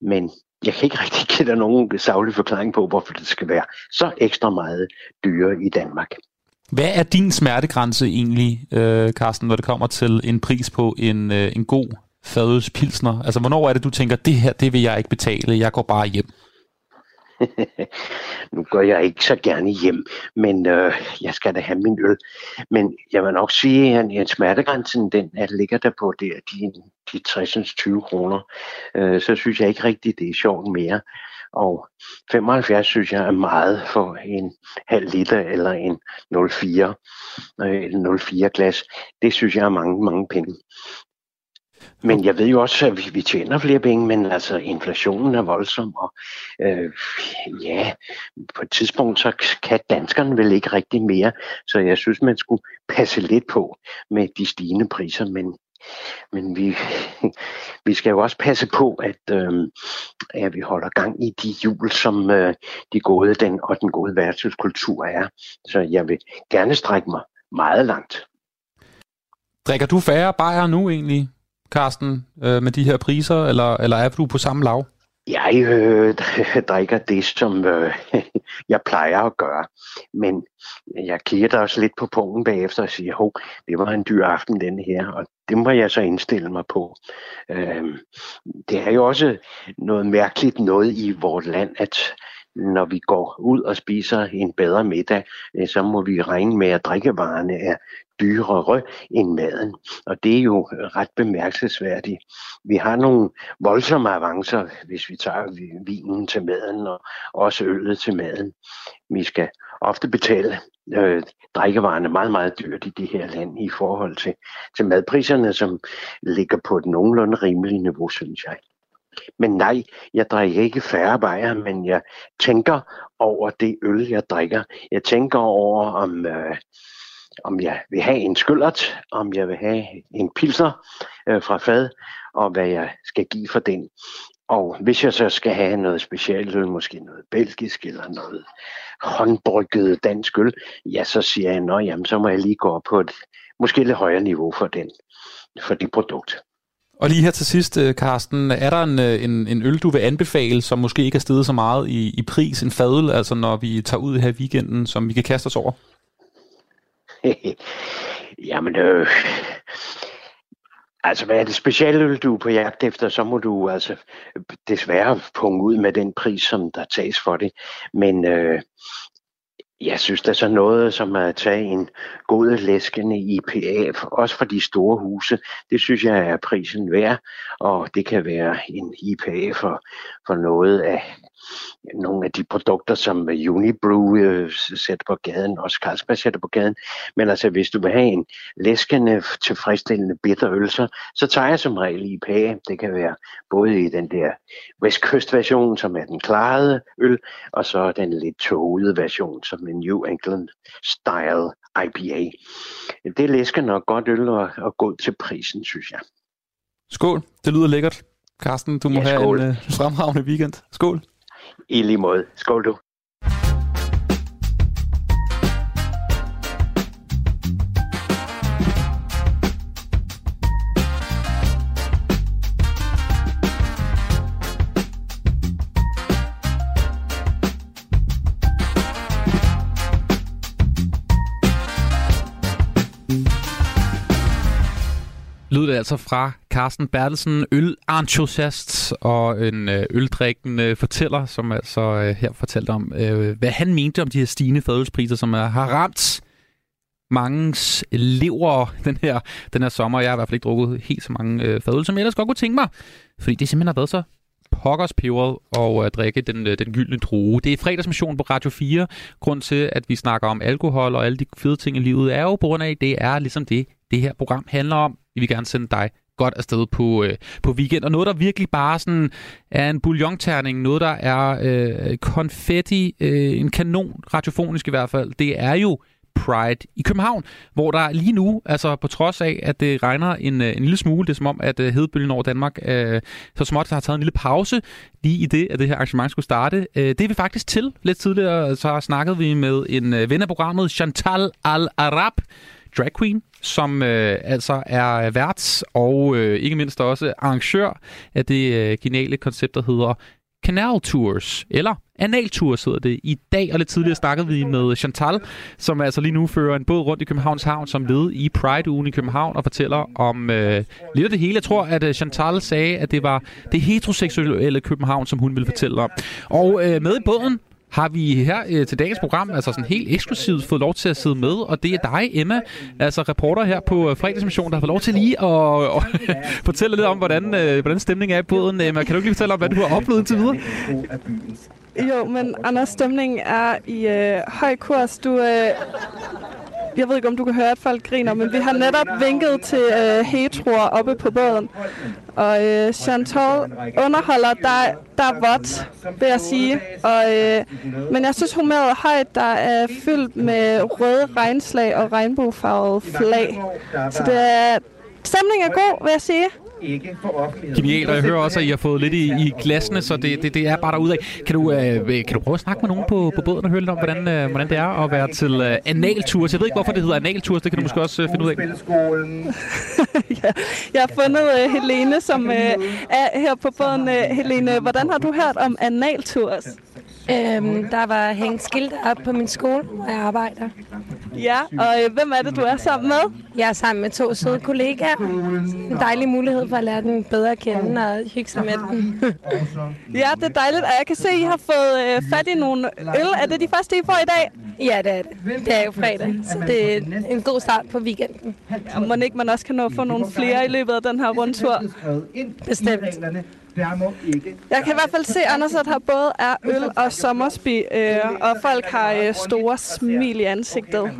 Men jeg kan ikke rigtig give dig nogen savlig forklaring på, hvorfor det skal være så ekstra meget dyre i Danmark. Hvad er din smertegrænse egentlig, øh, Carsten, når det kommer til en pris på en, øh, en god fadølspilsner? Altså, hvornår er det, du tænker, det her, det vil jeg ikke betale, jeg går bare hjem? nu går jeg ikke så gerne hjem, men øh, jeg skal da have min øl. Men jeg vil nok sige, at en smertegrænsen, den er, ligger der på der, de, de 60-20 kroner. Øh, så synes jeg ikke rigtigt, det er sjovt mere. Og 75 synes jeg er meget for en halv liter eller en 04, øh, en 04 glas. Det synes jeg er mange, mange penge. Men jeg ved jo også, at vi, vi tjener flere penge, men altså inflationen er voldsom, og øh, ja, på et tidspunkt så kan danskerne vel ikke rigtig mere, så jeg synes, man skulle passe lidt på med de stigende priser, men, men vi, vi skal jo også passe på, at, øh, at vi holder gang i de jul, som øh, de gode den og den gode værtshuskultur er. Så jeg vil gerne strække mig meget langt. Drikker du færre bajer nu egentlig, Carsten, øh, med de her priser, eller, eller er du på samme lav? Jeg øh, drikker det, som øh, jeg plejer at gøre. Men jeg kigger da også lidt på punkten bagefter og siger, hov, det var en dyr aften den her, og det må jeg så indstille mig på. Øh, det er jo også noget mærkeligt noget i vores land, at når vi går ud og spiser en bedre middag, øh, så må vi regne med, at drikkevarerne er dyrere end maden. Og det er jo ret bemærkelsesværdigt. Vi har nogle voldsomme avancer, hvis vi tager vinen til maden og også øllet til maden. Vi skal ofte betale øh, drikkevarerne meget, meget dyrt i det her land i forhold til, til madpriserne, som ligger på et nogenlunde rimeligt niveau, synes jeg. Men nej, jeg drikker ikke færre bajer, men jeg tænker over det øl, jeg drikker. Jeg tænker over, om, øh, om jeg vil have en skyllert, om jeg vil have en pilsner øh, fra fad, og hvad jeg skal give for den. Og hvis jeg så skal have noget specielt øl, måske noget belgisk eller noget håndbrygget dansk øl, ja, så siger jeg, at så må jeg lige gå op på et måske lidt højere niveau for den, for det produkt. Og lige her til sidst, øh, Karsten, Carsten, er der en, øh, en, en øl, du vil anbefale, som måske ikke er steget så meget i, i pris, en fadøl, altså når vi tager ud her i weekenden, som vi kan kaste os over? Jamen, øh, altså hvad er det specialøl, du er på jagt efter, så må du altså desværre punge ud med den pris, som der tages for det. Men øh, jeg synes, der er så noget som at tage en god læskende IPA, også for de store huse. Det synes jeg er prisen værd, og det kan være en IPA for, for noget af nogle af de produkter, som Unibrew øh, sætter på gaden, også Carlsberg sætter på gaden. Men altså, hvis du vil have en læskende, tilfredsstillende bitterøl, så, så tager jeg som regel IPA. Det kan være både i den der vestkystversion, som er den klarede øl, og så den lidt tågede version, som en New England Style IPA. Det læsker nok godt øl og, og god til prisen, synes jeg. Skål, det lyder lækkert. Carsten, du må Ja, have en øh, fremragende weekend. Skål. I lige måde. Skål du. Altså fra Carsten Bertelsen, ølentusiast og en øh, øldrikkende fortæller, som altså øh, her fortalte om, øh, hvad han mente om de her stigende fadølspriser, som har ramt mangens lever den her, den her sommer. Jeg har i hvert fald ikke drukket helt så mange øh, fadøl, som jeg ellers godt kunne tænke mig, fordi det simpelthen har været så pokkers peberet og at drikke den, øh, den gyldne drue. Det er fredagsmission på Radio 4. Grund til, at vi snakker om alkohol og alle de fede ting i livet, er jo på grund af, det er ligesom det, det her program handler om. Vi vil gerne sende dig godt afsted på, øh, på weekend. Og noget, der virkelig bare sådan er en bouillonterning, noget, der er øh, konfetti, øh, en kanon, radiofonisk i hvert fald, det er jo Pride i København, hvor der lige nu, altså på trods af, at det regner en, øh, en lille smule, det er som om, at øh, hedebølgen over Danmark øh, så småt har taget en lille pause lige i det, at det her arrangement skulle starte. Øh, det er vi faktisk til. Lidt tidligere så snakkede vi med en øh, ven af programmet, Chantal Al-Arab, drag queen, som øh, altså er vært og øh, ikke mindst også arrangør af det øh, geniale koncept, der hedder Canal Tours, eller Anal Tours hedder det i dag, og lidt tidligere snakkede vi med Chantal, som altså lige nu fører en båd rundt i Københavns Havn som led i Pride-ugen i København, og fortæller om øh, lidt af det hele. Jeg tror, at øh, Chantal sagde, at det var det heteroseksuelle København, som hun ville fortælle om. Og øh, med i båden har vi her øh, til dagens program, altså sådan helt eksklusivt, fået lov til at sidde med, og det er dig, Emma, altså reporter her på øh, fredagsmission, der har fået lov til lige at, og, fortælle lidt om, hvordan, øh, hvordan stemningen er i båden. Emma, kan du ikke lige fortælle om, hvad du har oplevet indtil videre? Jo, men Anders, stemningen er i øh, høj kurs. Du, øh, jeg ved ikke, om du kan høre, at folk griner, men vi har netop vinket til øh, heteroer oppe på båden. Og øh, Chantal underholder, der, der er vådt, vil jeg sige. Og, øh, men jeg synes, humøret er højt, der er fyldt med røde regnslag og regnbuefarvede flag. Så det er, stemningen er god, vil jeg sige ikke for offentligheden. Genialt, og jeg hører også, at I har fået lidt i, i glasene, så det, det, det er bare derudad. Kan du, øh, kan du prøve at snakke med nogen på, på båden og høre lidt om, hvordan, øh, hvordan det er at være til øh, analtours? Jeg ved ikke, hvorfor det hedder analtours, det kan du måske også øh, finde ud af. ja, jeg har fundet øh, Helene, som øh, er her på båden. Øh, Helene, hvordan har du hørt om analtours? Øhm, der var hængt skilte op på min skole, hvor jeg arbejder. Ja, og øh, hvem er det, du er sammen med? Jeg er sammen med to søde kollegaer. En dejlig mulighed for at lære den bedre at kende og hygge sig med den. Ja, det er dejligt, og jeg kan se, at I har fået øh, fat i nogle øl. Er det de første, I får i dag? Ja, det er det. Det er jo fredag, så det er en god start på weekenden. Ja, må ikke man også kan nå at få nogle flere i løbet af den her rundtur? Bestemt. Der må ikke. Jeg kan i hvert fald se, Anders, at her både er øl og sommersby, øh, og folk har øh, store smil i ansigtet.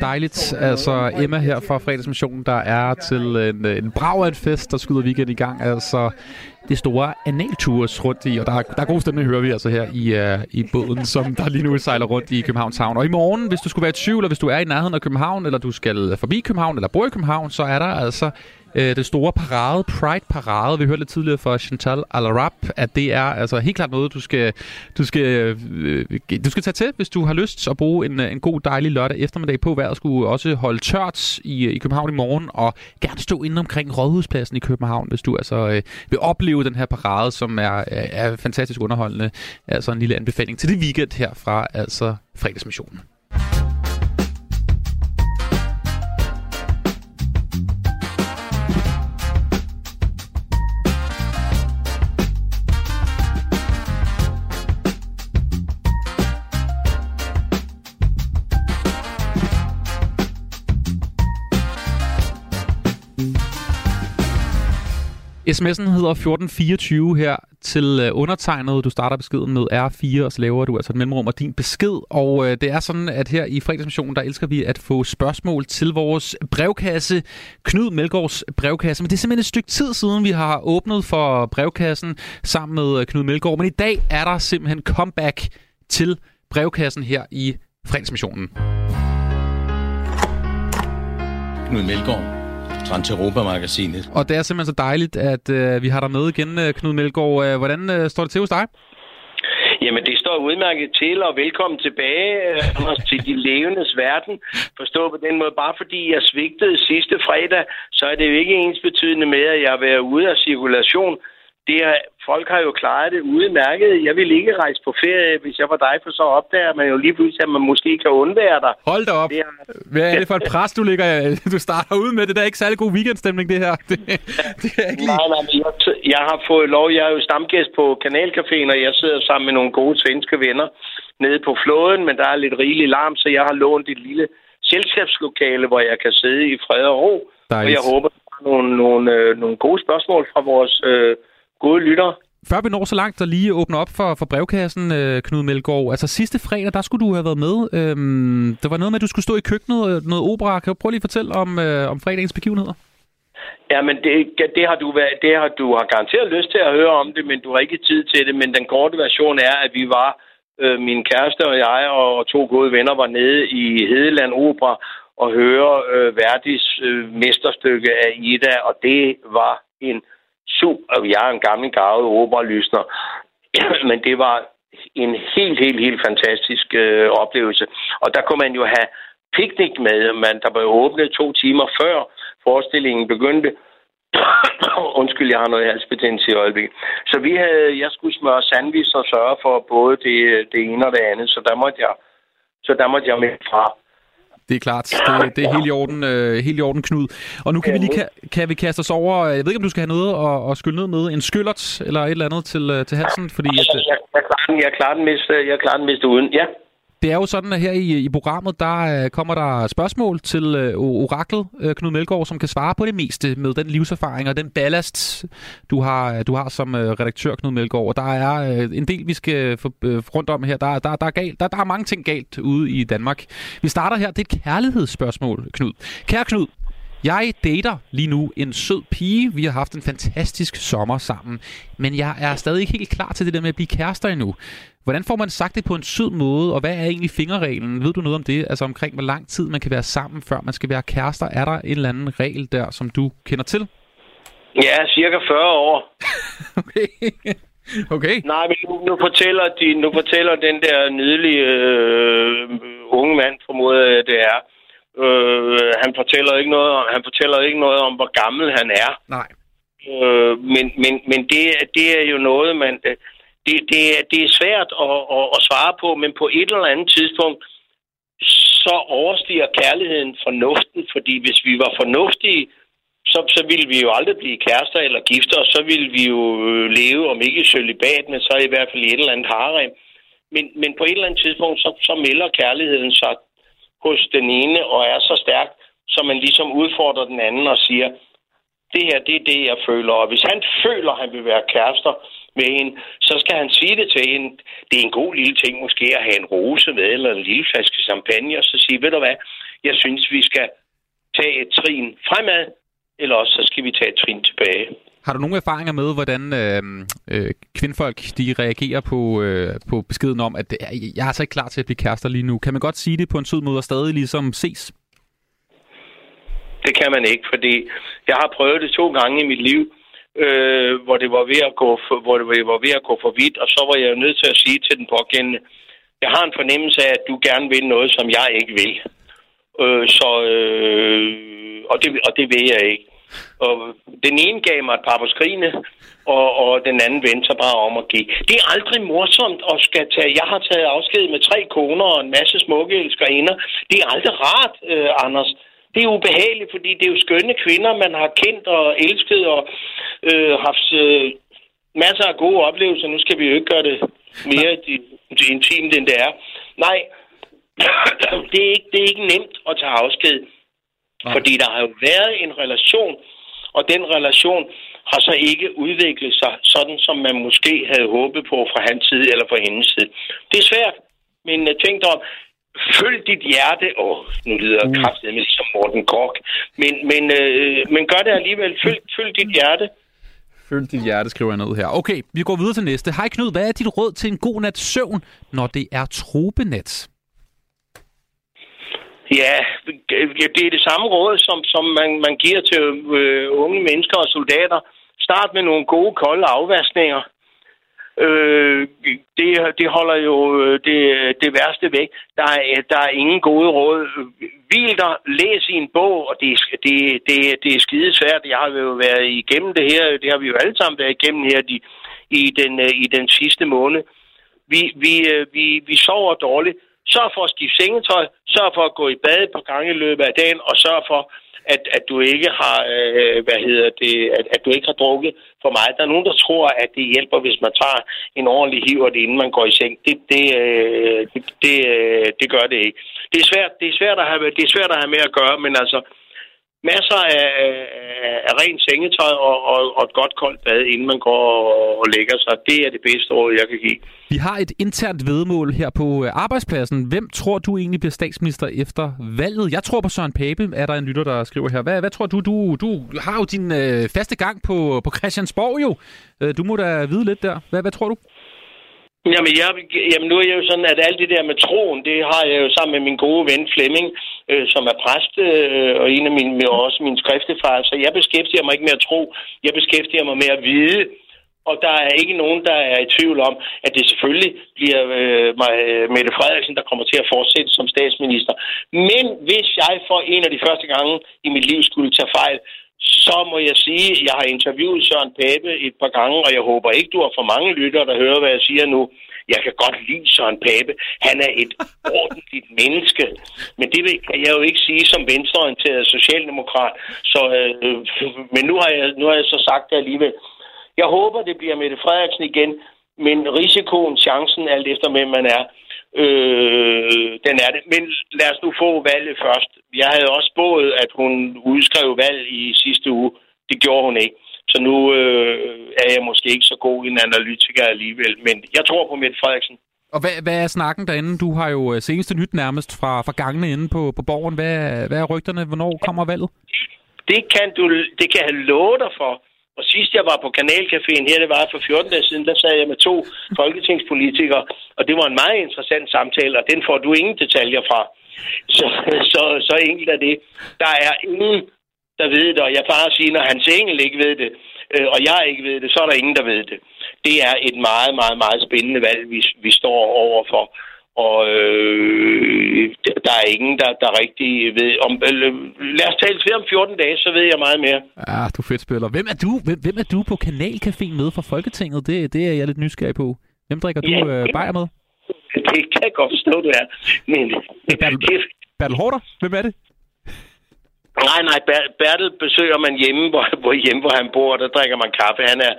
Dejligt. Altså Emma her fra fredagsmissionen, der er til en, en brav af en fest, der skyder weekend i gang. Altså det store analtours rundt i, og der er, der er god stemning, hører vi altså her i, uh, i båden, som der lige nu sejler rundt i Københavns Havn. Og i morgen, hvis du skulle være i tvivl, og hvis du er i nærheden af København, eller du skal forbi København, eller bor i København, så er der altså øh, det store parade, Pride-parade. Vi hørte lidt tidligere fra Chantal Alarab, at det er altså helt klart noget, du skal, du skal, øh, du skal tage til, hvis du har lyst at bruge en, øh, en god, dejlig lørdag eftermiddag på. Vejret skulle også holde tørt i, øh, i København i morgen, og gerne stå inde omkring Rådhuspladsen i København, hvis du altså øh, vil opleve den her parade, som er, er fantastisk underholdende. Altså en lille anbefaling til det weekend her fra altså fredagsmissionen. SMS'en hedder 1424 her til øh, undertegnet. Du starter beskeden med R4, og så laver du altså et mellemrum og din besked. Og øh, det er sådan, at her i fredagsmissionen, der elsker vi at få spørgsmål til vores brevkasse. Knud Melgaards brevkasse. Men det er simpelthen et stykke tid siden, vi har åbnet for brevkassen sammen med øh, Knud Melgaard. Men i dag er der simpelthen comeback til brevkassen her i fredagsmissionen. Knud Melgaard, Transeuropa-magasinet. Og det er simpelthen så dejligt, at øh, vi har dig med igen, øh, Knud Melgaard. Øh, Hvordan øh, står det til hos dig? Jamen, det står udmærket til, og velkommen tilbage, øh, Anders, til de levendes verden. Forstå på den måde, bare fordi jeg svigtede sidste fredag, så er det jo ikke ens betydende med, at jeg har været ude af cirkulation. Det er, folk har jo klaret det udmærket. Jeg vil ikke rejse på ferie, hvis jeg var dig, for så opdager man jo lige pludselig, at man måske kan undvære dig. Hold da op. Det er, Hvad er det for et pres, du, ligger, du starter ud med? Det der er ikke særlig god weekendstemning, det her. Det, det er ikke lige... Nej, nej, jeg, jeg har fået lov. Jeg er jo stamgæst på Kanalcaféen, og jeg sidder sammen med nogle gode svenske venner nede på flåden, men der er lidt rigelig larm, så jeg har lånt et lille selskabslokale, hvor jeg kan sidde i fred og ro. Dejligt. Og jeg håber, der er nogle, nogle, øh, nogle gode spørgsmål fra vores øh, gode lyttere. Før vi når så langt og lige åbner op for, for brevkassen, øh, Knud Melgaard. Altså sidste fredag, der skulle du have været med. Øhm, der var noget med, at du skulle stå i køkkenet og noget opera. Kan du prøve lige at fortælle om, øh, om fredagens begivenheder? Ja, men det, det, har du, været- det har du har garanteret lyst til at høre om det, men du har ikke tid til det. Men den korte version er, at vi var øh, min kæreste og jeg og to gode venner var nede i Hedeland Opera og høre øh, Verdis øh, mesterstykke af Ida, og det var en super... Jeg er en gammel gavet operalysner, men det var en helt, helt, helt fantastisk øh, oplevelse. Og der kunne man jo have piknik med. Man, der blev åbnet to timer før forestillingen begyndte. Undskyld, jeg har noget halsbetændelse i øjeblikket. Så vi havde, jeg skulle smøre sandwich og sørge for både det, det ene og det andet, så der måtte jeg, så der måtte jeg med fra. Det er klart. Det, det er helt i orden, øh, helt i orden, Knud. Og nu kan vi lige kan, kan vi kaste os over... Jeg ved ikke, om du skal have noget at, at skylle ned med. En skyllert eller et eller andet til, øh, til halsen, fordi... At, øh, Jeg, jeg, klarer den, jeg klarer den mest, jeg klarer den mest uden. Ja. Det er jo sådan, at her i, i programmet, der øh, kommer der spørgsmål til øh, oraklet øh, Knud Melgaard, som kan svare på det meste med den livserfaring og den ballast, du har, du har som øh, redaktør, Knud Melgaard. Og der er øh, en del, vi skal øh, få øh, rundt om her. Der, der, der, er galt, der, der er mange ting galt ude i Danmark. Vi starter her. Det er et kærlighedsspørgsmål, Knud. Kære Knud, jeg dater lige nu en sød pige. Vi har haft en fantastisk sommer sammen. Men jeg er stadig ikke helt klar til det der med at blive kærester endnu. Hvordan får man sagt det på en sød måde, og hvad er egentlig fingerreglen? Ved du noget om det? Altså omkring, hvor lang tid man kan være sammen, før man skal være kærester? Er der en eller anden regel der, som du kender til? Ja, cirka 40 år. Okay. Nej, men nu, nu, fortæller de, nu fortæller den der nydelige øh, unge mand, formoder jeg, det er. Øh, han fortæller ikke noget om, han fortæller ikke noget om, hvor gammel han er. Nej. Øh, men men, men det, er- det er jo noget, man... Det, det, er- det er svært at, at, at svare på, men på et eller andet tidspunkt, så overstiger kærligheden fornuften, fordi hvis vi var fornuftige, så, så ville vi jo aldrig blive kærester eller gifter, og så ville vi jo øh, leve, om ikke i cølibat, men så i hvert fald i et eller andet harem. Men, men på et eller andet tidspunkt, så, så melder kærligheden sig hos den ene og er så stærk, så man ligesom udfordrer den anden og siger, det her, det er det, jeg føler. Og hvis han føler, at han vil være kærester med hende, så skal han sige det til hende. Det er en god lille ting måske at have en rose med, eller en lille flaske champagne, og så sige, ved du hvad, jeg synes, vi skal tage et trin fremad, eller også så skal vi tage et trin tilbage. Har du nogle erfaringer med, hvordan øh, øh, kvindfolk de reagerer på, øh, på beskeden om, at øh, jeg er så ikke klar til at blive kærester lige nu? Kan man godt sige det på en sød måde og stadig ligesom ses? Det kan man ikke, fordi jeg har prøvet det to gange i mit liv, øh, hvor det var ved at gå for, hvor det var ved at gå for vidt, og så var jeg nødt til at sige til den pågældende, jeg har en fornemmelse af, at du gerne vil noget, som jeg ikke vil. Øh, så, øh, og, det, og det vil jeg ikke. Og den ene gav mig et par på skrigene, og, og den anden vendte sig bare om at give. Det er aldrig morsomt at skal tage... Jeg har taget afsked med tre koner og en masse smukke elskerinder. Det er aldrig rart, øh, Anders. Det er ubehageligt, fordi det er jo skønne kvinder, man har kendt og elsket og øh, haft øh, masser af gode oplevelser. Nu skal vi jo ikke gøre det mere intimt, end det er. Nej, det er, ikke, det er ikke nemt at tage afsked. Fordi der har jo været en relation, og den relation har så ikke udviklet sig sådan, som man måske havde håbet på fra hans side eller fra hendes side. Det er svært, men tænk dig om, følg dit hjerte. Åh, oh, nu lyder jeg kraftigt med som Morten Kork. Men, men, øh, men gør det alligevel. Følg, følg dit hjerte. Følg dit hjerte, skriver jeg ned her. Okay, vi går videre til næste. Hej Knud, hvad er dit råd til en god nats søvn, når det er trobenat? Ja, det er det samme råd, som, som man, man giver til øh, unge mennesker og soldater. Start med nogle gode, kolde afvaskninger. Øh, det, det holder jo øh, det, det værste væk. Der er, der er ingen gode råd. Hvil dig, læs i en bog, og det, det, det, det er skide svært. Jeg har jo været igennem det her, det har vi jo alle sammen været igennem her de, i, den, øh, i den sidste måned. Vi, vi, øh, vi, vi sover dårligt. Sørg for at skifte sengetøj. Sørg for at gå i bad på gange i løbet af dagen. Og sørg for, at, at du ikke har, øh, hvad hedder det, at, at du ikke har drukket for meget. Der er nogen, der tror, at det hjælper, hvis man tager en ordentlig hiv, og det inden man går i seng. Det, det, øh, det, det, øh, det gør det ikke. Det er svært, det er svært at have, det er svært at have med at gøre, men altså, masser af, af, af rent sengetøj og, og, og et godt koldt bad, inden man går og, og lægger sig. Det er det bedste råd, jeg kan give. Vi har et internt vedmål her på øh, arbejdspladsen. Hvem tror du egentlig bliver statsminister efter valget? Jeg tror på Søren Pape, er der en lytter, der skriver her. Hvad, hvad tror du? Du, du har jo din øh, faste gang på, på Christiansborg jo. Øh, Du må da vide lidt der. Hvad, hvad tror du? Jamen, jeg, jamen, nu er jeg jo sådan, at alt det der med troen, det har jeg jo sammen med min gode ven Flemming, øh, som er præst, øh, og en af mine, med også min skriftefar. Så jeg beskæftiger mig ikke med at tro, jeg beskæftiger mig med at vide. Og der er ikke nogen, der er i tvivl om, at det selvfølgelig bliver øh, mig, øh, Mette Frederiksen, der kommer til at fortsætte som statsminister. Men hvis jeg for en af de første gange i mit liv skulle tage fejl, så må jeg sige, at jeg har interviewet Søren Pape et par gange, og jeg håber ikke, du har for mange lyttere, der hører, hvad jeg siger nu. Jeg kan godt lide Søren Pape. Han er et ordentligt menneske. Men det kan jeg jo ikke sige som venstreorienteret socialdemokrat. Så, øh, men nu har, jeg, nu har jeg så sagt det alligevel. Jeg håber, det bliver Mette Frederiksen igen, men risikoen, chancen, alt efter hvem man er, øh, den er det. Men lad os nu få valget først. Jeg havde også spået, at hun udskrev valg i sidste uge. Det gjorde hun ikke. Så nu øh, er jeg måske ikke så god en analytiker alligevel. Men jeg tror på Mette Frederiksen. Og hvad, hvad er snakken derinde? Du har jo øh, seneste nyt nærmest fra, fra gangene inde på, på borgen. Hvad, hvad er rygterne? Hvornår kommer valget? Det kan, du, det kan jeg love dig for. Og sidst jeg var på Kanalcaféen her, det var for 14 dage siden, der sad jeg med to folketingspolitikere, og det var en meget interessant samtale, og den får du ingen detaljer fra. Så, så, så enkelt er det. Der er ingen, der ved det, og jeg bare siger, når hans engel ikke ved det, øh, og jeg ikke ved det, så er der ingen, der ved det. Det er et meget, meget, meget spændende valg, vi, vi står overfor. Og øh, der er ingen, der, der rigtig ved om... Øh, lad os tale flere om 14 dage, så ved jeg meget mere. Ja, du fedt spiller. Hvem er du, hvem, hvem er du på Kanalcaféen med fra Folketinget? Det, det er jeg lidt nysgerrig på. Hvem drikker du Ja, øh, bajer med? Det kan jeg godt forstå, du er. Men Bertel, Bertel Hårder? Hvem er det? Nej, nej, Ber- Bertel besøger man hjemme hvor, hvor, hjemme, hvor han bor, og der drikker man kaffe. Han er,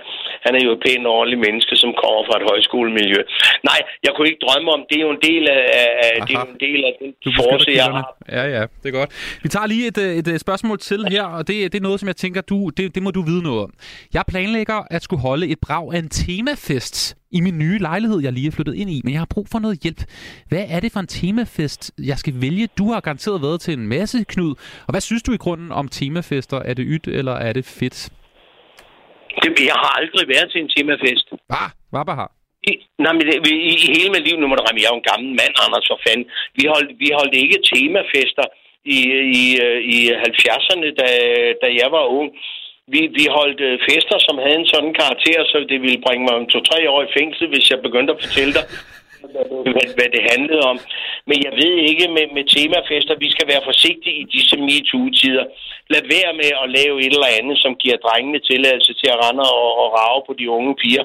han er jo et pænt ordentligt menneske, som kommer fra et højskolemiljø. Nej, jeg kunne ikke drømme om, det er jo en del af, af det er jo en del af den force, jeg har. Ja, ja, det er godt. Vi tager lige et, øh, et, et spørgsmål til her, og det, det er noget, som jeg tænker, du, det, det må du vide noget om. Jeg planlægger at skulle holde et brag af en temafest i min nye lejlighed, jeg lige er flyttet ind i, men jeg har brug for noget hjælp. Hvad er det for en temafest, jeg skal vælge? Du har garanteret været til en masse, Knud. Og hvad synes du i grunden om temafester? Er det ydt, eller er det fedt? Det, jeg har aldrig været til en temafest. Ah, hvad har? I, nej, men det, i, i hele mit liv, nu må du ramme, jeg er jo en gammel mand, Anders, for fanden. Vi holdt, vi holdt ikke temafester i, i, øh, i 70'erne, da, da jeg var ung. Vi, vi holdt øh, fester, som havde en sådan karakter, så det ville bringe mig om to-tre år i fængsel, hvis jeg begyndte at fortælle dig, hvad, hvad det handlede om. Men jeg ved ikke med, med temafester, vi skal være forsigtige i disse MeToo-tider. Lad være med at lave et eller andet, som giver drengene tilladelse til at rende og, og rave på de unge piger.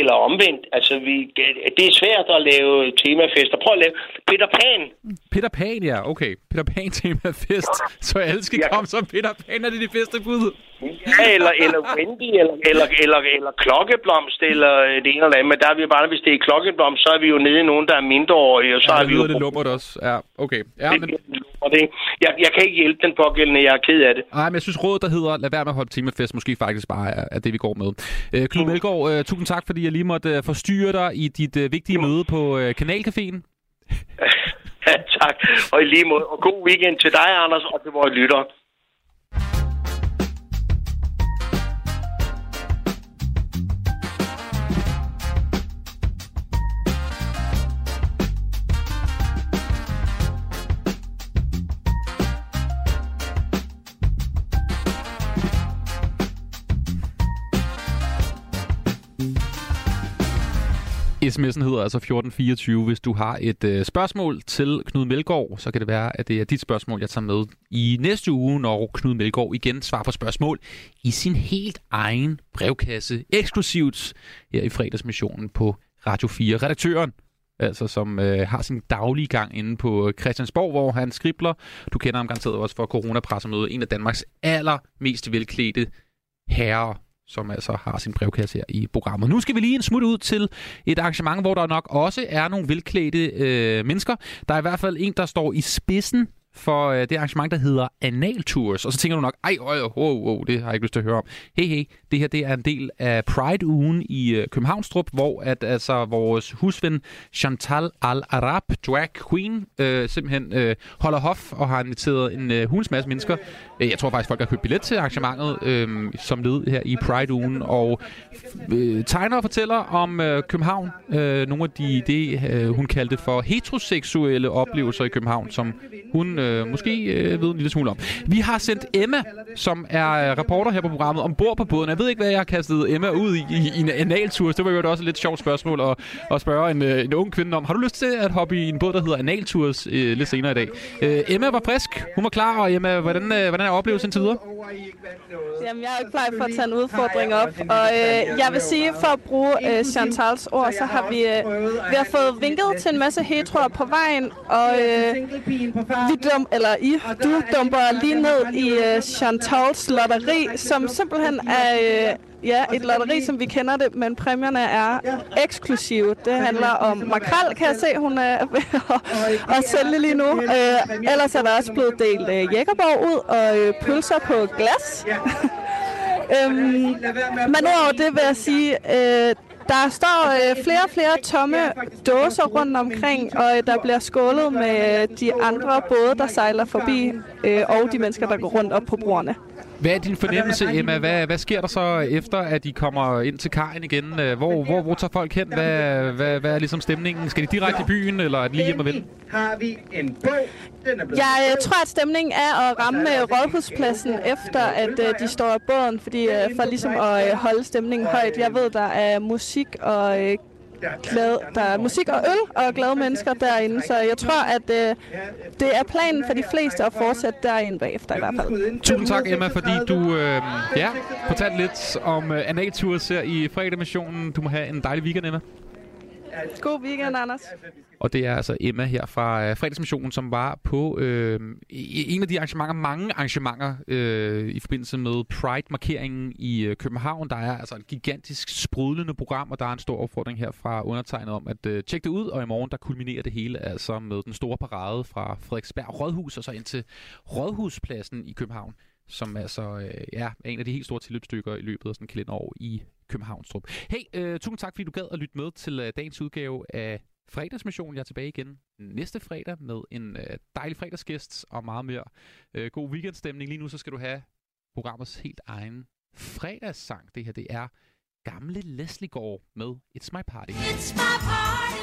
Eller omvendt. Altså, vi, det er svært at lave temafester. Prøv at lave Peter Pan. Peter Pan, ja, okay. Peter Pan temafest. Så alle skal Ja. komme som Peter Pan er det de bedste bud. Ja, eller, eller Wendy, eller, eller, eller, eller Klokkeblomst, eller øh, det ene eller andet. Men der er vi bare, hvis det er Klokkeblomst, så er vi jo nede i nogen, der er mindreårige, og så Ja, er det vi jo... lidt lummert også. Ja, okay. Ja, men, det, jeg, jeg kan ikke hjælpe den pågældende, jeg er ked af det. nej, men jeg synes rådet, der hedder, lad være med at holde temafest, måske faktisk bare er, er det, vi går med. Øh, Knud Melgaard, øh, tusind tak, fordi jeg lige måtte øh, forstyrre dig i dit øh, vigtige møde på øh, Kanalcaféen. Ja, tak. Og i lige måde. Og god weekend til dig, Anders, og til vores lyttere. SMS'en hedder altså 1424. Hvis du har et øh, spørgsmål til Knud Melgaard, så kan det være, at det er dit spørgsmål, jeg tager med i næste uge, når Knud Melgaard igen svarer på spørgsmål i sin helt egen brevkasse, eksklusivt her i fredagsmissionen på Radio 4. Redaktøren, altså som øh, har sin daglige gang inde på øh, Christiansborg, hvor han skribler. Du kender ham garanteret også for coronapressemøde. En af Danmarks allermest velklædte herrer, som altså har sin brevkasse her i programmet. Nu skal vi lige en smut ud til et arrangement, hvor der nok også er nogle velklædte øh, mennesker. Der er i hvert fald en, der står i spidsen for øh, det arrangement, der hedder Anal Tours. Og så tænker du nok, ej, øj, wow, wow, det har jeg ikke lyst til at høre om. Hey, hey, det her det er en del af Pride-ugen i øh, Københavnstrup, hvor at, altså, vores husven Chantal Al-Arab, drag queen, øh, simpelthen øh, holder hof og har inviteret en øh, hulens masse mennesker. Øh, Jeg tror faktisk, folk har købt billet til arrangementet øh, som led her i Pride-ugen. Og øh, tegner og fortæller om øh, København. Øh, nogle af de, det, øh, hun kaldte for heteroseksuelle oplevelser i København, som hun øh, måske øh, ved en lille smule om. Vi har sendt Emma, som er øh, reporter her på programmet, ombord på båden. Jeg ved ikke, hvad jeg har kastet Emma ud i, i, i en analtur. Det var jo også et lidt sjovt spørgsmål at, at spørge en, øh, en ung kvinde om. Har du lyst til at hoppe i en båd, der hedder Analtours øh, lidt senere i dag? Øh, Emma var frisk. Hun var klar. Og Emma, hvordan, øh, hvordan er oplevelsen indtil videre? Jamen, jeg er jo ikke bleg for at tage en udfordring op. Og øh, jeg vil sige, for at bruge øh, Chantals ord, så har vi, øh, vi har fået vinket til en masse heteroer på vejen, og øh, vi dum, eller I, du dumper lige ned i øh, Chantals lotteri, som simpelthen er øh, ja, et lotteri, som vi kender det, men præmierne er eksklusive. Det handler om makrel, kan jeg se, hun er ved at, sælge lige nu. Øh, ellers er der også blevet delt øh, Jækkerborg ud og øh, pølser på glas. øhm, men udover det vil jeg sige, øh, der står øh, flere og flere tomme dåser rundt omkring, og øh, der bliver skålet med øh, de andre både, der sejler forbi, øh, og de mennesker, der går rundt op på broerne. Hvad er din fornemmelse, Emma? Hvad, hvad sker der så efter, at de kommer ind til kajen igen? Øh, Hvor, hvor, hvor tager folk hen? Hvad, hvad, hvad er ligesom stemningen? Skal de direkte i byen, eller er det lige hjem og vende? har vi en bog. Den er blevet Jeg øh, tror, at stemningen er at ramme øh, rådhuspladsen efter, at øh, de står af båden, fordi øh, for ligesom at øh, holde stemningen højt. Jeg ved, der er musik og øh, glade, der er musik og øl og glade mennesker derinde, så jeg tror, at øh, det er planen for de fleste at fortsætte derinde bagefter i hvert fald. Tusind tak, Emma, fordi du øh, ja, fortalte lidt om øh, analtours her i fredagsmissionen. Du må have en dejlig weekend, Emma. God weekend, Anders. Og det er altså Emma her fra øh, fredagsmissionen, som var på øh, en af de arrangementer, mange arrangementer øh, i forbindelse med Pride-markeringen i øh, København. Der er altså et gigantisk sprudlende program, og der er en stor opfordring her fra undertegnet om at øh, tjekke det ud. Og i morgen, der kulminerer det hele altså med den store parade fra Frederiksberg Rådhus og så ind til Rådhuspladsen i København som altså øh, ja, er en af de helt store tilløbsstykker i løbet af sådan en kalenderår i Københavnstrup. Hey, øh, tusind tak, fordi du gad at lytte med til øh, dagens udgave af Fredagsmission. Jeg er tilbage igen næste fredag med en øh, dejlig fredagsgæst og meget mere øh, god weekendstemning. Lige nu så skal du have programmets helt egen fredagssang. Det her, det er gamle Leslie Gård med It's My Party. It's my party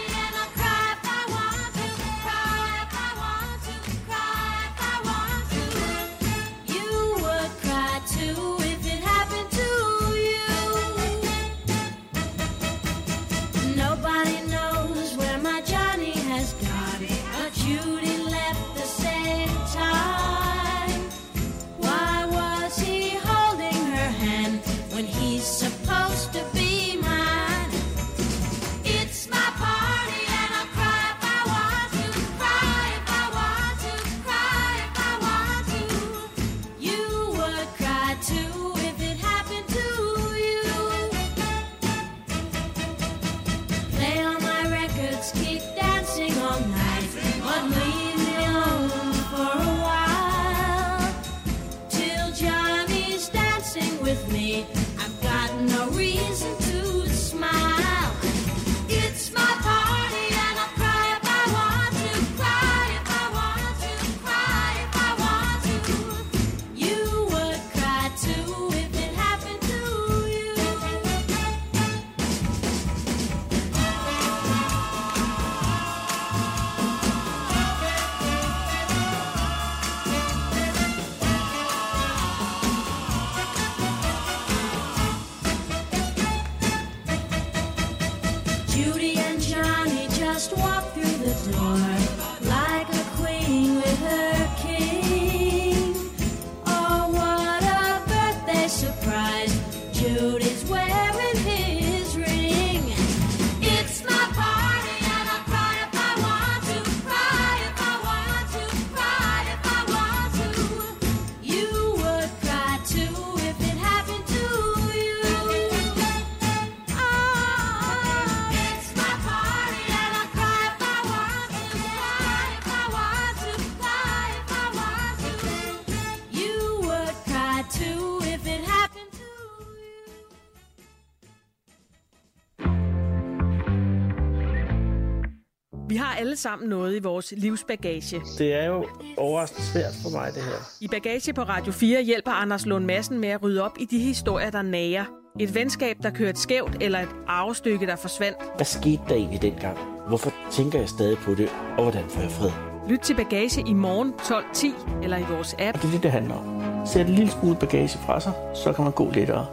alle sammen noget i vores livsbagage. Det er jo overraskende svært for mig, det her. I Bagage på Radio 4 hjælper Anders Lund Madsen med at rydde op i de historier, der nager. Et venskab, der kørte skævt, eller et arvestykke, der forsvandt. Hvad skete der egentlig dengang? Hvorfor tænker jeg stadig på det, og hvordan får jeg fred? Lyt til Bagage i morgen 12.10 eller i vores app. Og det er det, det handler om. Sæt en lille smule bagage fra sig, så kan man gå lettere.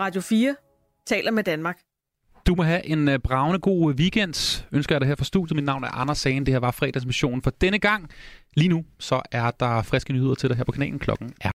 Radio 4 taler med Danmark. Du må have en øh, bravende god øh, weekend. Ønsker jeg dig her fra studiet. Mit navn er Anders Sagen. Det her var fredagsmissionen for denne gang. Lige nu så er der friske nyheder til dig her på kanalen. Klokken er